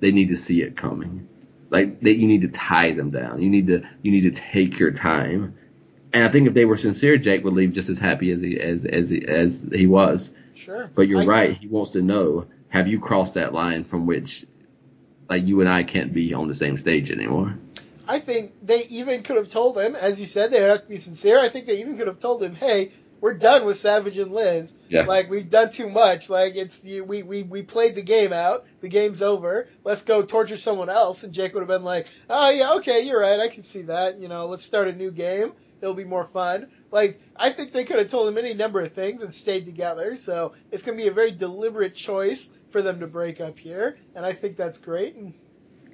they need to see it coming. Like that, you need to tie them down. You need to you need to take your time. And I think if they were sincere, Jake would leave just as happy as he as as he, as he was. Sure. But you're I- right. He wants to know: Have you crossed that line from which, like, you and I can't be on the same stage anymore? I think they even could have told him, as you said, they would have to be sincere. I think they even could have told him, "Hey, we're done with Savage and Liz. Yeah. Like we've done too much. Like it's we we we played the game out. The game's over. Let's go torture someone else." And Jake would have been like, "Oh yeah, okay, you're right. I can see that. You know, let's start a new game. It'll be more fun." Like I think they could have told him any number of things and stayed together. So it's gonna be a very deliberate choice for them to break up here, and I think that's great. And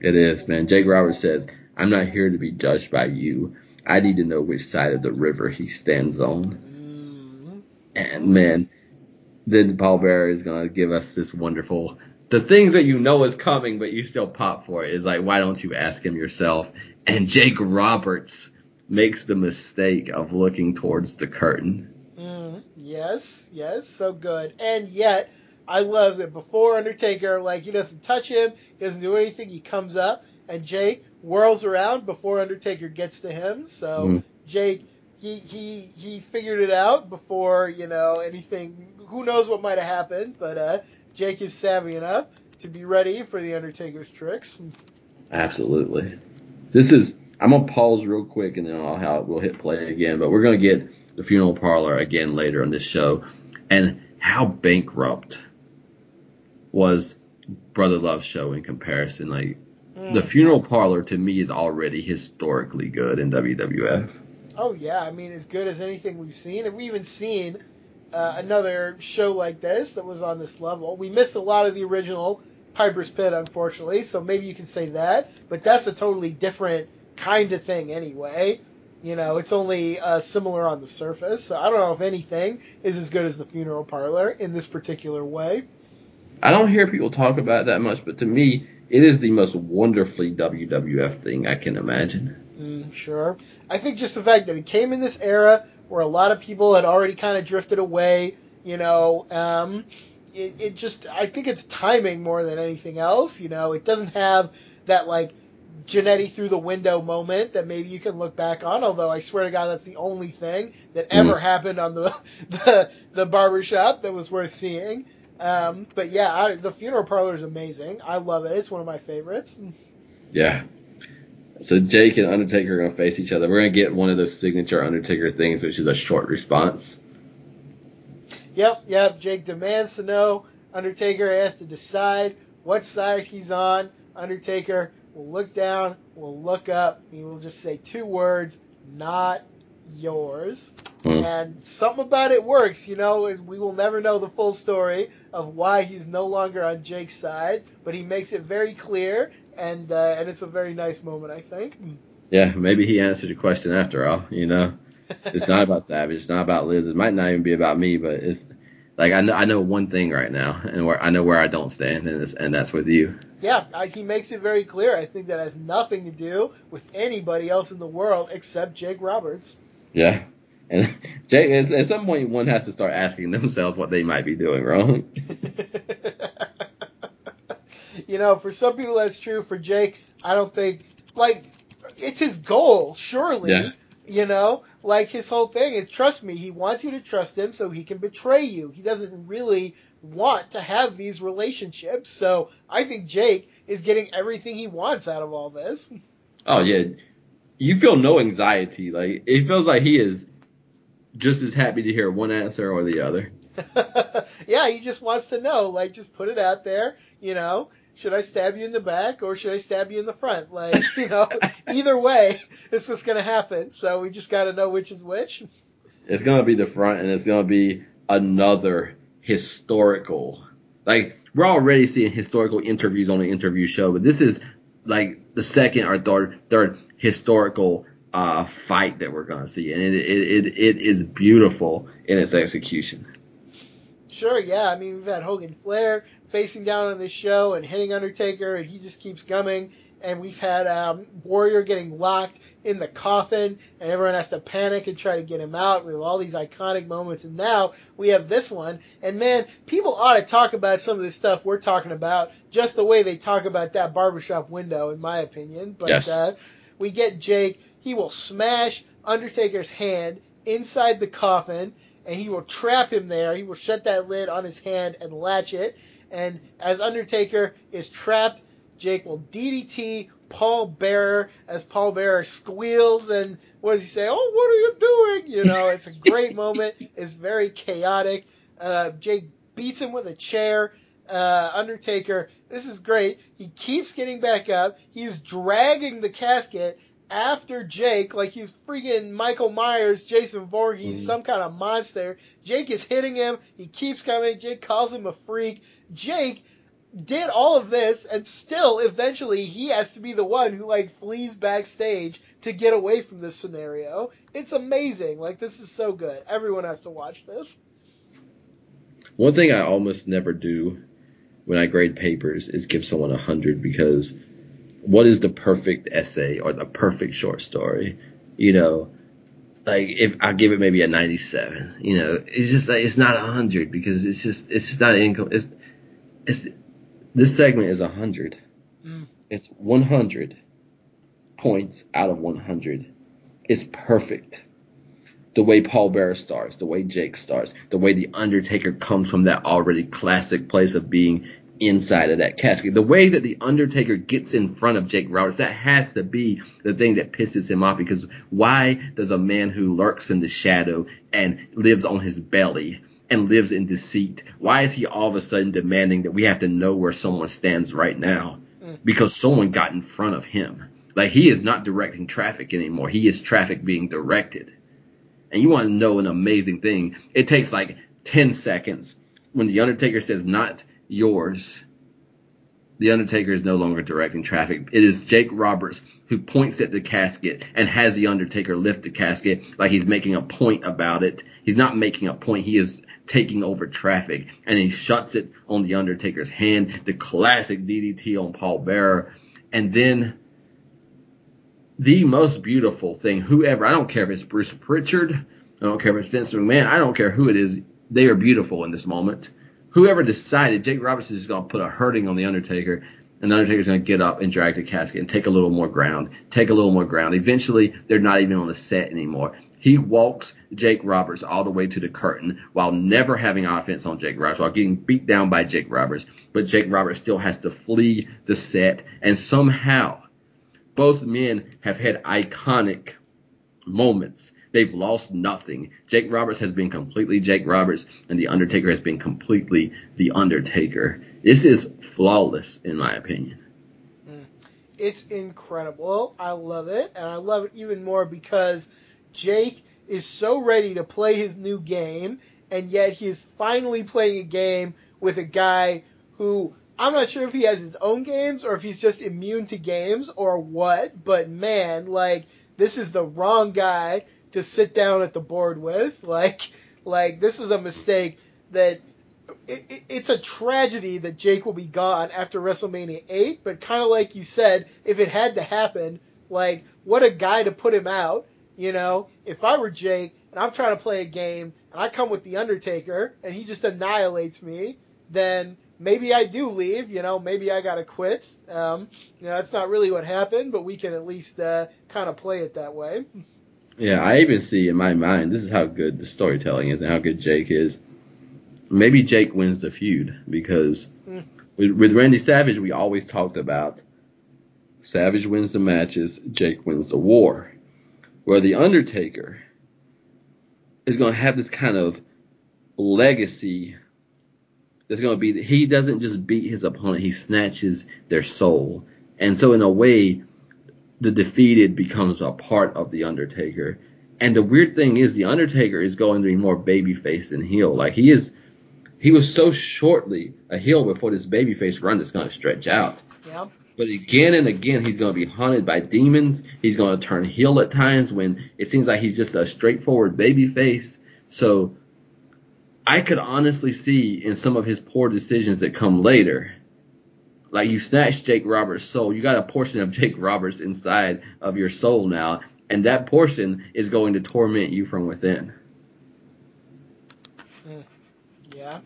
It is, man. Jake Roberts says, "I'm not here to be judged by you. I need to know which side of the river he stands on." mm, And man, then Paul Bearer is gonna give us this wonderful. The things that you know is coming, but you still pop for it is like, why don't you ask him yourself? And Jake Roberts makes the mistake of looking towards the curtain. Mm, yes, yes, so good. And yet, I love that before Undertaker, like, he doesn't touch him, he doesn't do anything, he comes up, and Jake whirls around before Undertaker gets to him. So, Mhm. Jake, he, he, he figured it out before, you know, anything, who knows what might have happened, but, uh, Jake is savvy enough to be ready for the Undertaker's tricks. Absolutely. This is. I'm gonna pause real quick and then I'll how we'll hit play again. But we're gonna get the funeral parlor again later on this show, and how bankrupt was Brother Love's show in comparison. Like the Mm. funeral parlor to me is already historically good in WWF. Oh yeah, I mean as good as anything we've seen. Have we even seen uh, another show like this that was on this level? We missed a lot of the original Piper's Pit, unfortunately, so maybe you can say that. But that's a totally different kind of thing anyway. You know, it's only uh, similar on the surface. So I don't know if anything is as good as the funeral parlor in this particular way. I don't hear people talk about it that much, but to me, it is the most wonderfully WWF thing I can imagine. Mm, sure. I think just the fact that it came in this era where a lot of people had already kind of drifted away, you know, um, it, it just, I think it's timing more than anything else. You know, it doesn't have that, like, Jannetty through the window moment that maybe you can look back on, although I swear to God that's the only thing that ever happened on the, the, the barbershop that was worth seeing. Um, but yeah, I, the funeral parlor is amazing. I love it. It's one of my favorites. Yeah. So Jake and Undertaker are gonna face each other. We're gonna get one of those signature Undertaker things, which is a short response. Yep, yep. Jake demands to know. Undertaker has to decide what side he's on. Undertaker will look down, will look up. He will just say two words, not yours. Hmm. And something about it works, you know. We will never know the full story of why he's no longer on Jake's side, but he makes it very clear, and uh, and it's a very nice moment, I think. Yeah, maybe he answered the question after all. You know, it's not about Savage. It's not about Liz. It might not even be about me, but it's like I know I know one thing right now, and where I know where I don't stand, and it's, and that's with you. Yeah, I, he makes it very clear. I think that has nothing to do with anybody else in the world except Jake Roberts. Yeah. And Jake, at, at some point, one has to start asking themselves what they might be doing wrong. you know, for some people that's true. For Jake, I don't think like it's his goal, surely. Yeah. You know, like his whole thing is trust me. He wants you to trust him so he can betray you. He doesn't really want to have these relationships. So I think Jake is getting everything he wants out of all this. Oh yeah, you feel no anxiety. Like it feels like he is just as happy to hear one answer or the other. yeah, he just wants to know. Like, just put it out there. You know, should I stab you in the back or should I stab you in the front? Like, you know, either way, it's what's gonna happen. So we just got to know which is which. It's gonna be the front, and it's gonna be another historical. Like we're already seeing historical interviews on the interview show, but this is like the second or third third historical uh, fight that we're gonna see, and it, it it it is beautiful in its execution. Sure, yeah. I mean, we've had Hogan Flair facing down on this show and hitting Undertaker, and he just keeps coming. And we've had um, Warrior getting locked in the coffin, and everyone has to panic and try to get him out. We have all these iconic moments, and now we have this one. And man, people ought to talk about some of this stuff we're talking about, just the way they talk about that barbershop window, in my opinion. But Yes. uh, we get Jake. He will smash Undertaker's hand inside the coffin, and he will trap him there. He will shut that lid on his hand and latch it. And as Undertaker is trapped, Jake will DDT Paul Bearer as Paul Bearer squeals and what does he say? Oh, what are you doing? You know, it's a great moment. It's very chaotic. Uh, Jake beats him with a chair. Uh, Undertaker, this is great. He keeps getting back up. He's dragging the casket after Jake, like he's freaking Michael Myers, Jason Voorhees, Mhm. some kind of monster. Jake is hitting him. He keeps coming. Jake calls him a freak. Jake did all of this and still eventually he has to be the one who like flees backstage to get away from this scenario. It's amazing. Like this is so good. Everyone has to watch this. One thing I almost never do when I grade papers is give someone a hundred because what is the perfect essay or the perfect short story? You know, like if I give it maybe a 97, you know, it's just like it's not a hundred because it's just it's just not income. It's it's this segment is a hundred. Mm. It's 100 points out of 100. It's perfect. The way Paul Bearer starts, the way Jake starts, the way the Undertaker comes from that already classic place of being inside of that casket. The way that the Undertaker gets in front of Jake Roberts, that has to be the thing that pisses him off because why does a man who lurks in the shadow and lives on his belly and lives in deceit, why is he all of a sudden demanding that we have to know where someone stands right now? Mm. Because someone got in front of him. Like he is not directing traffic anymore. He is traffic being directed. And you want to know an amazing thing. It takes like 10 seconds when the Undertaker says not yours. The Undertaker is no longer directing traffic. It is Jake Roberts who points at the casket and has the Undertaker lift the casket like he's making a point about it. He's not making a point. He is taking over traffic and he shuts it on the Undertaker's hand. The classic DDT on Paul Bearer. And then the most beautiful thing, whoever, I don't care if it's Bruce Prichard, I don't care if it's Vince McMahon, I don't care who it is, they are beautiful in this moment. Whoever decided Jake Roberts is going to put a hurting on the Undertaker, and the Undertaker's going to get up and drag the casket and take a little more ground, take a little more ground. Eventually, they're not even on the set anymore. He walks Jake Roberts all the way to the curtain while never having offense on Jake Roberts, while getting beat down by Jake Roberts. But Jake Roberts still has to flee the set, and somehow both men have had iconic moments. They've lost nothing. Jake Roberts has been completely Jake Roberts, and The Undertaker has been completely The Undertaker. This is flawless, in my opinion. Mm. It's incredible. I love it, and I love it even more because Jake is so ready to play his new game, and yet he is finally playing a game with a guy who I'm not sure if he has his own games or if he's just immune to games or what, but man, like this is the wrong guy to sit down at the board with. Like like this is a mistake that it, it, it's a tragedy that Jake will be gone after WrestleMania 8, but kind of like you said, if it had to happen, like what a guy to put him out. You know, if I were Jake and I'm trying to play a game and I come with the Undertaker and he just annihilates me, then maybe I do leave. You know, maybe I gotta quit. Um, you know, that's not really what happened, but we can at least uh, kind of play it that way. Yeah, I even see in my mind this is how good the storytelling is and how good Jake is maybe Jake wins the feud because mm. with, with Randy Savage, we always talked about Savage wins the matches, Jake wins the war. Where the Undertaker is going to have this kind of legacy that's going to be he doesn't just beat his opponent, he snatches their soul. And so in a way, the defeated becomes a part of the Undertaker. And the weird thing is, the Undertaker is going to be more babyface than heel. Like he is he was so shortly a heel before this babyface run that's going to stretch out. Yeah. But again and again, he's going to be haunted by demons. He's going to turn heel at times when it seems like he's just a straightforward babyface. So I could honestly see in some of his poor decisions that come later, like you snatched Jake Roberts' soul. You got a portion of Jake Roberts inside of your soul now, and that portion is going to torment you from within. Mm. Yeah.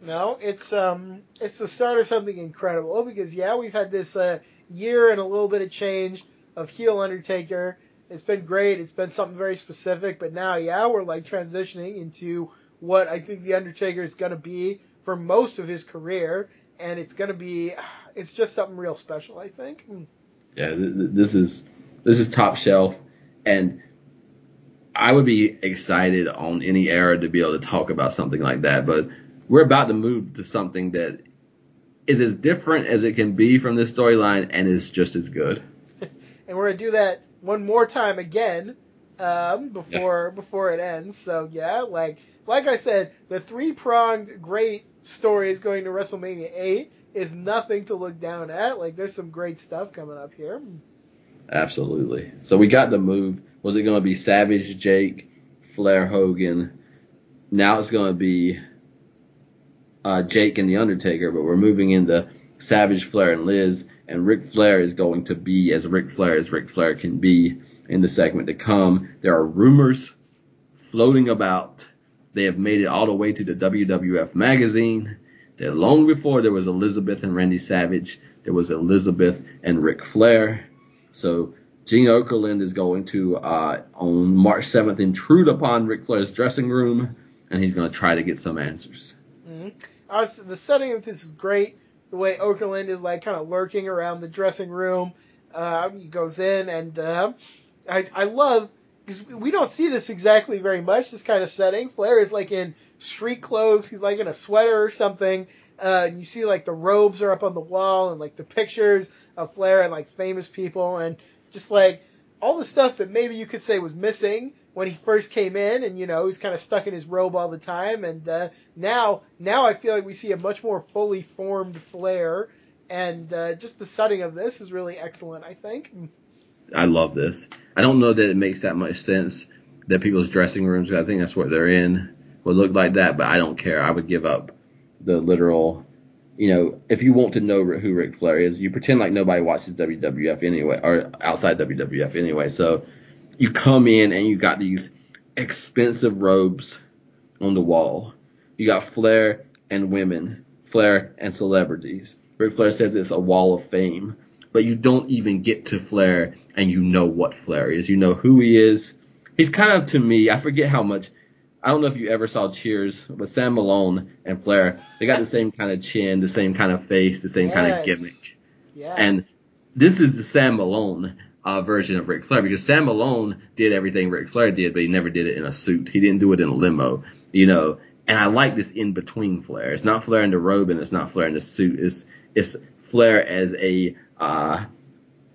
No, it's um, it's the start of something incredible because yeah, we've had this uh, year and a little bit of change of heel Undertaker. It's been great. It's been something very specific, but now yeah, we're like transitioning into what I think the Undertaker is going to be for most of his career, and it's going to be, it's just something real special. I think. Hmm. Yeah, this is this is top shelf, and I would be excited on any era to be able to talk about something like that, but we're about to move to something that is as different as it can be from this storyline and is just as good. and we're gonna do that one more time again um, before yeah. before it ends. So yeah, like like I said, the three pronged great stories going to WrestleMania eight is nothing to look down at. Like there's some great stuff coming up here. Absolutely. So we got the move. Was it going to be Savage, Jake, Flair, Hogan? Now it's going to be uh, Jake and The Undertaker, but we're moving into Savage, Flair, and Liz. And Ric Flair is going to be as Ric Flair as Ric Flair can be in the segment to come. There are rumors floating about. They have made it all the way to the WWF magazine. That long before there was Elizabeth and Randy Savage, there was Elizabeth and Ric Flair. So Gene Okerlund is going to uh, on March 7th intrude upon Ric Flair's dressing room, and he's going to try to get some answers. Mm-hmm. Was, the setting of this is great. The way Okerlund is like kind of lurking around the dressing room. Uh, he goes in, and uh, I, I love because we don't see this exactly very much. This kind of setting. Flair is like in street clothes. He's like in a sweater or something. Uh, and you see like the robes are up on the wall and like the pictures of Flair and like famous people and just like all the stuff that maybe you could say was missing when he first came in, and you know he's kind of stuck in his robe all the time. And uh, now, now I feel like we see a much more fully formed Flair, and uh, just the setting of this is really excellent. I think. I love this. I don't know that it makes that much sense that people's dressing rooms. I think that's what they're in would look like that, but I don't care. I would give up the literal you know, if you want to know who Ric Flair is, you pretend like nobody watches WWF anyway, or outside WWF anyway. So you come in and you got these expensive robes on the wall. You got Flair and women, Flair and celebrities. Ric Flair says it's a wall of fame, but you don't even get to Flair and you know what Flair is. You know who he is. He's kind of to me. I forget how much. I don't know if you ever saw Cheers, but Sam Malone and Flair, they got the same kind of chin, the same kind of face, the same kind of gimmick. Yeah. And this is the Sam Malone uh, version of Ric Flair because Sam Malone did everything Ric Flair did, but he never did it in a suit. He didn't do it in a limo, you know. And I like this in between Flair. It's not Flair in the robe and it's not Flair in the suit. It's it's Flair as a uh,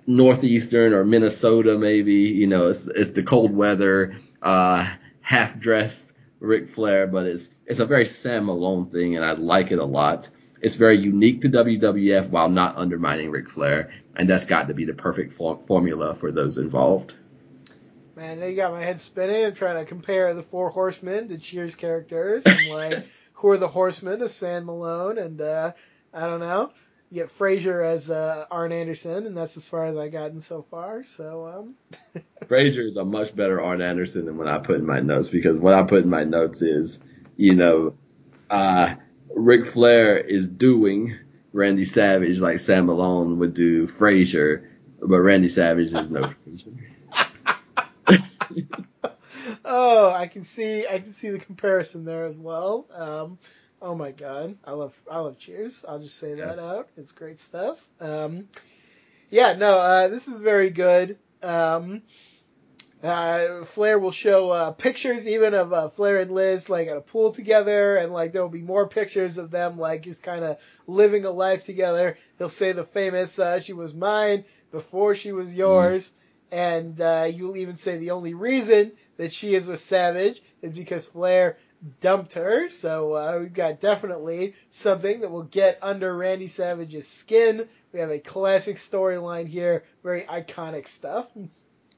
northeastern or Minnesota maybe. You know, it's it's the cold weather, uh, half dressed Ric Flair, but it's it's a very Sam Malone thing, and I like it a lot. It's very unique to WWF while not undermining Ric Flair, and that's got to be the perfect for- formula for those involved. Man, they got my head spinning. I'm trying to compare the four horsemen to Cheers characters and like who are the horsemen of Sam Malone and uh I don't know. You get Frasier as uh Arn Anderson and that's as far as I've gotten so far. So um Frasier is a much better Arn Anderson than what I put in my notes because what I put in my notes is, you know, uh, Ric Flair is doing Randy Savage like Sam Malone would do Frasier, but Randy Savage is no Frasier. Oh, I can see I can see the comparison there as well. Um oh my god. I love I love Cheers. I'll just say that out. It's great stuff. Um yeah, no, uh this is very good. Um uh, Flair will show uh, pictures even of uh, Flair and Liz like at a pool together, and like there will be more pictures of them like just kind of living a life together. He'll say the famous uh, "She was mine before she was yours," and uh, you'll even say the only reason that she is with Savage is because Flair dumped her. So uh, we've got definitely something that will get under Randy Savage's skin. We have a classic storyline here, very iconic stuff.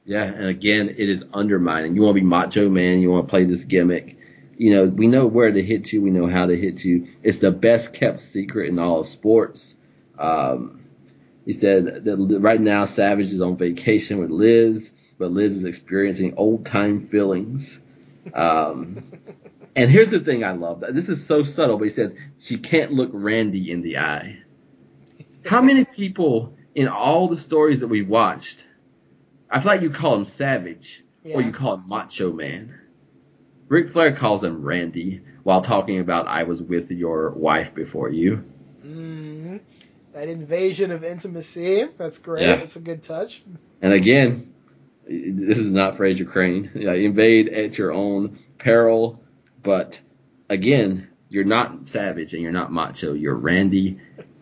Yeah, and again, it is undermining. You want to be macho man, you want to play this gimmick. You know, we know where to hit you, we know how to hit you. It's the best kept secret in all of sports. Um, he said that right now Savage is on vacation with Liz, but Liz is experiencing old time feelings. Um, and here's the thing I love. This is so subtle, but he says she can't look Randy in the eye. How many people in all the stories that we've watched I feel like you call him Savage Yeah. or you call him Macho Man. Ric Flair calls him Randy while talking about I was with your wife before you. hmm That invasion of intimacy. That's great. Yeah. That's a good touch. And again, this is not Frasier Crane. Yeah, invade at your own peril, but again, you're not Savage and you're not Macho. You're Randy,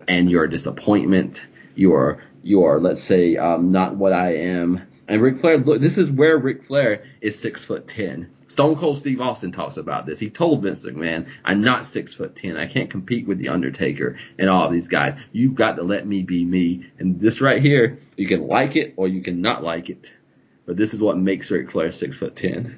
and you're a disappointment. You're you're let's say um, not what I am. And Ric Flair, look, this is where Ric Flair is six foot ten. Stone Cold Steve Austin talks about this. He told Vince McMahon, "I'm not six foot ten. I can't compete with the Undertaker and all these guys. You've got to let me be me." And this right here, you can like it or you can not like it, but this is what makes Ric Flair six foot ten.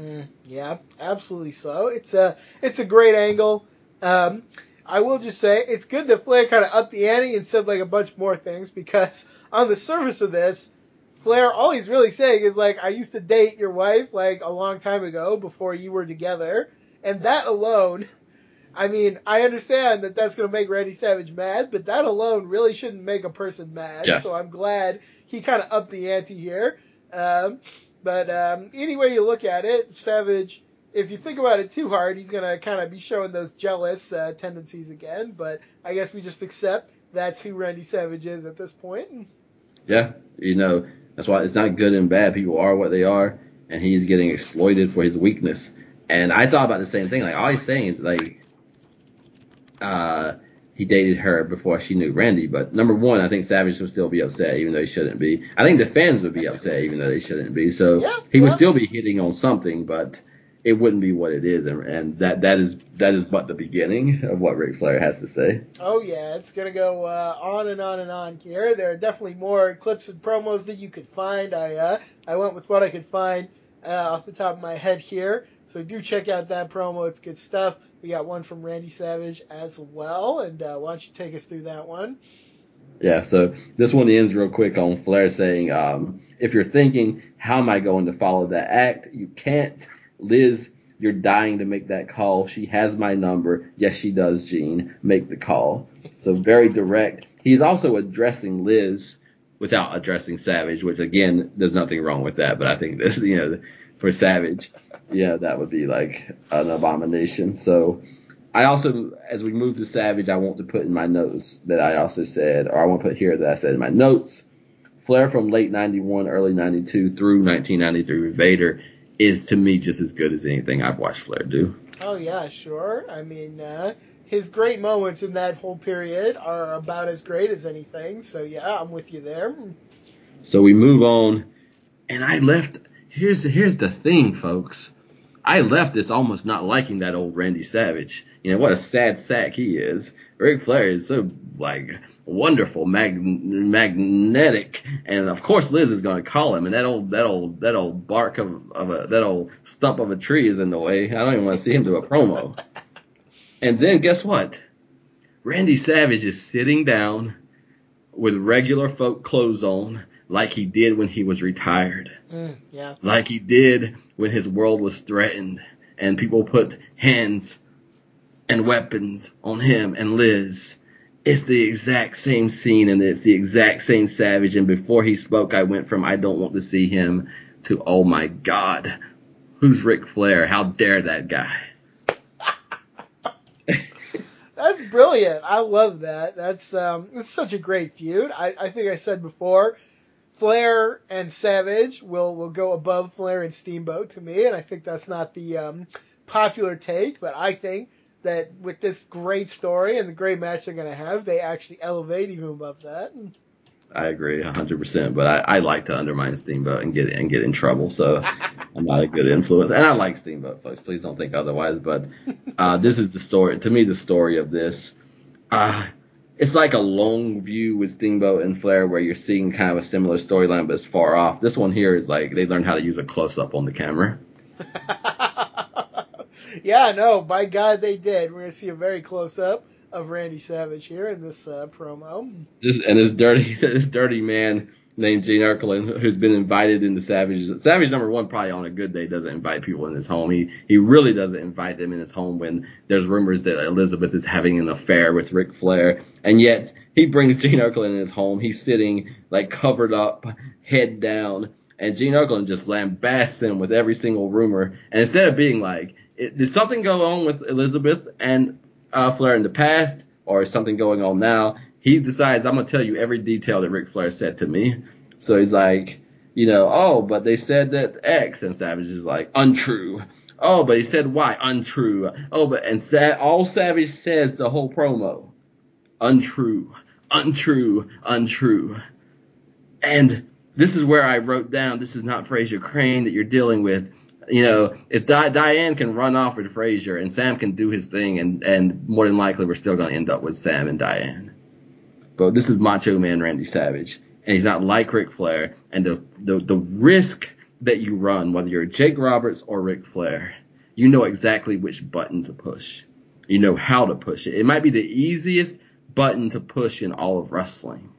Mm, yeah, absolutely so. It's a it's a great angle. Um, I will just say it's good that Flair kind of upped the ante and said like a bunch more things because on the surface of this, Flair all he's really saying is like I used to date your wife like a long time ago before you were together, and that alone. I mean, I understand that that's going to make Randy Savage mad, but that alone really shouldn't make a person mad. Yes. So I'm glad he kind of upped the ante here. Um, but um, any way you look at it, Savage, if you think about it too hard, he's going to kind of be showing those jealous uh, tendencies again. But I guess we just accept that's who Randy Savage is at this point. Yeah, you know that's why it's not good and bad. People are what they are, and he's getting exploited for his weakness. And I thought about the same thing. Like all he's saying is like, uh, he dated her before she knew Randy. But number one, I think Savage would still be upset, even though he shouldn't be. I think the fans would be upset, even though they shouldn't be. So Yeah, he would still be hitting on something, but it wouldn't be what it is. And, and that that is that is but the beginning of what Ric Flair has to say. Oh yeah, it's gonna go uh, on and on and on here. There are definitely more clips and promos that you could find. I uh, I went with what I could find uh, off the top of my head here. So do check out that promo. It's good stuff. We got one from Randy Savage as well. And uh, why don't you take us through that one? Yeah, so this one ends real quick on Flair saying, um, if you're thinking, how am I going to follow that act? You can't. Liz, you're dying to make that call. She has my number. Yes, she does, Gene. Make the call. So very direct. He's also addressing Liz without addressing Savage, which again, there's nothing wrong with that, but I think this, you know, for Savage, yeah, that would be like an abomination. So I also, as we move to Savage, I want to put in my notes that I also said, or I want to put here that I said in my notes. Flair from late 91, early 92 through 1993 with Vader is to me just as good as anything I've watched Flair do. Oh yeah, sure. I mean, uh, his great moments in that whole period are about as great as anything. So yeah, I'm with you there. So we move on, and I left. Here's here's the thing, folks. I left this almost not liking that old Randy Savage. You know what a sad sack he is. Ric Flair is so like wonderful, mag- magnetic, and of course Liz is going to call him. And that old that old that old bark of, of a that old stump of a tree is in the way. I don't even want to see him do a promo. And then guess what? Randy Savage is sitting down with regular folk clothes on, like he did when he was retired. Mm, yeah. Like he did when his world was threatened and people put hands and weapons on him and Liz. It's the exact same scene and it's the exact same Savage. And before he spoke, I went from I don't want to see him to oh my God, who's Ric Flair? How dare that guy? That's brilliant. I love that. That's um, it's such a great feud. I, I think I said before, Flair and Savage will will go above Flair and Steamboat to me, and I think that's not the um, popular take, but I think that with this great story and the great match they're going to have, they actually elevate even above that. I agree 100%, but I, I like to undermine Steamboat and get and get in trouble, so I'm not a good influence. And I like Steamboat, folks. Please don't think otherwise. But uh, this is the story. To me, the story of this, uh, it's like a long view with Steamboat and Flair, where you're seeing kind of a similar storyline, but it's far off. This one here is like they learned how to use a close up on the camera. yeah, no, by God, they did. We're gonna see a very close up of Randy Savage here in this uh, promo. This, and this dirty, this dirty man named Gene Okerlund, who's been invited into Savage. Savage number one, probably on a good day, doesn't invite people in his home. He he really doesn't invite them in his home when there's rumors that Elizabeth is having an affair with Ric Flair, and yet he brings Gene Okerlund in his home. He's sitting like covered up, head down, and Gene Okerlund just lambasts him with every single rumor. And instead of being like, did something go on with Elizabeth and uh, Flair in the past, or is something going on now? He decides I'm gonna tell you every detail that Ric Flair said to me. So he's like, you know, oh, but they said that X, and Savage is like, untrue. Oh, but he said Y, untrue. Oh, but and Sa- all Savage says the whole promo, untrue, untrue, untrue. And this is where I wrote down, this is not Frasier Crane that you're dealing with you know, if Di- Diane can run off with Frasier and Sam can do his thing, and and more than likely we're still going to end up with Sam and Diane. But this is Macho Man Randy Savage, and he's not like Ric Flair. And the the the risk that you run, whether you're Jake Roberts or Ric Flair, you know exactly which button to push. You know how to push it. It might be the easiest button to push in all of wrestling.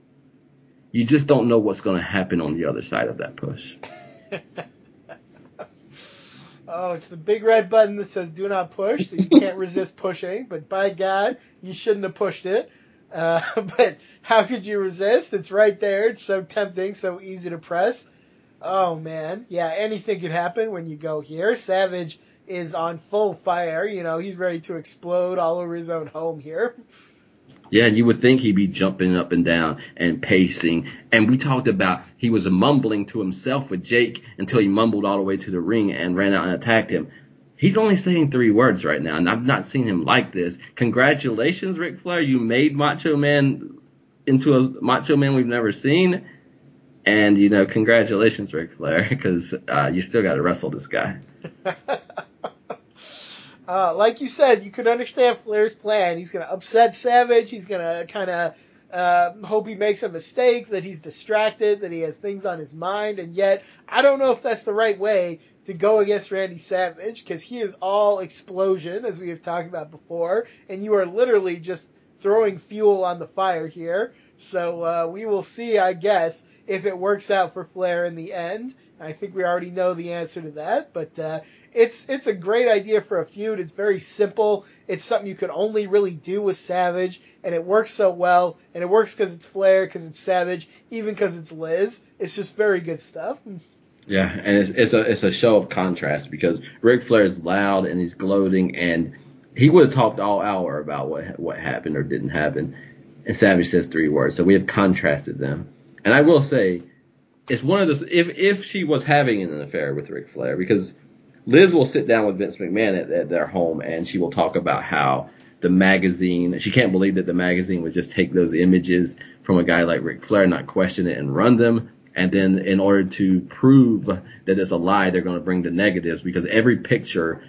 You just don't know what's going to happen on the other side of that push. Oh, it's the big red button that says "Do not push." That you can't resist pushing, but by God, you shouldn't have pushed it. Uh, but how could you resist? It's right there. It's so tempting, so easy to press. Oh man, yeah, anything could happen when you go here. Savage is on full fire. You know, he's ready to explode all over his own home here. Yeah, you would think he'd be jumping up and down and pacing. And we talked about he was mumbling to himself with Jake until he mumbled all the way to the ring and ran out and attacked him. He's only saying three words right now, and I've not seen him like this. Congratulations, Ric Flair. You made Macho Man into a Macho Man we've never seen. And, you know, congratulations, Ric Flair, because uh, you still got to wrestle this guy. Uh, like you said, you could understand Flair's plan. He's going to upset Savage. He's going to kind of uh, hope he makes a mistake, that he's distracted, that he has things on his mind. And yet, I don't know if that's the right way to go against Randy Savage because he is all explosion, as we have talked about before. And you are literally just throwing fuel on the fire here. So uh, we will see, I guess, if it works out for Flair in the end. I think we already know the answer to that, but uh, it's it's a great idea for a feud. It's very simple. It's something you could only really do with Savage, and it works so well. And it works because it's Flair, because it's Savage, even because it's Liz. It's just very good stuff. Yeah, and it's it's a it's a show of contrast because Ric Flair is loud and he's gloating, and he would have talked all hour about what what happened or didn't happen, and Savage says three words. So we have contrasted them, and I will say it's one of those if if she was having an affair with Ric Flair because Liz will sit down with Vince McMahon at, at their home and she will talk about how the magazine she can't believe that the magazine would just take those images from a guy like Ric Flair, not question it and run them. And then in order to prove that it's a lie, they're going to bring the negatives because every picture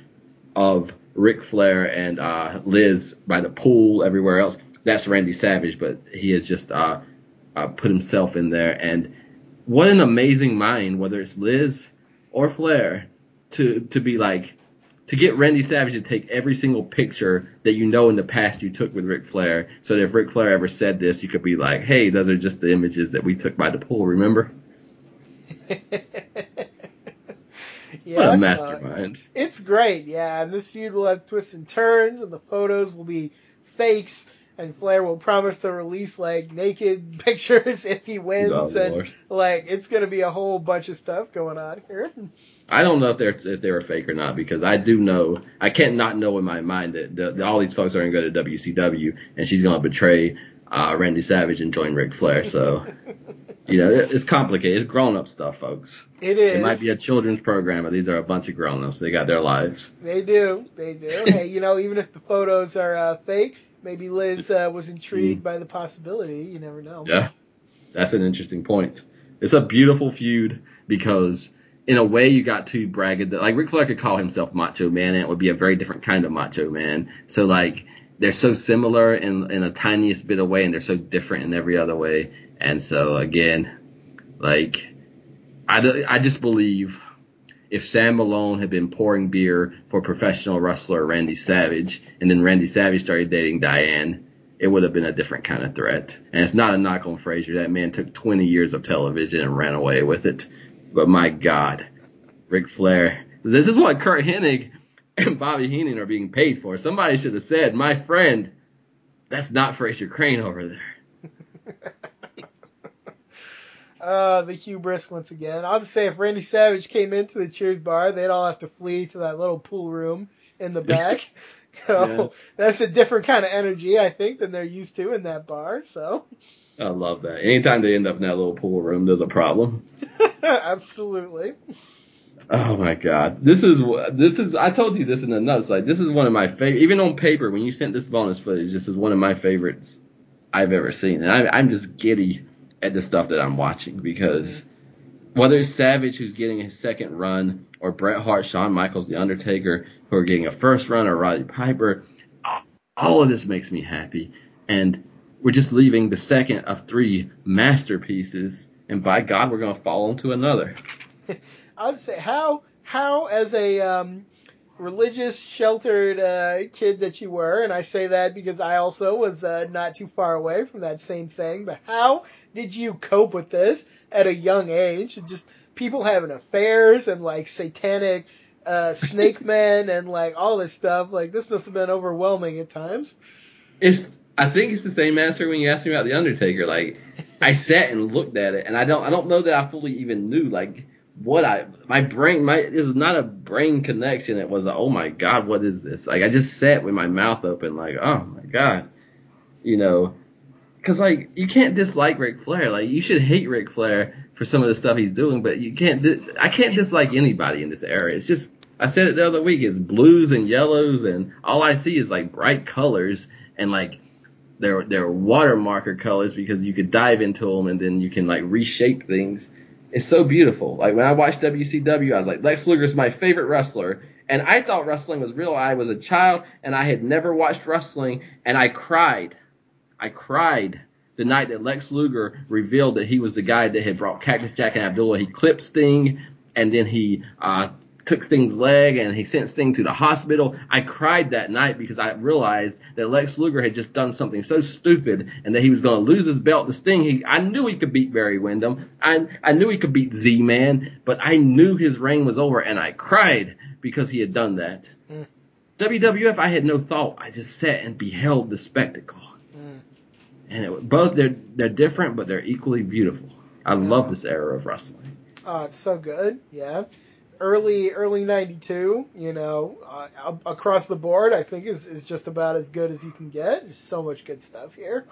of Ric Flair and uh, Liz by the pool, everywhere else, that's Randy Savage, but he has just uh, uh, put himself in there. And what an amazing mind, whether it's Liz or Flair, to to be like to get Randy Savage to take every single picture that you know in the past you took with Ric Flair, so that if Ric Flair ever said this, you could be like, "Hey, those are just the images that we took by the pool." Remember? yeah, what a uh, mastermind! it's great, yeah. And this feud will have twists and turns, and the photos will be fakes and Flair will promise to release like naked pictures if he wins, Oh, and Lord. like it's gonna be a whole bunch of stuff going on here. I don't know if they're if they were fake or not because I do know I can't not know in my mind that, the, that all these folks are going to go to WCW and she's going to betray uh, Randy Savage and join Ric Flair. So you know it, it's complicated. It's grown up stuff, folks. It is. It might be a children's program, but these are a bunch of grown ups. They got their lives. They do. They do. hey, you know, even if the photos are uh, fake, maybe Liz uh, was intrigued by the possibility. You never know. Mm. Yeah, that's an interesting point. It's a beautiful feud because in a way you got two braggadocious. Like Ric Flair could call himself Macho Man, and it would be a very different kind of Macho Man. So like they're so similar in in a tiniest bit of way, and they're so different in every other way. And so again, like I, I just believe if Sam Malone had been pouring beer for professional wrestler Randy Savage, and then Randy Savage started dating Diane, it would have been a different kind of threat. And it's not a knock on Frasier. That man took 20 years of television and ran away with it. But my God, Ric Flair. This is what Curt Hennig and Bobby Heenan are being paid for. Somebody should have said, my friend, that's not Frasier Crane over there. Uh, the hubris once again. I'll just say if Randy Savage came into the Cheers bar, they'd all have to flee to that little pool room in the back. so Yeah. that's a different kind of energy, I think, than they're used to in that bar. So I love that. Anytime they end up in that little pool room, there's a problem. absolutely. Oh my god, this is this is I told you this in the nuts. Like this is one of my favorite. Even on paper, when you sent this bonus footage, this is one of my favorites I've ever seen, and I, I'm just giddy at the stuff that I'm watching because whether it's Savage who's getting his second run, or Bret Hart, Shawn Michaels, The Undertaker who are getting a first run, or Roddy Piper, all of this makes me happy, and we're just leaving the second of three masterpieces, and by God, we're gonna fall into another. I'd say how how as a um, religious sheltered uh, kid that you were, and I say that because I also was uh, not too far away from that same thing. But how did you cope with this at a young age? Just people having affairs and like satanic uh, snake men and like all this stuff. Like this must have been overwhelming at times. It's I think it's the same answer when you asked me about the Undertaker. Like I sat and looked at it, and I don't I don't know that I fully even knew like what I my brain my it was not a brain connection. It was a, oh my god, what is this? Like I just sat with my mouth open, like oh my god, you know, because like you can't dislike Ric Flair. Like you should hate Ric Flair for some of the stuff he's doing, but you can't. Di- I can't dislike anybody in this area. It's just I said it the other week. It's blues and yellows, and all I see is like bright colors and like they're they're watermarker colors because you could dive into them and then you can like reshape things. It's so beautiful. Like when I watched WCW, I was like, Lex Luger's my favorite wrestler. And I thought wrestling was real. I was a child and I had never watched wrestling and I cried. I cried the night that Lex Luger revealed that he was the guy that had brought Cactus Jack and Abdullah. He clipped Sting and then he uh, took Sting's leg and he sent Sting to the hospital. I cried that night because I realized that Lex Luger had just done something so stupid and that he was going to lose his belt to Sting. He, I knew he could beat Barry Windham. I, I knew he could beat Z-Man, but I knew his reign was over and I cried because he had done that. Mm. WWF, I had no thought. I just sat and beheld the spectacle. Mm. And it, both they're they're different, but they're equally beautiful. I love this era of wrestling. Oh, it's so good. Yeah early early 92 you know uh, across the board i think is, is just about as good as you can get. There's so much good stuff here.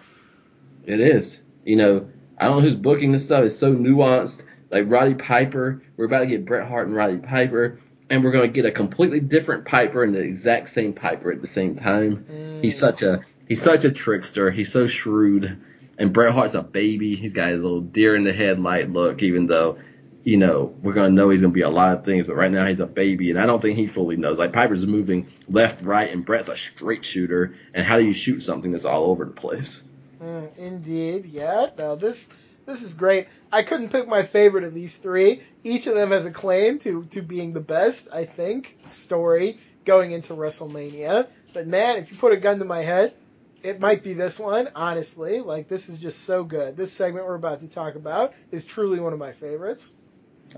It is. You know i don't know who's booking this stuff. It's so nuanced. Like roddy piper we're about to get bret hart and roddy piper and we're going to get a completely different piper and the exact same piper at the same time. Mm. he's such a he's such a trickster. He's so shrewd. And bret hart's a baby. He's got his little deer in the headlight look even though you know, we're gonna know he's gonna be a lot of things, but right now he's a baby, and I don't think he fully knows. Like Piper's moving left, right, and Bret's a straight shooter. And how do you shoot something that's all over the place? Mm, indeed, yeah. No, this this is great. I couldn't pick my favorite of these three. Each of them has a claim to to being the best. I think story going into WrestleMania. But man, if you put a gun to my head, it might be this one. Honestly, like this is just so good. This segment we're about to talk about is truly one of my favorites.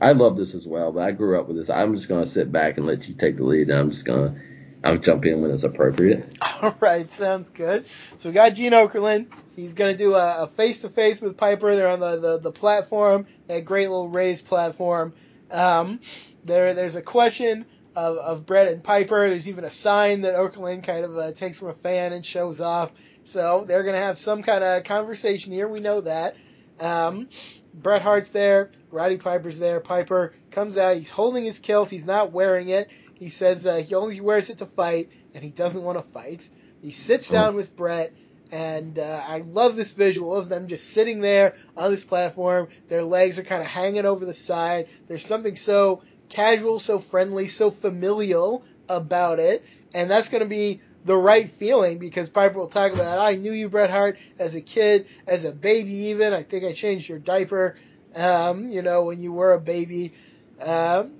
I love this as well, but I grew up with this. I'm just gonna sit back and let you take the lead, and I'm just gonna I'll jump in when it's appropriate. All right, sounds good. So we got Gene Okerlund. He's gonna do a face to face with Piper. They're on the, the, the platform, that great little raised platform. Um, there there's a question of, of Bret and Piper. There's even a sign that Okerlund kind of uh, takes from a fan and shows off. So they're gonna have some kind of conversation here. We know that. Um, Bret Hart's there, Roddy Piper's there. Piper comes out, he's holding his kilt, he's not wearing it. He says uh, he only wears it to fight, and he doesn't want to fight. He sits oh. down with Bret, and uh, I love this visual of them just sitting there on this platform. Their legs are kind of hanging over the side. There's something so casual, so friendly, so familial about it, and that's going to be the right feeling because Piper will talk about, I knew you, Bret Hart, as a kid, as a baby even. I think I changed your diaper, um, you know, when you were a baby. Um,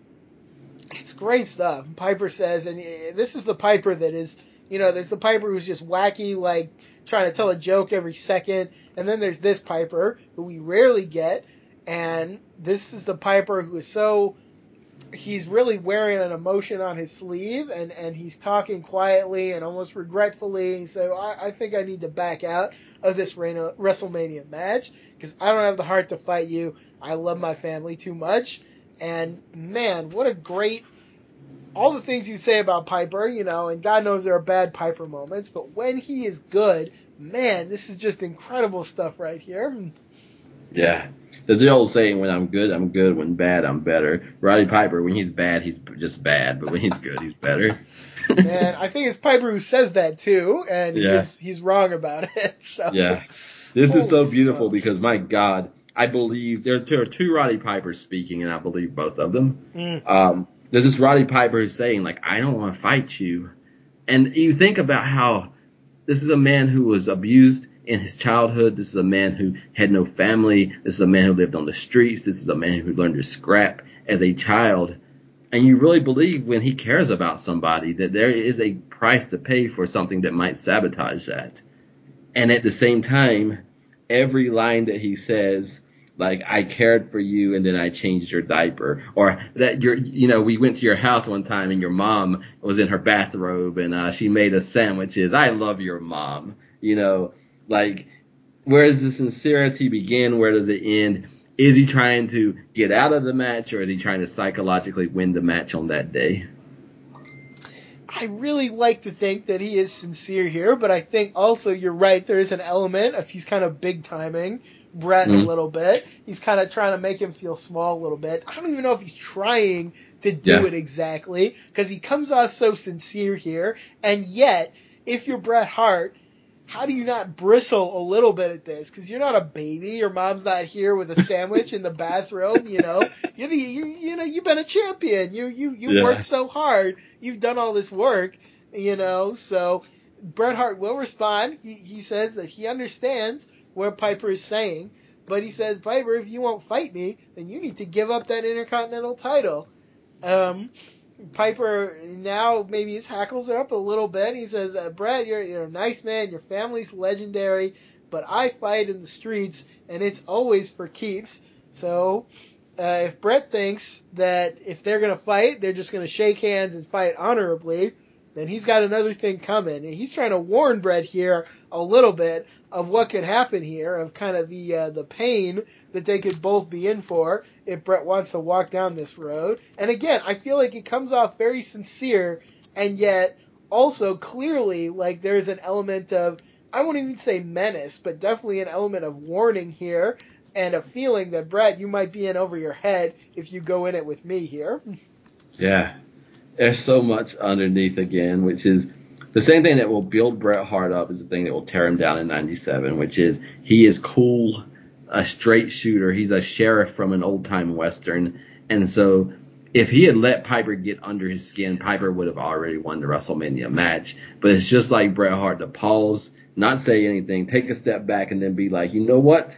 it's great stuff. Piper says, and this is the Piper that is, you know, there's the Piper who's just wacky, like trying to tell a joke every second, and then there's this Piper who we rarely get, and this is the Piper who is so he's really wearing an emotion on his sleeve and, and he's talking quietly and almost regretfully. Said, I, I think I need to back out of this WrestleMania match because I don't have the heart to fight you. I love my family too much. And man, what a great, all the things you say about Piper, you know, and God knows there are bad Piper moments, but when he is good, man, this is just incredible stuff right here. Hmm. Yeah, there's the old saying, when I'm good, I'm good. When bad, I'm better. Roddy Piper, when he's bad, he's just bad, but when he's good, he's better. Man, I think it's Piper who says that too, and yeah. he's he's wrong about it. So. Yeah, this is so beautiful smokes. because my God, I believe there, there, are two Roddy Pipers speaking, and I believe both of them. Mm. Um, there's this Roddy Piper who's saying like, I don't want to fight you, and you think about how this is a man who was abused in his childhood. This is a man who had no family. This is a man who lived on the streets. This is a man who learned to scrap as a child. And you really believe when he cares about somebody that there is a price to pay for something that might sabotage that. And at the same time, every line that he says, like I cared for you and then I changed your diaper, or that you're, you know, we went to your house one time and your mom was in her bathrobe and uh, she made us sandwiches. I love your mom, you know, like, where does the sincerity begin? Where does it end? Is he trying to get out of the match, or is he trying to psychologically win the match on that day? I really like to think that he is sincere here, but I think also you're right. There is an element of he's kind of big timing Bret mm-hmm. a little bit. He's kind of trying to make him feel small a little bit. I don't even know if he's trying to do yeah. it exactly because he comes off so sincere here, and yet if you're Bret Hart, how do you not bristle a little bit at this? Because you're not a baby. Your mom's not here with a sandwich in the bathroom. You know, you're the you, you know you've been a champion. You you you yeah. worked so hard. You've done all this work. You know, so Bret Hart will respond. He, he says that he understands what Piper is saying, but he says, Piper, if you won't fight me, then you need to give up that Intercontinental title. Um, Piper now maybe his hackles are up a little bit. He says, uh, "Bret, you're you're a nice man. Your family's legendary, but I fight in the streets, and it's always for keeps." So, uh, if Bret thinks that if they're gonna fight, they're just gonna shake hands and fight honorably, then he's got another thing coming. And he's trying to warn Bret here a little bit of what could happen here, of kind of the uh, the pain that they could both be in for if Bret wants to walk down this road. And again, I feel like it comes off very sincere, and yet also clearly like there's an element of I won't even say menace, but definitely an element of warning here. And a feeling that Bret, you might be in over your head if you go in it with me here. Yeah, there's so much underneath again, which is the same thing that will build Bret Hart up is the thing that will tear him down in '97, which is he is cool, a straight shooter. He's a sheriff from an old time western, and so if he had let Piper get under his skin, Piper would have already won the WrestleMania match. But it's just like Bret Hart to pause, not say anything, take a step back, and then be like, you know what?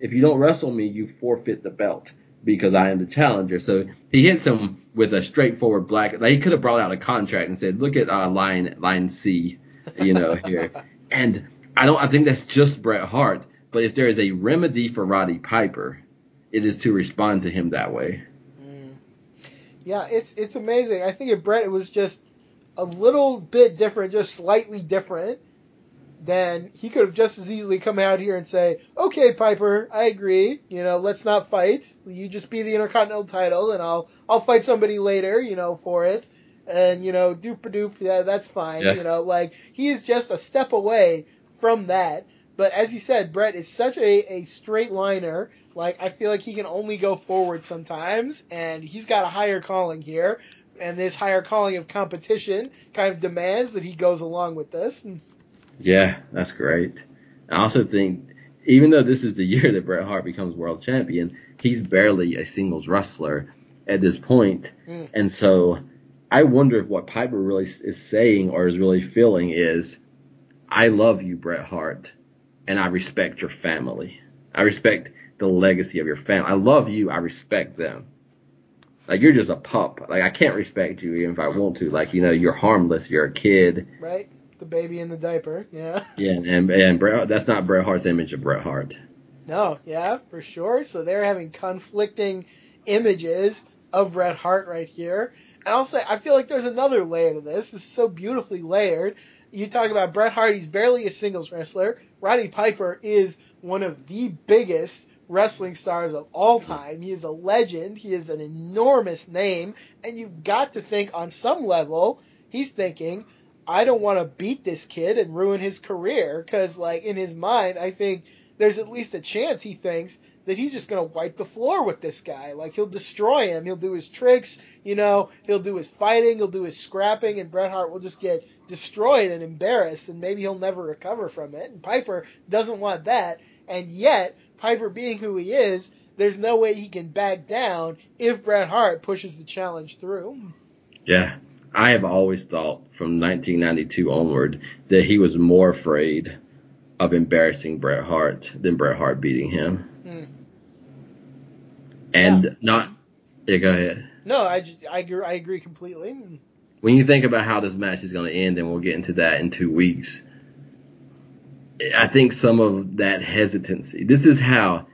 If you don't wrestle me, you forfeit the belt because I am the challenger. So he hits him with a straightforward black. Like he could have brought out a contract and said, "Look at uh, line line C, you know here." and I don't. I think that's just Bret Hart. But if there is a remedy for Roddy Piper, it is to respond to him that way. Mm. Yeah, it's it's amazing. I think if Bret it was just a little bit different, just slightly different, then he could have just as easily come out here and say, "Okay, Piper, I agree. You know, let's not fight. You just be the Intercontinental title, and I'll I'll fight somebody later. You know, for it." And you know, doop doop, yeah, that's fine. Yeah. You know, like he is just a step away from that. But as you said, Bret is such a, a straight liner. Like I feel like he can only go forward sometimes, and he's got a higher calling here. And this higher calling of competition kind of demands that he goes along with this. And Yeah, that's great. I also think, even though this is the year that Bret Hart becomes world champion, he's barely a singles wrestler at this point. Mm. And so I wonder if what Piper really is saying or is really feeling is, I love you, Bret Hart, and I respect your family. I respect the legacy of your family. I love you. I respect them. Like you're just a pup. Like I can't respect you even if I want to. Like you know, you're harmless. You're a kid. right? The baby in the diaper. Yeah. Yeah, and and Bret, that's not Bret Hart's image of Bret Hart. No, yeah, for sure. So they're having conflicting images of Bret Hart right here. And I'll say, I feel like there's another layer to this. This is so beautifully layered. You talk about Bret Hart, he's barely a singles wrestler. Roddy Piper is one of the biggest wrestling stars of all time. He is a legend. He is an enormous name. And you've got to think on some level, he's thinking, I don't want to beat this kid and ruin his career. Cause like in his mind, I think there's at least a chance he thinks that he's just going to wipe the floor with this guy. Like he'll destroy him. He'll do his tricks, you know, he'll do his fighting, he'll do his scrapping, and Bret Hart will just get destroyed and embarrassed, and maybe he'll never recover from it. And Piper doesn't want that. And yet, Piper being who he is, there's no way he can back down if Bret Hart pushes the challenge through. Yeah, I have always thought from 1992 onward that he was more afraid of embarrassing Bret Hart than Bret Hart beating him. Hmm. And Yeah. not. Yeah, go ahead. No, I, just, I, agree, I agree completely. When you think about how this match is going to end, and we'll get into that in two weeks, I think some of that hesitancy. This is how.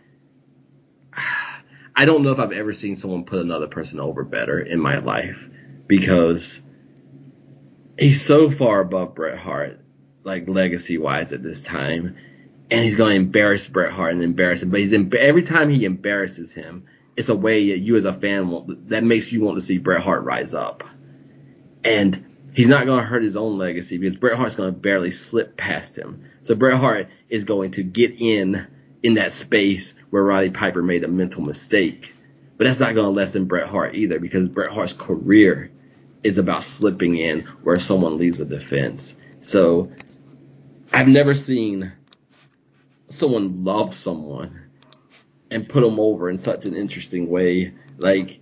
I don't know if I've ever seen someone put another person over better in my life because he's so far above Bret Hart, like legacy wise at this time, and he's going to embarrass Bret Hart and embarrass him. But he's every time he embarrasses him, it's a way that you as a fan want, that makes you want to see Bret Hart rise up, and he's not going to hurt his own legacy because Bret Hart's going to barely slip past him. So Bret Hart is going to get in in that space where Roddy Piper made a mental mistake. But that's not going to lessen Bret Hart either because Bret Hart's career is about slipping in where someone leaves a defense. So I've never seen someone love someone and put them over in such an interesting way. Like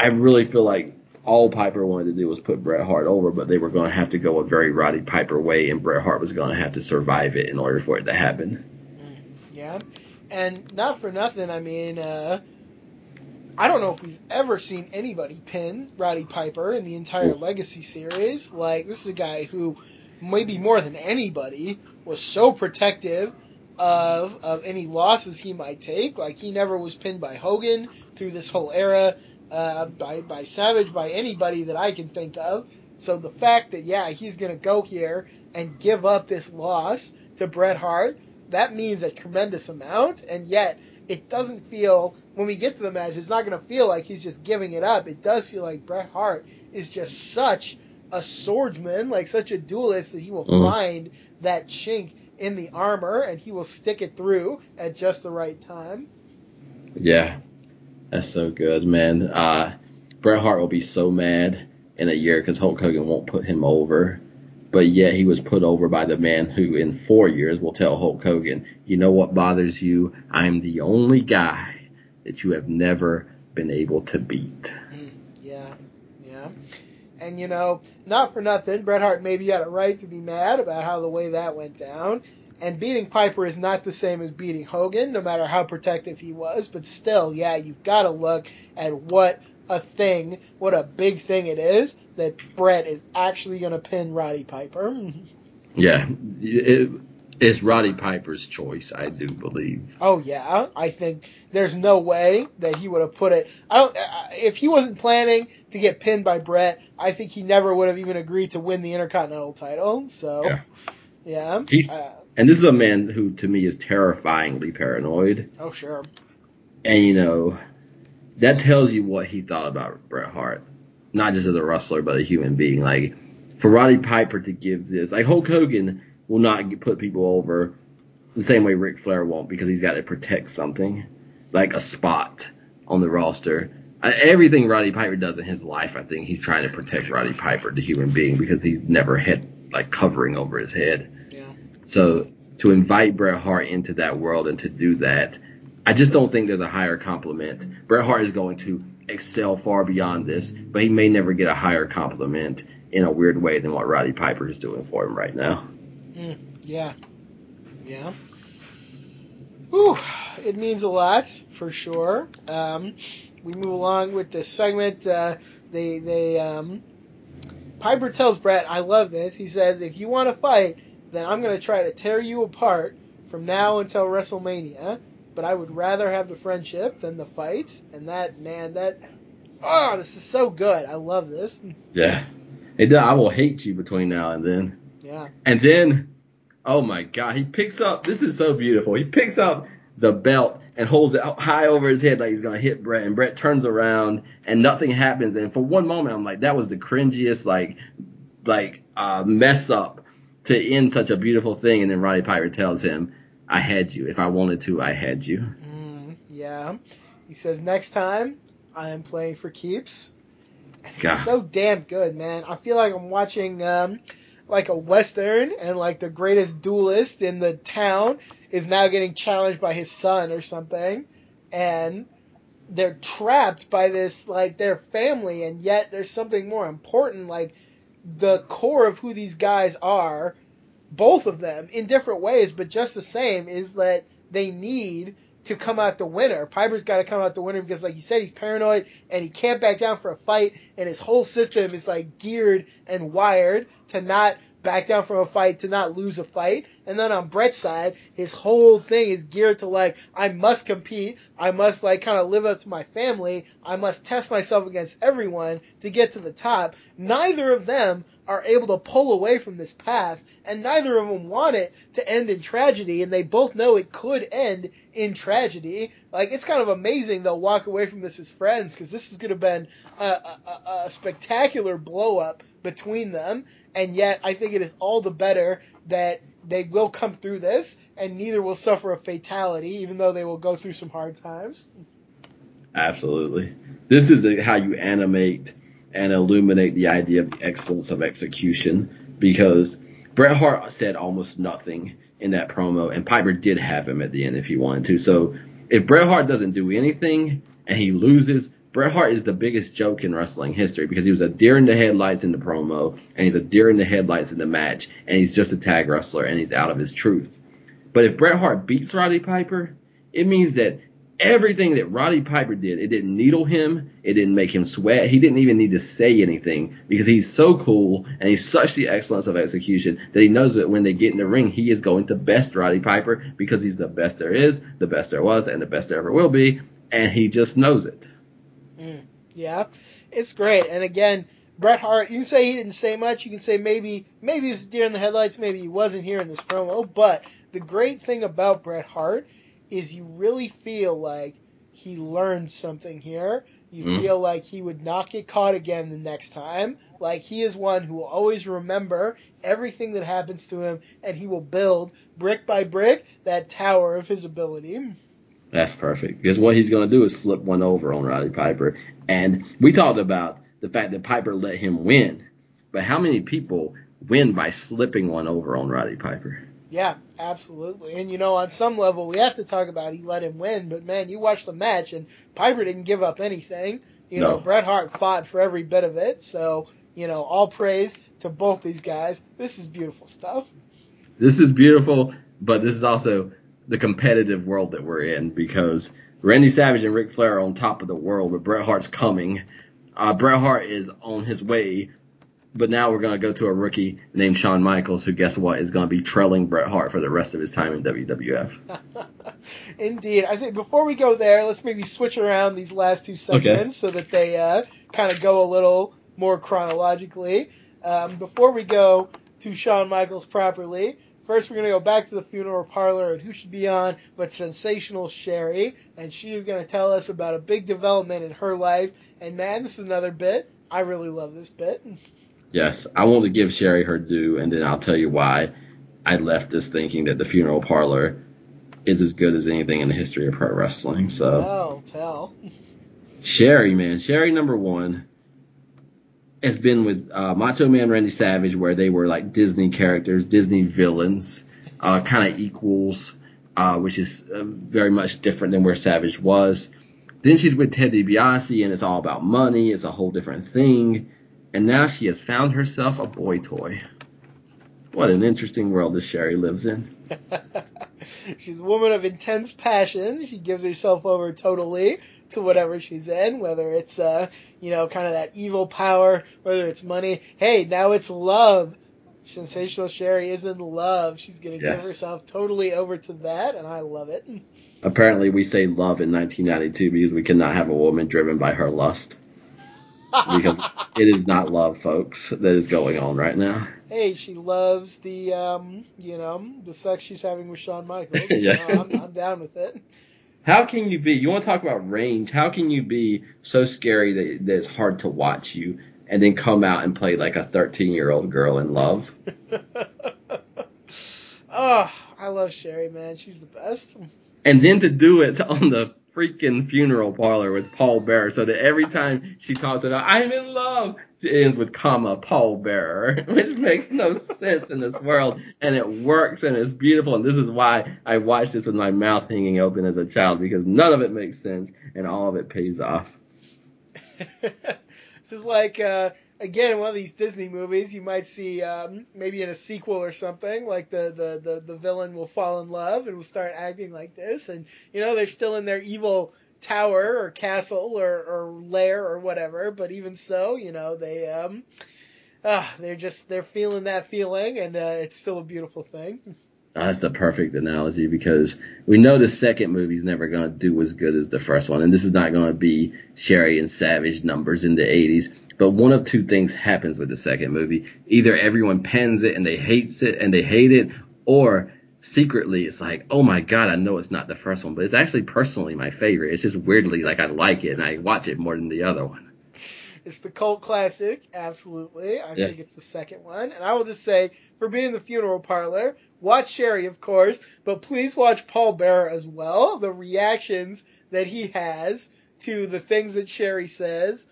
I really feel like all Piper wanted to do was put Bret Hart over, but they were going to have to go a very Roddy Piper way, and Bret Hart was going to have to survive it in order for it to happen. Yeah. And not for nothing, I mean, uh, I don't know if we've ever seen anybody pin Roddy Piper in the entire Legacy series. Like this is a guy who, maybe more than anybody, was so protective of of any losses he might take. Like he never was pinned by Hogan through this whole era, uh, by by Savage, by anybody that I can think of. So the fact that yeah he's gonna go here and give up this loss to Bret Hart, that means a tremendous amount, and yet it doesn't feel when we get to the match, it's not going to feel like he's just giving it up. It does feel like Bret Hart is just such a swordsman, like such a duelist that he will Mhm. find that chink in the armor and he will stick it through at just the right time. Yeah, that's so good, man. Uh, Bret Hart will be so mad in a year because Hulk Hogan won't put him over. But yet he was put over by the man who in four years will tell Hulk Hogan, you know what bothers you? I'm the only guy that you have never been able to beat. Mm, yeah, yeah. And you know, not for nothing, Bret Hart maybe had a right to be mad about how the way that went down. And beating Piper is not the same as beating Hogan, no matter how protective he was. But still, yeah, you've got to look at what a thing, what a big thing it is that Bret is actually going to pin Roddy Piper. Yeah, it, it's Roddy Piper's choice, I do believe. Oh yeah, I think there's no way that he would have put it. I don't. If he wasn't planning to get pinned by Bret, I think he never would have even agreed to win the Intercontinental title. So, Yeah. yeah. He's- Uh, And this is a man who, to me, is terrifyingly paranoid. oh sure. And you know, that tells you what he thought about Bret Hart, not just as a wrestler, but a human being. Like for Roddy Piper to give this, like Hulk Hogan will not get- put people over the same way Ric Flair won't because he's got to protect something, like a spot on the roster. I, everything Roddy Piper does in his life, I think he's trying to protect Roddy Piper, the human being, because he's never had like covering over his head. Yeah. So to invite Bret Hart into that world and to do that, I just don't think there's a higher compliment. Bret Hart is going to excel far beyond this, but he may never get a higher compliment in a weird way than what Roddy Piper is doing for him right now. Yeah. Yeah. Whew, it means a lot for sure. Um, we move along with this segment. Uh, they they um, Piper tells Bret, "I love this." He says, "If you want to fight, then I'm going to try to tear you apart from now until WrestleMania. But I would rather have the friendship than the fight." And that man, that oh, this is so good. I love this. Yeah. It does, I will hate you between now and then. Yeah. And then, oh my God, he picks up. This is so beautiful. He picks up the belt and holds it high over his head like he's gonna hit Bret. And Bret turns around and nothing happens. And for one moment, I'm like, that was the cringiest like, like uh, mess up to end such a beautiful thing. And then Roddy Piper tells him, "I had you. If I wanted to, I had you." Mm, yeah. He says, next time I am playing for keeps. God. so damn good, man. I feel like I'm watching um, like a western, and like the greatest duelist in the town is now getting challenged by his son or something, and they're trapped by this like their family, and yet there's something more important, like the core of who these guys are, both of them in different ways, but just the same, is that they need to come out the winner. Piper's got to come out the winner because, like you said, he's paranoid and he can't back down for a fight, and his whole system is like geared and wired to not back down from a fight, to not lose a fight. And then on Bret's side, his whole thing is geared to like, I must compete, I must like kind of live up to my family, I must test myself against everyone to get to the top. Neither of them are able to pull away from this path, and neither of them want it to end in tragedy, and they both know it could end in tragedy. Like, it's kind of amazing they'll walk away from this as friends, because this is going to been a, a, a spectacular blow up between them, and yet I think it is all the better that they will come through this, and neither will suffer a fatality, even though they will go through some hard times. Absolutely. This is how you animate and illuminate the idea of the excellence of execution because Bret Hart said almost nothing in that promo, and Piper did have him at the end if he wanted to. So if Bret Hart doesn't do anything and he loses, Bret Hart is the biggest joke in wrestling history because he was a deer in the headlights in the promo, and he's a deer in the headlights in the match, and he's just a tag wrestler, and he's out of his truth. But if Bret Hart beats Roddy Piper, it means that everything that Roddy Piper did, it didn't needle him, it didn't make him sweat. He didn't even need to say anything because he's so cool and he's such the excellence of execution that he knows that when they get in the ring, he is going to best Roddy Piper because he's the best there is, the best there was, and the best there ever will be, and he just knows it. Mm, yeah, it's great. And again, Bret Hart, you can say he didn't say much. You can say maybe maybe he was deer in the headlights. Maybe he wasn't here in this promo. But the great thing about Bret Hart is you really feel like he learned something here. You mm. feel like he would not get caught again the next time. Like he is one who will always remember everything that happens to him, and he will build brick by brick that tower of his ability. That's perfect because what he's going to do is slip one over on Roddy Piper, and we talked about the fact that Piper let him win, but how many people win by slipping one over on Roddy Piper? Yeah, absolutely. And you know, on some level, we have to talk about he let him win. But man, you watch the match, and Piper didn't give up anything. You no. know, Bret Hart fought for every bit of it. So you know, all praise to both these guys. This is beautiful stuff. This is beautiful, but this is also the competitive world that we're in because Randy Savage and Ric Flair are on top of the world, but Bret Hart's coming. Uh, Bret Hart is on his way but now we're going to go to a rookie named Shawn Michaels, who guess what is going to be trailing Bret Hart for the rest of his time in WWF. Indeed. I say before we go there, let's maybe switch around these last two segments okay. so that they uh, kind of go a little more chronologically. Um, before we go to Shawn Michaels properly, First, we're going to go back to the funeral parlor and who should be on but sensational Sherri. And she is going to tell us about a big development in her life. And man, this is another bit. I really love this bit. Yes, I want to give Sherri her due, and then I'll tell you why I left this thinking that the funeral parlor is as good as anything in the history of pro wrestling. So tell, tell. Sherri, man, Sherri number one has been with uh, Macho Man Randy Savage, where they were like Disney characters, Disney villains, uh, kind of equals, uh, which is uh, very much different than where Savage was. Then she's with Ted DiBiase, and it's all about money. It's a whole different thing and now she has found herself a boy toy. What an interesting world this Sherri lives in. she's a woman of intense passion. She gives herself over totally to whatever she's in, whether it's uh, you know, kind of that evil power, whether it's money. Hey, now it's love. Sensational Sherri is in love. She's gonna yes. give herself totally over to that, and I love it. Apparently, we say love in 1992 because we cannot have a woman driven by her lust because it is not love, folks, that is going on right now. Hey, she loves the, um, you know, the sex she's having with Shawn Michaels. yeah, I'm, I'm down with it. How can you be? You want to talk about range? How can you be so scary that, that it's hard to watch you, and then come out and play like a 13 year old girl in love? oh, I love Sherri, man. She's the best. And then to do it on the freaking funeral parlor with Paul Bearer so that every time she talks about I'm in love, it ends with comma Paul Bearer, which makes no sense in this world. And it works and it's beautiful. And this is why I watched this with my mouth hanging open as a child because none of it makes sense and all of it pays off. this is like uh, again one of these Disney movies, you might see um, maybe in a sequel or something, like the, the, the, the villain will fall in love and will start acting like this, and you know they're still in their evil tower or castle or, or lair or whatever, but even so, you know they um, uh, they're just they're feeling that feeling, and uh, it's still a beautiful thing. Oh, that's the perfect analogy because we know the second movie's never going to do as good as the first one, and this is not going to be Sherri and Savage numbers in the 80s but one of two things happens with the second movie. Either everyone pens it and they hates it and they hate it, or secretly it's like, oh my god, I know it's not the first one, but it's actually personally my favorite. It's just weirdly like I like it and I watch it more than the other one. It's the cult classic, absolutely. I yeah. think it's the second one. And I will just say, for being the funeral parlor, watch Sherri, of course, but please watch Paul Bearer as well. The reactions that he has to the things that Sherri says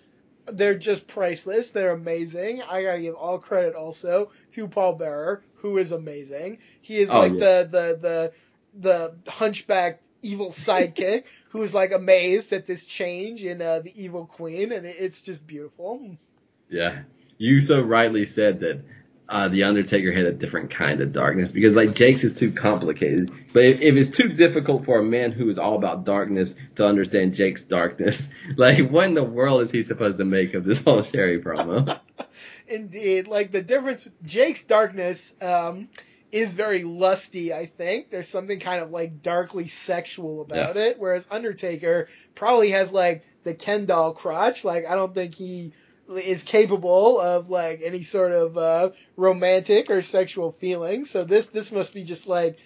they're just priceless. They're amazing. I gotta give all credit also to Paul Bearer, who is amazing. He is oh, like yeah. the the the the hunchback evil sidekick who's like amazed at this change in uh, the evil queen, and it's just beautiful. Yeah, you so rightly said that uh, the Undertaker had a different kind of darkness because like Jake's is too complicated. But if, if, it's too difficult for a man who is all about darkness to understand Jake's darkness, like what in the world is he supposed to make of this whole Sherri promo? Indeed, like the difference, Jake's darkness um, is very lusty. I think there's something kind of like darkly sexual about yeah. it, whereas Undertaker probably has like the Ken doll crotch. Like I don't think he is capable of like any sort of uh, romantic or sexual feelings. So this this must be just like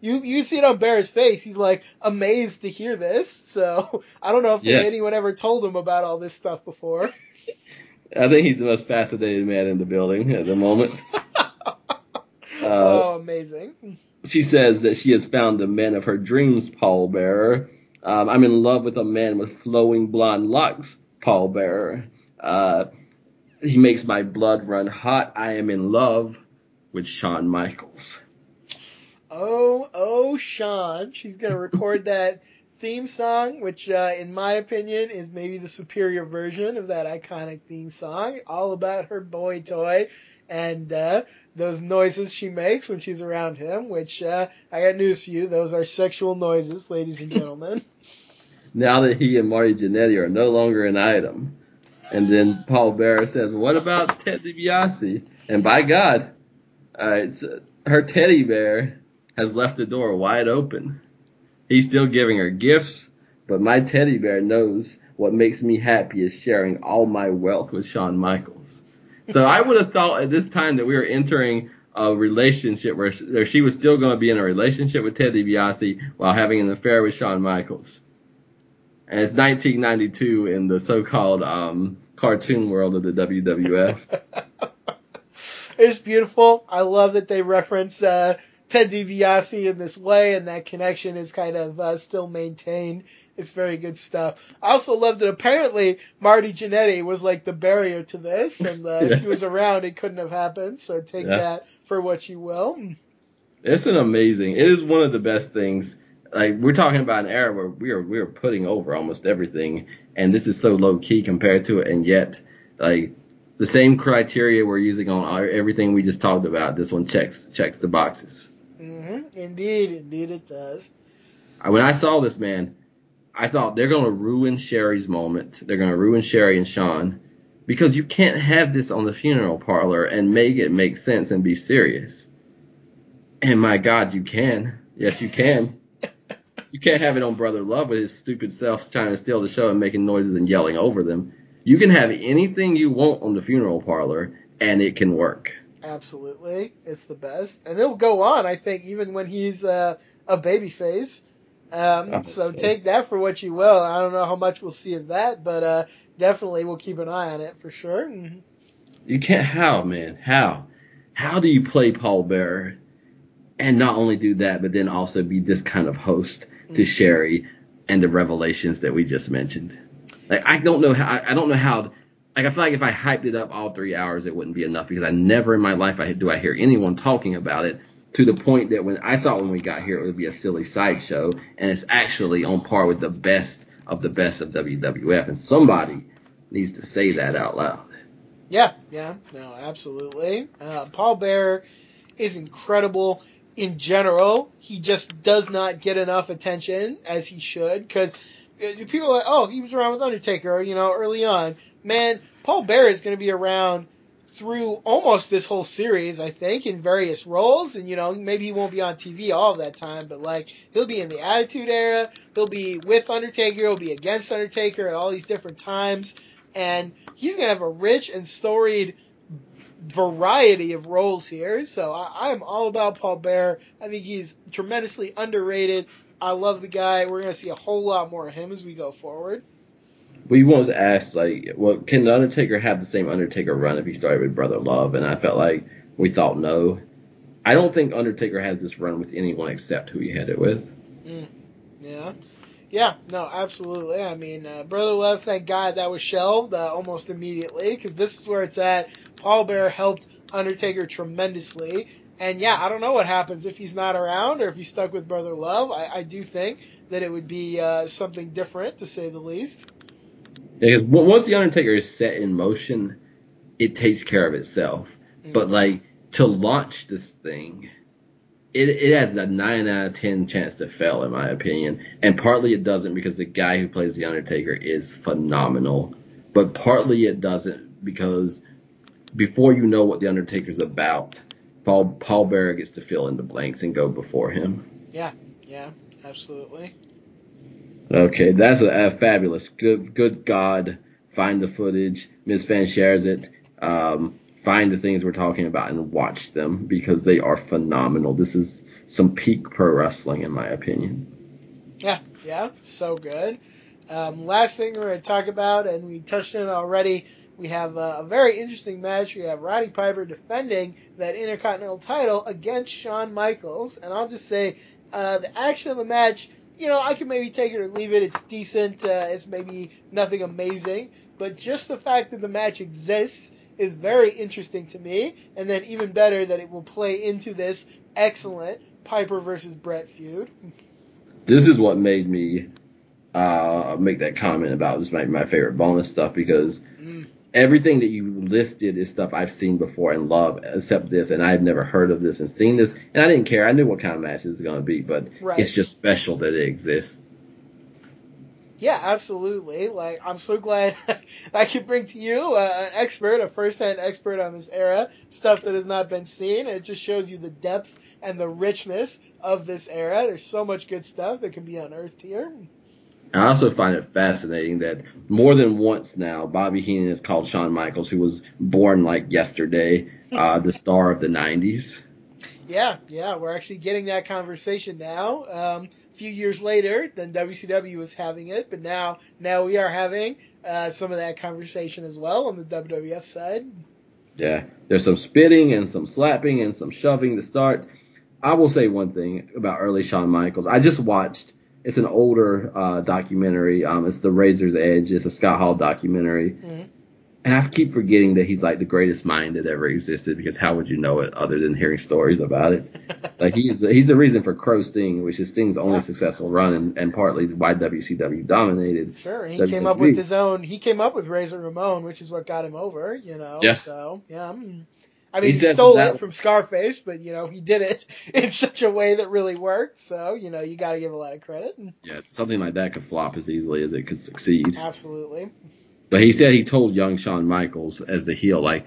you you see it on Bear's face. He's like amazed to hear this. So I don't know if yeah. anyone ever told him about all this stuff before. I think he's the most fascinated man in the building at the moment. Uh, oh, amazing. She says that she has found the man of her dreams, Paul Bearer. Um, I'm in love with a man with flowing blonde locks, Paul Bearer. Uh, he makes my blood run hot. I am in love with Shawn Michaels. Oh, oh, Shawn. She's going to record that theme song, which, uh, in my opinion, is maybe the superior version of that iconic theme song. All about her boy toy and uh, those noises she makes when she's around him, which uh, I got news for you. Those are sexual noises, ladies and gentlemen. now that he and Marty Jannetty are no longer an item. And then Paul Bearer says, "What about Ted DiBiase?" And by God, all right, so her teddy bear has left the door wide open. He's still giving her gifts, but my teddy bear knows what makes me happy is sharing all my wealth with Shawn Michaels. So I would have thought at this time that we were entering a relationship where, she was still going to be in a relationship with Ted DiBiase while having an affair with Shawn Michaels. And it's 1992 in the so-called um, cartoon world of the WWF. it's beautiful. I love that they reference uh, Ted DiBiase in this way, and that connection is kind of uh, still maintained. It's very good stuff. I also love that apparently Marty Jannetty was like the barrier to this, and uh, yeah. if he was around, it couldn't have happened. So take yeah. that for what you will. It's an amazing. It is one of the best things like we're talking about an era where we are we are putting over almost everything, and this is so low key compared to it, and yet like the same criteria we're using on our, everything we just talked about. This one checks checks the boxes. Mm-hmm. Indeed, indeed it does. When I saw this man, I thought they're gonna ruin Sherri's moment. They're gonna ruin Sherri and Shawn because you can't have this on the funeral parlor and make it make sense and be serious. And my God, you can. Yes, you can. You can't have it on Brother Love with his stupid self trying to steal the show and making noises and yelling over them. You can have anything you want on the funeral parlor, and it can work. Absolutely, it's the best, and it'll go on. I think even when he's uh, a baby face. Um, oh, so take that for what you will. I don't know how much we'll see of that, but uh, definitely we'll keep an eye on it for sure. Mm-hmm. You can't how man how how do you play Paul Bearer and not only do that, but then also be this kind of host to mm-hmm. Sherri and the revelations that we just mentioned. Like I don't know how I don't know how like I feel like if I hyped it up all three hours it wouldn't be enough because I never in my life I do I hear anyone talking about it to the point that when I thought when we got here it would be a silly sideshow and it's actually on par with the best of the best of WWF and somebody needs to say that out loud. Yeah, yeah, no, absolutely. Uh, Paul Bearer is incredible in general, he just does not get enough attention as he should because uh, people are like, oh, he was around with Undertaker, you know, early on. Man, Paul Bearer is going to be around through almost this whole series, I think, in various roles. And, you know, maybe he won't be on TV all of that time, but, like, he'll be in the Attitude Era. He'll be with Undertaker. He'll be against Undertaker at all these different times. And he's going to have a rich and storied variety of roles here. So I, am all about Paul Bearer. I think he's tremendously underrated. I love the guy. We're gonna see a whole lot more of him as we go forward. We once asked, like, well, can the Undertaker have the same Undertaker run if he started with Brother Love? And I felt like we thought no. I don't think Undertaker has this run with anyone except who he had it with. Mm, yeah. Yeah, no, absolutely. I mean, uh, Brother Love, thank God that was shelved uh, almost immediately because this is where it's at. Paul Bearer helped Undertaker tremendously. And yeah, I don't know what happens if he's not around or if he's stuck with Brother Love. I, I do think that it would be uh, something different, to say the least. Because once the Undertaker is set in motion, it takes care of itself. Mm-hmm. But like to launch this thing, it, it has a 9 out of 10 chance to fail, in my opinion. And partly it doesn't because the guy who plays The Undertaker is phenomenal. But partly it doesn't because before you know what The Undertaker's about, Paul, Paul Bearer gets to fill in the blanks and go before him. Yeah, yeah, absolutely. Okay, that's a, a fabulous. Good, good God. Find the footage. Ms. Fan shares it. Um, find the things we're talking about and watch them because they are phenomenal. This is some peak pro wrestling in my opinion. Yeah, yeah, so good. Um, last thing we're going to talk about, and we touched on it already, we have a, a, very interesting match. We have Roddy Piper defending that Intercontinental title against Shawn Michaels, and I'll just say uh, the action of the match. You know, I can maybe take it or leave it. It's decent. Uh, it's maybe nothing amazing, but just the fact that the match exists is very interesting to me, and then even better that it will play into this excellent Piper versus Bret feud. This is what made me uh, make that comment about this might be my favorite bonus stuff because. Everything that you listed is stuff I've seen before and love, except this, and I've never heard of this and seen this, and I didn't care. I knew what kind of match this was going to be, but right. it's just special that it exists. Yeah, absolutely. Like, I'm so glad I could bring to you uh, an expert, a first-hand expert on this era, stuff that has not been seen. It just shows you the depth and the richness of this era. There's so much good stuff that can be unearthed here. I also find it fascinating that more than once now, Bobby Heenan has called Shawn Michaels, who was born like yesterday, uh, the star of the 90s. Yeah, yeah, we're actually getting that conversation now. Um, a few years later than WCW was having it, but now now we are having uh, some of that conversation as well on the WWF side. Yeah, there's some spitting and some slapping and some shoving to start. I will say one thing about early Shawn Michaels. I just watched. It's an older uh, documentary. Um, it's the Razor's Edge. It's a Scott Hall documentary. Mm-hmm and I keep forgetting that he's like the greatest mind that ever existed because how would you know it other than hearing stories about it? like he's he's the reason for Crow Sting, which is Sting's only yeah. successful run and, and partly why WCW dominated. Sure, and he WWE. came up with his own. He came up with Razor Ramon, which is what got him over. You know. Yes. So yeah. I'm, I mean, he, he stole it from Scarface, but you know he did it in such a way that really worked. So you know you got to give a lot of credit. Yeah, something like that could flop as easily as it could succeed. Absolutely. But he said he told young Shawn Michaels as the heel, like,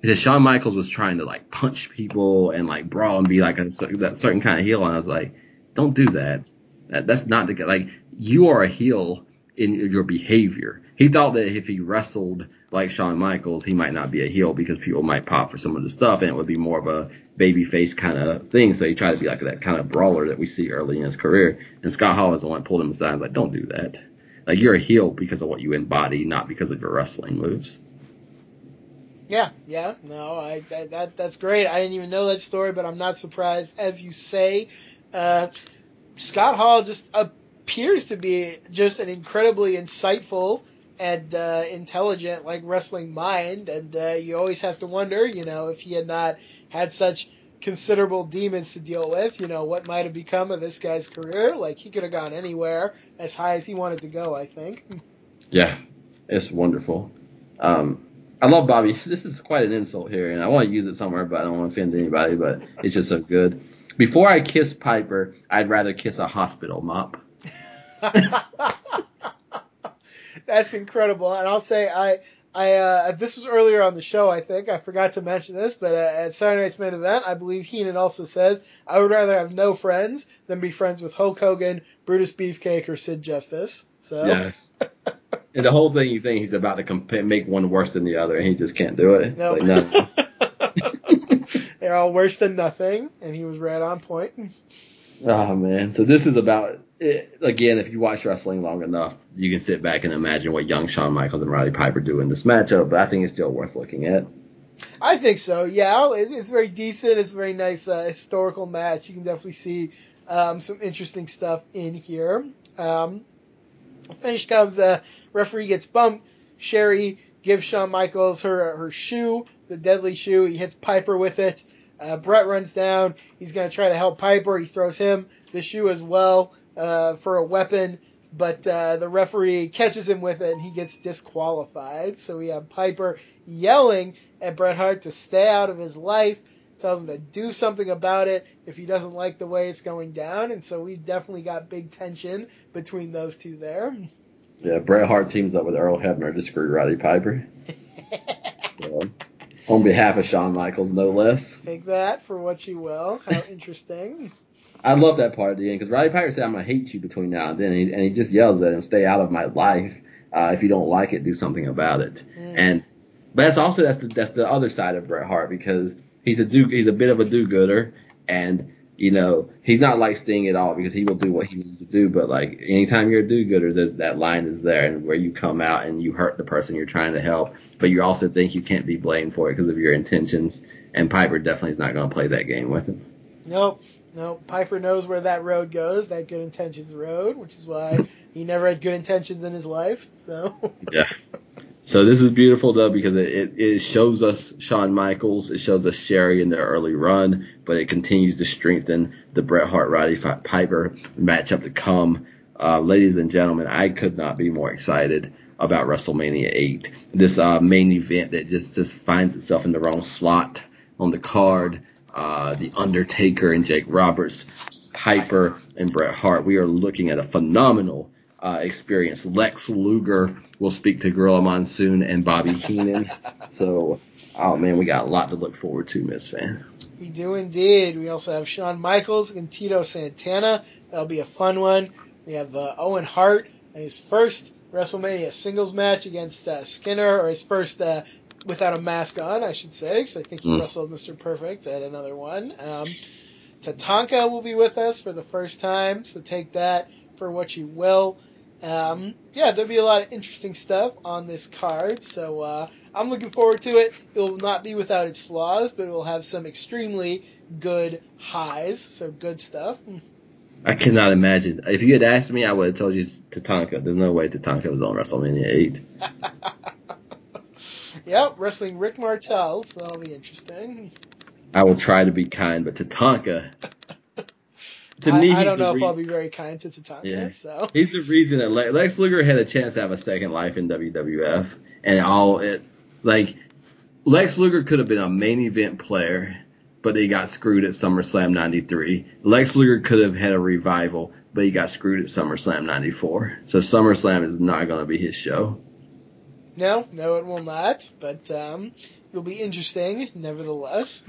he said Shawn Michaels was trying to like punch people and like brawl and be like a that certain kind of heel, and I was like, don't do that. that that's not the like you are a heel in your behavior. He thought that if he wrestled like Shawn Michaels, he might not be a heel because people might pop for some of the stuff, and it would be more of a babyface kind of thing. So he tried to be like that kind of brawler that we see early in his career. And Scott Hall is the one pulled him aside and was like, don't do that. Like you're a heel because of what you embody, not because of your wrestling moves. Yeah, yeah, no, I, I, that that's great. I didn't even know that story, but I'm not surprised. As you say, uh, Scott Hall just appears to be just an incredibly insightful and uh, intelligent like wrestling mind, and uh, you always have to wonder, you know, if he had not had such considerable demons to deal with. You know, what might have become of this guy's career? Like, he could have gone anywhere as high as he wanted to go, I think. Yeah, it's wonderful. Um, I love Bobby. This is quite an insult here, and I want to use it somewhere, but I don't want to offend anybody, but it's just so good. Before I kiss Piper, I'd rather kiss a hospital mop. That's incredible. And I'll say I I uh, this was earlier on the show, I think. I forgot to mention this, but uh, at Saturday Night's main event, I believe Heenan also says, "I would rather have no friends than be friends with Hulk Hogan, Brutus Beefcake, or Sid Justice." So yes. and the whole thing, you think he's about to make one worse than the other, and he just can't do it. Nope. Like, no. They're all worse than nothing, and he was right on point. Oh man, so this is about it, again. If you watch wrestling long enough, you can sit back and imagine what young Shawn Michaels and Roddy Piper do in this matchup. But I think it's still worth looking at. I think so. Yeah, it's, it's very decent. It's a very nice uh, historical match. You can definitely see um, some interesting stuff in here. Um, finish comes. Uh, referee gets bumped. Sherri gives Shawn Michaels her her shoe, the deadly shoe. He hits Piper with it. Uh, Bret runs down. He's going to try to help Piper. He throws him the shoe as well uh, for a weapon, but uh, the referee catches him with it and he gets disqualified. So we have Piper yelling at Bret Hart to stay out of his life. tells him to do something about it if he doesn't like the way it's going down. And so we've definitely got big tension between those two there. Yeah, Bret Hart teams up with Earl Hebner to screw Roddy Piper. so, on behalf of Shawn Michaels, no less. Take that for what you will. How interesting. I love that part at the end because Roddy Piper said, "I'm gonna hate you between now and then," and he, and he just yells at him, "Stay out of my life. Uh, if you don't like it, do something about it." Mm. And but that's also that's the that's the other side of Bret Hart because he's a do he's a bit of a do-gooder and you know he's not like Sting at all because he will do what he needs to do. But like anytime you're a do-gooder, that line is there and where you come out and you hurt the person you're trying to help, but you also think you can't be blamed for it because of your intentions. And Piper definitely is not going to play that game with him. Nope. No, Piper knows where that road goes, that good intentions road, which is why he never had good intentions in his life. So yeah. So this is beautiful though because it, it shows us Shawn Michaels, it shows us Sherri in their early run, but it continues to strengthen the Bret Hart Roddy Piper matchup to come. Uh, ladies and gentlemen, I could not be more excited about WrestleMania 8. This uh, main event that just just finds itself in the wrong slot on the card uh, The Undertaker and Jake Roberts, Piper and Bret Hart. We are looking at a phenomenal uh, experience. Lex Luger will speak to Gorilla Monsoon and Bobby Heenan. so, oh man, we got a lot to look forward to, Miss Fan. We do indeed. We also have Shawn Michaels and Tito Santana. That'll be a fun one. We have uh, Owen Hart in his first WrestleMania singles match against uh, Skinner, or his first uh, without a mask on, I should say, because I think he mm. wrestled Mr. Perfect at another one. Um, Tatanka will be with us for the first time, so take that for what you will. Um, yeah, there'll be a lot of interesting stuff on this card, so uh, I'm looking forward to it. It will not be without its flaws, but it will have some extremely good highs, so good stuff. I cannot imagine. If you had asked me, I would have told you Tatanka. There's no way Tatanka was on WrestleMania 8. Yep, wrestling Rick Martel, so that'll be interesting. I will try to be kind, but Tatanka. to I, me, I don't know if I'll be very kind to Tatanka. Yeah. So he's the reason that Lex Luger had a chance to have a second life in WWF, and all it like Lex Luger could have been a main event player, but he got screwed at SummerSlam '93. Lex Luger could have had a revival, but he got screwed at SummerSlam '94. So SummerSlam is not going to be his show. No, no, it will not. But um, it'll be interesting, nevertheless.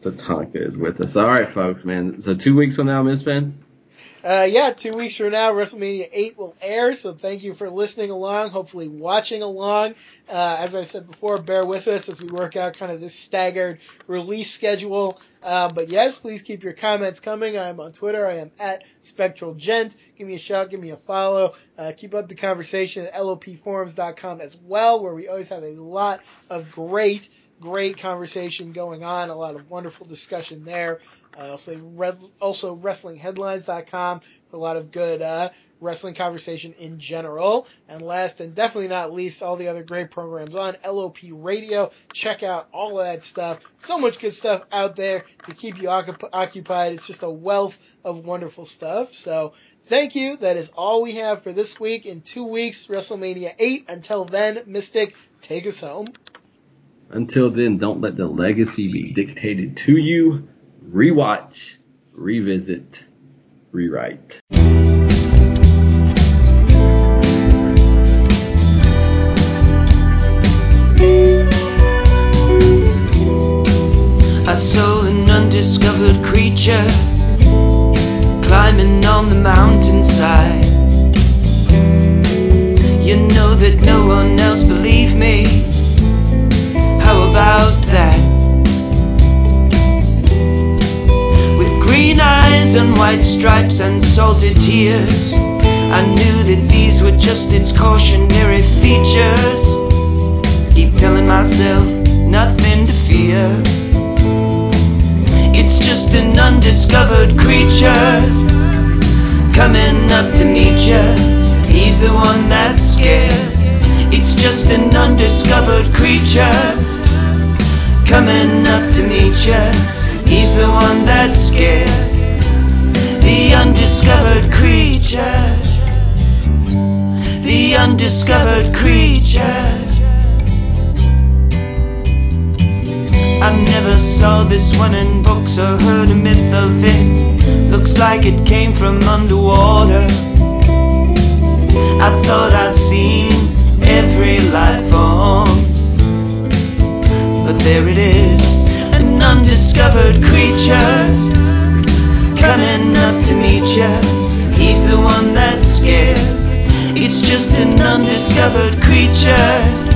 Tatanka is with us. All right, folks, man. So two weeks from now, Miss Fan. Uh, yeah, two weeks from now, WrestleMania 8 will air. So thank you for listening along, hopefully watching along. Uh, as I said before, bear with us as we work out kind of this staggered release schedule. Uh, but yes, please keep your comments coming. I am on Twitter. I am at Spectral Gent. Give me a shout. Give me a follow. Uh, keep up the conversation at lopforums.com as well, where we always have a lot of great great conversation going on, a lot of wonderful discussion there. Uh, also, red, also WrestlingHeadlines.com for a lot of good uh, wrestling conversation in general. And last and definitely not least, all the other great programs on LOP Radio. Check out all that stuff. So much good stuff out there to keep you occupied. It's just a wealth of wonderful stuff. So thank you. That is all we have for this week. In two weeks, WrestleMania 8. Until then, Mystic, take us home. Until then, don't let the legacy be dictated to you rewatch, revisit, rewrite. Coming up to meet you. He's the one that's scared. It's just an undiscovered creature coming up to meet you. He's the one that's scared. The undiscovered creature. The undiscovered creature. I saw this one. in books or heard a myth of it. Looks like it came from underwater. I thought I'd seen every life form. But there it is, an undiscovered creature coming up to meet you. He's the one that's scared. It's just an undiscovered creature